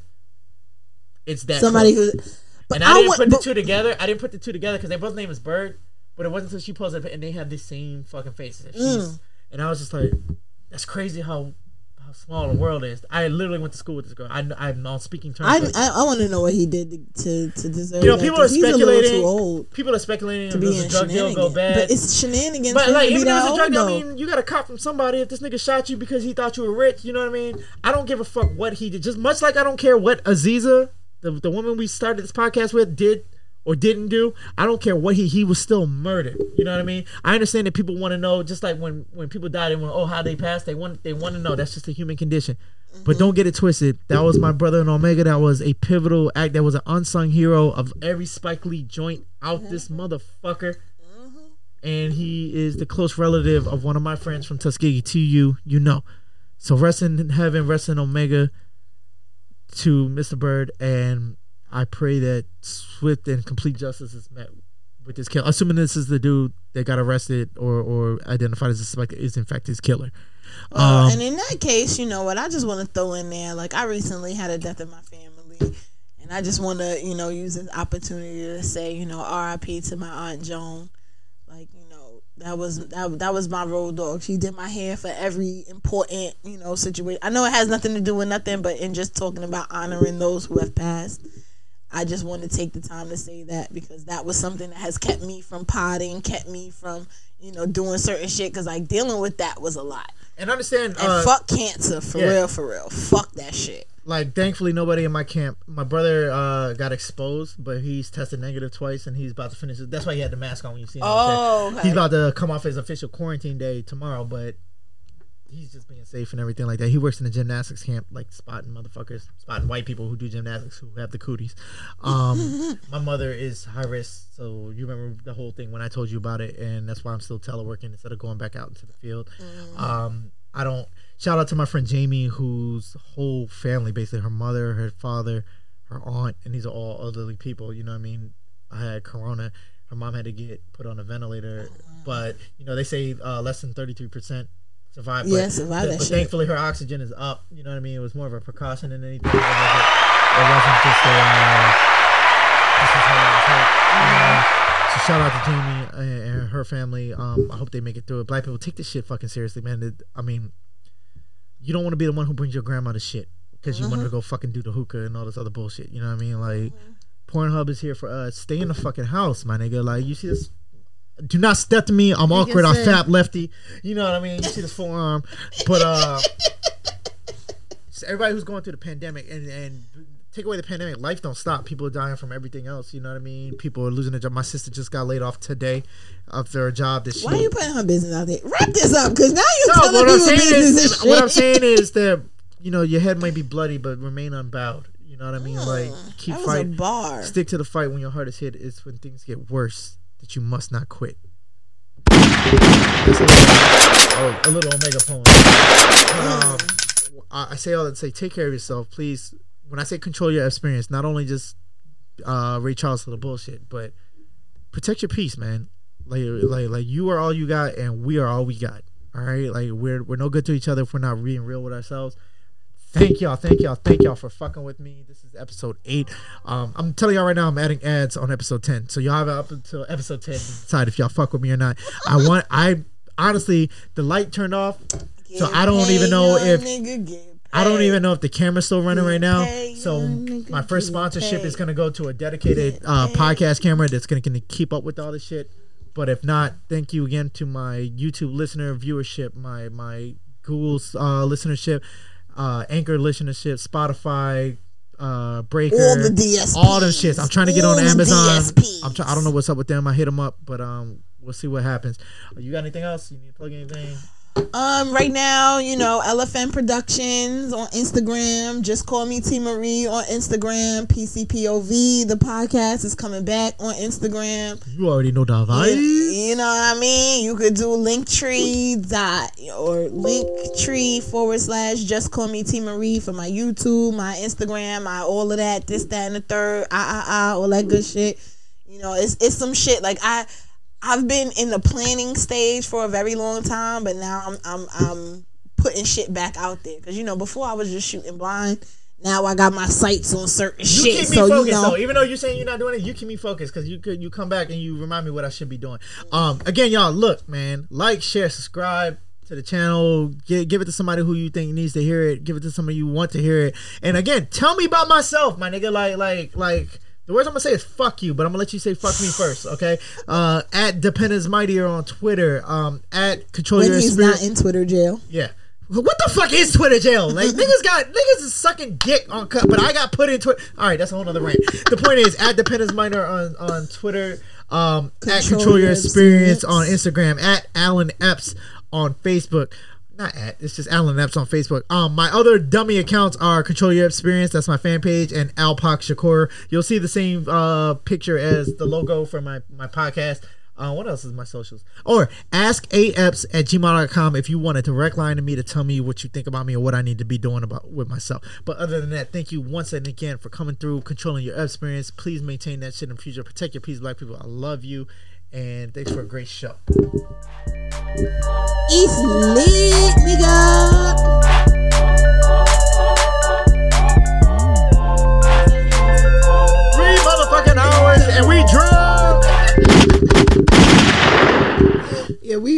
it's that Somebody close. who. But and I, didn't want- put but- the two together. I didn't put the two together because they both name is Byrd, but it wasn't until she posted it and they had the same fucking faces. And, Mm. and I was just like, that's crazy how how small the world is. I literally went to school with this girl. I, I'm on speaking terms. I, I, I want to know what he did to to, to deserve. you know, that, people are 'cause he's a speculating. People are speculating to be in a drug deal go bad. But it's shenanigans. But like, even if it's a drug deal, I mean, you got a cop from somebody. If this nigga shot you because he thought you were rich, you know what I mean? I don't give a fuck what he did. Just much like I don't care what Aziza, the the woman we started this podcast with, did or didn't do. I don't care what he he was still murdered. You know what I mean? I understand that people want to know, just like when when people die, they want oh how they passed. They want they want to know. That's just a human condition. But mm-hmm. don't get it twisted. That was my brother in Omega. That was a pivotal act. That was an unsung hero of every Spike Lee joint out this mm-hmm. motherfucker mm-hmm. and he is the close relative of one of my friends from Tuskegee. To you, you know. So rest in heaven, rest in Omega. To Mr. Byrd, and I pray that swift and complete justice is met with this kill. Assuming this is the dude that got arrested or or identified as a suspect is in fact his killer. Well, Um, and in that case, you know what? I just want to throw in there. Like I recently had a death in my family, and I just want to, you know, use this opportunity to say, you know, R.I.P. to my aunt Joan. Like, you know, that was that, that was my road dog. She did my hair for every important, you know, situation. I know it has nothing to do with nothing, but in just talking about honoring those who have passed. I just want to take the time to say that because that was something that has kept me from potting, kept me from, you know, doing certain shit. Because like dealing with that was a lot. and understand, And uh, fuck cancer for yeah. real, for real. Fuck that shit. like thankfully nobody in my camp. My brother uh, got exposed, but he's tested negative twice, and he's about to finish. it. That's why he had the mask on when you see him. Oh, okay. He's about to come off his official quarantine day tomorrow, but he's just being safe and everything like that. He works in a gymnastics camp, like spotting motherfuckers, spotting white people who do gymnastics who have the cooties. Um, my mother is high risk, so you remember the whole thing when I told you about it, and that's why I'm still teleworking instead of going back out into the field. Um, I don't. Shout out to my friend Jamie, whose whole family, basically her mother, her father, her aunt, and these are all elderly people. You know what I mean? I had corona. Her mom had to get put on a ventilator, but you know they say uh, less than thirty three percent survive. Yeah, but, survive but shit. thankfully her oxygen is up. You know what I mean? It was more of a precaution than anything. It wasn't, it wasn't just a. Uh, this is her last hope, you know? So shout out to Jamie and, her family. Um, I hope they make it through it. Black people take this shit fucking seriously, man. It- I mean, you don't want to be the one who brings your grandma to shit because you wanted to go fucking do the hookah and all this other bullshit. You know what I mean? Like, Pornhub is here for us. Stay in the fucking house, my nigga. Like, you see this. Do not step to me. I'm awkward. I'm fat lefty. You know what I mean? You see this forearm, but uh, everybody who's going through the pandemic and and take away the pandemic, life don't stop. People are dying from everything else. You know what I mean? People are losing their job. My sister just got laid off today after a job that she. Why are you putting her business out there? Wrap this up, because now you're no, telling people business is, what I'm saying is that you know your head might be bloody, but remain unbowed. You know what I mean? like keep Hmm, That was a fighting. bar. Stick to the fight when your heart is hit. Is when things get worse that you must not quit. A little, oh, a little Omega poem. Um, I say all that to say, take care of yourself, please. When I say control your experience, not only just uh, Ray Charles for the bullshit, but protect your peace, man. Like like like you are all you got, and we are all we got. All right, like we're we're no good to each other if we're not being real with ourselves. Thank y'all, thank y'all, thank y'all for fucking with me. This is episode eight. Um, I'm telling y'all right now, I'm adding ads on episode ten, so y'all have up until episode ten to decide if y'all fuck with me or not. I want, I honestly, the light turned off, so I don't even know if I don't even know if the camera's still running right now. So my first sponsorship is gonna go to a dedicated uh, podcast camera that's gonna, gonna keep up with all this shit. But if not, thank you again to my YouTube listener viewership, my my Google's uh, listenership, uh, Anchor listenership, Spotify, uh, Breaker, All the DSPs. all them shits. I'm trying to get All on Amazon. I'm try- I don't know what's up with them. I hit them up, but um, we'll see what happens. You got anything else? You need to plug anything? Um, right now, you know, LFN Productions on Instagram. Just call me T Marie on Instagram. PCPOV. The podcast is coming back on Instagram. You already know the vibe. You, you know what I mean? You could do Linktree dot or Linktree forward slash Just call me T Marie for my YouTube, my Instagram, my all of that, this, that, and the third, ah ah ah, all that good shit. You know, it's it's some shit like I. I've been in the planning stage for a very long time, but now I'm I'm I'm putting shit back out there because you know before I was just shooting blind. Now I got my sights on certain You shit, keep me so focused you know. though. Even though you're saying you're not doing it, you keep me focused because you could you come back and you remind me what I should be doing. Um, again, y'all, look, man, like, share, subscribe to the channel. Give, give it to somebody who you think needs to hear it. Give it to somebody you want to hear it. And again, tell me about myself, my nigga. Like, like, like. The words I'm gonna say is "fuck you," but I'm gonna let you say "fuck me" first, okay? Uh, at Dependence Mightier on Twitter. Um, at Control when Your he's Spirit. not in Twitter jail. Yeah. What the fuck is Twitter jail? Like niggas got niggas is sucking dick on cut, but I got put in Twitter. All right, that's a whole nother rant. The point is at Dependence Minor on on Twitter, um, at Control Control Your Your Experience on Instagram, at Alan Epps on Facebook. Not at, it's just Alan Epps on Facebook. Um, my other dummy accounts are Control Your Experience, that's my fan page, and Alpak Shakur. You'll see the same uh picture as the logo for my my podcast. Uh, what else is my socials? Or ask aeps at gmail.com if you want a direct line to me to tell me what you think about me or what I need to be doing about with myself. But other than that, thank you once and again for coming through, controlling your experience. Please maintain that shit in the future. Protect your peace, black people. I love you and thanks for a great show. It's lit, nigga. and we drunk. yeah, we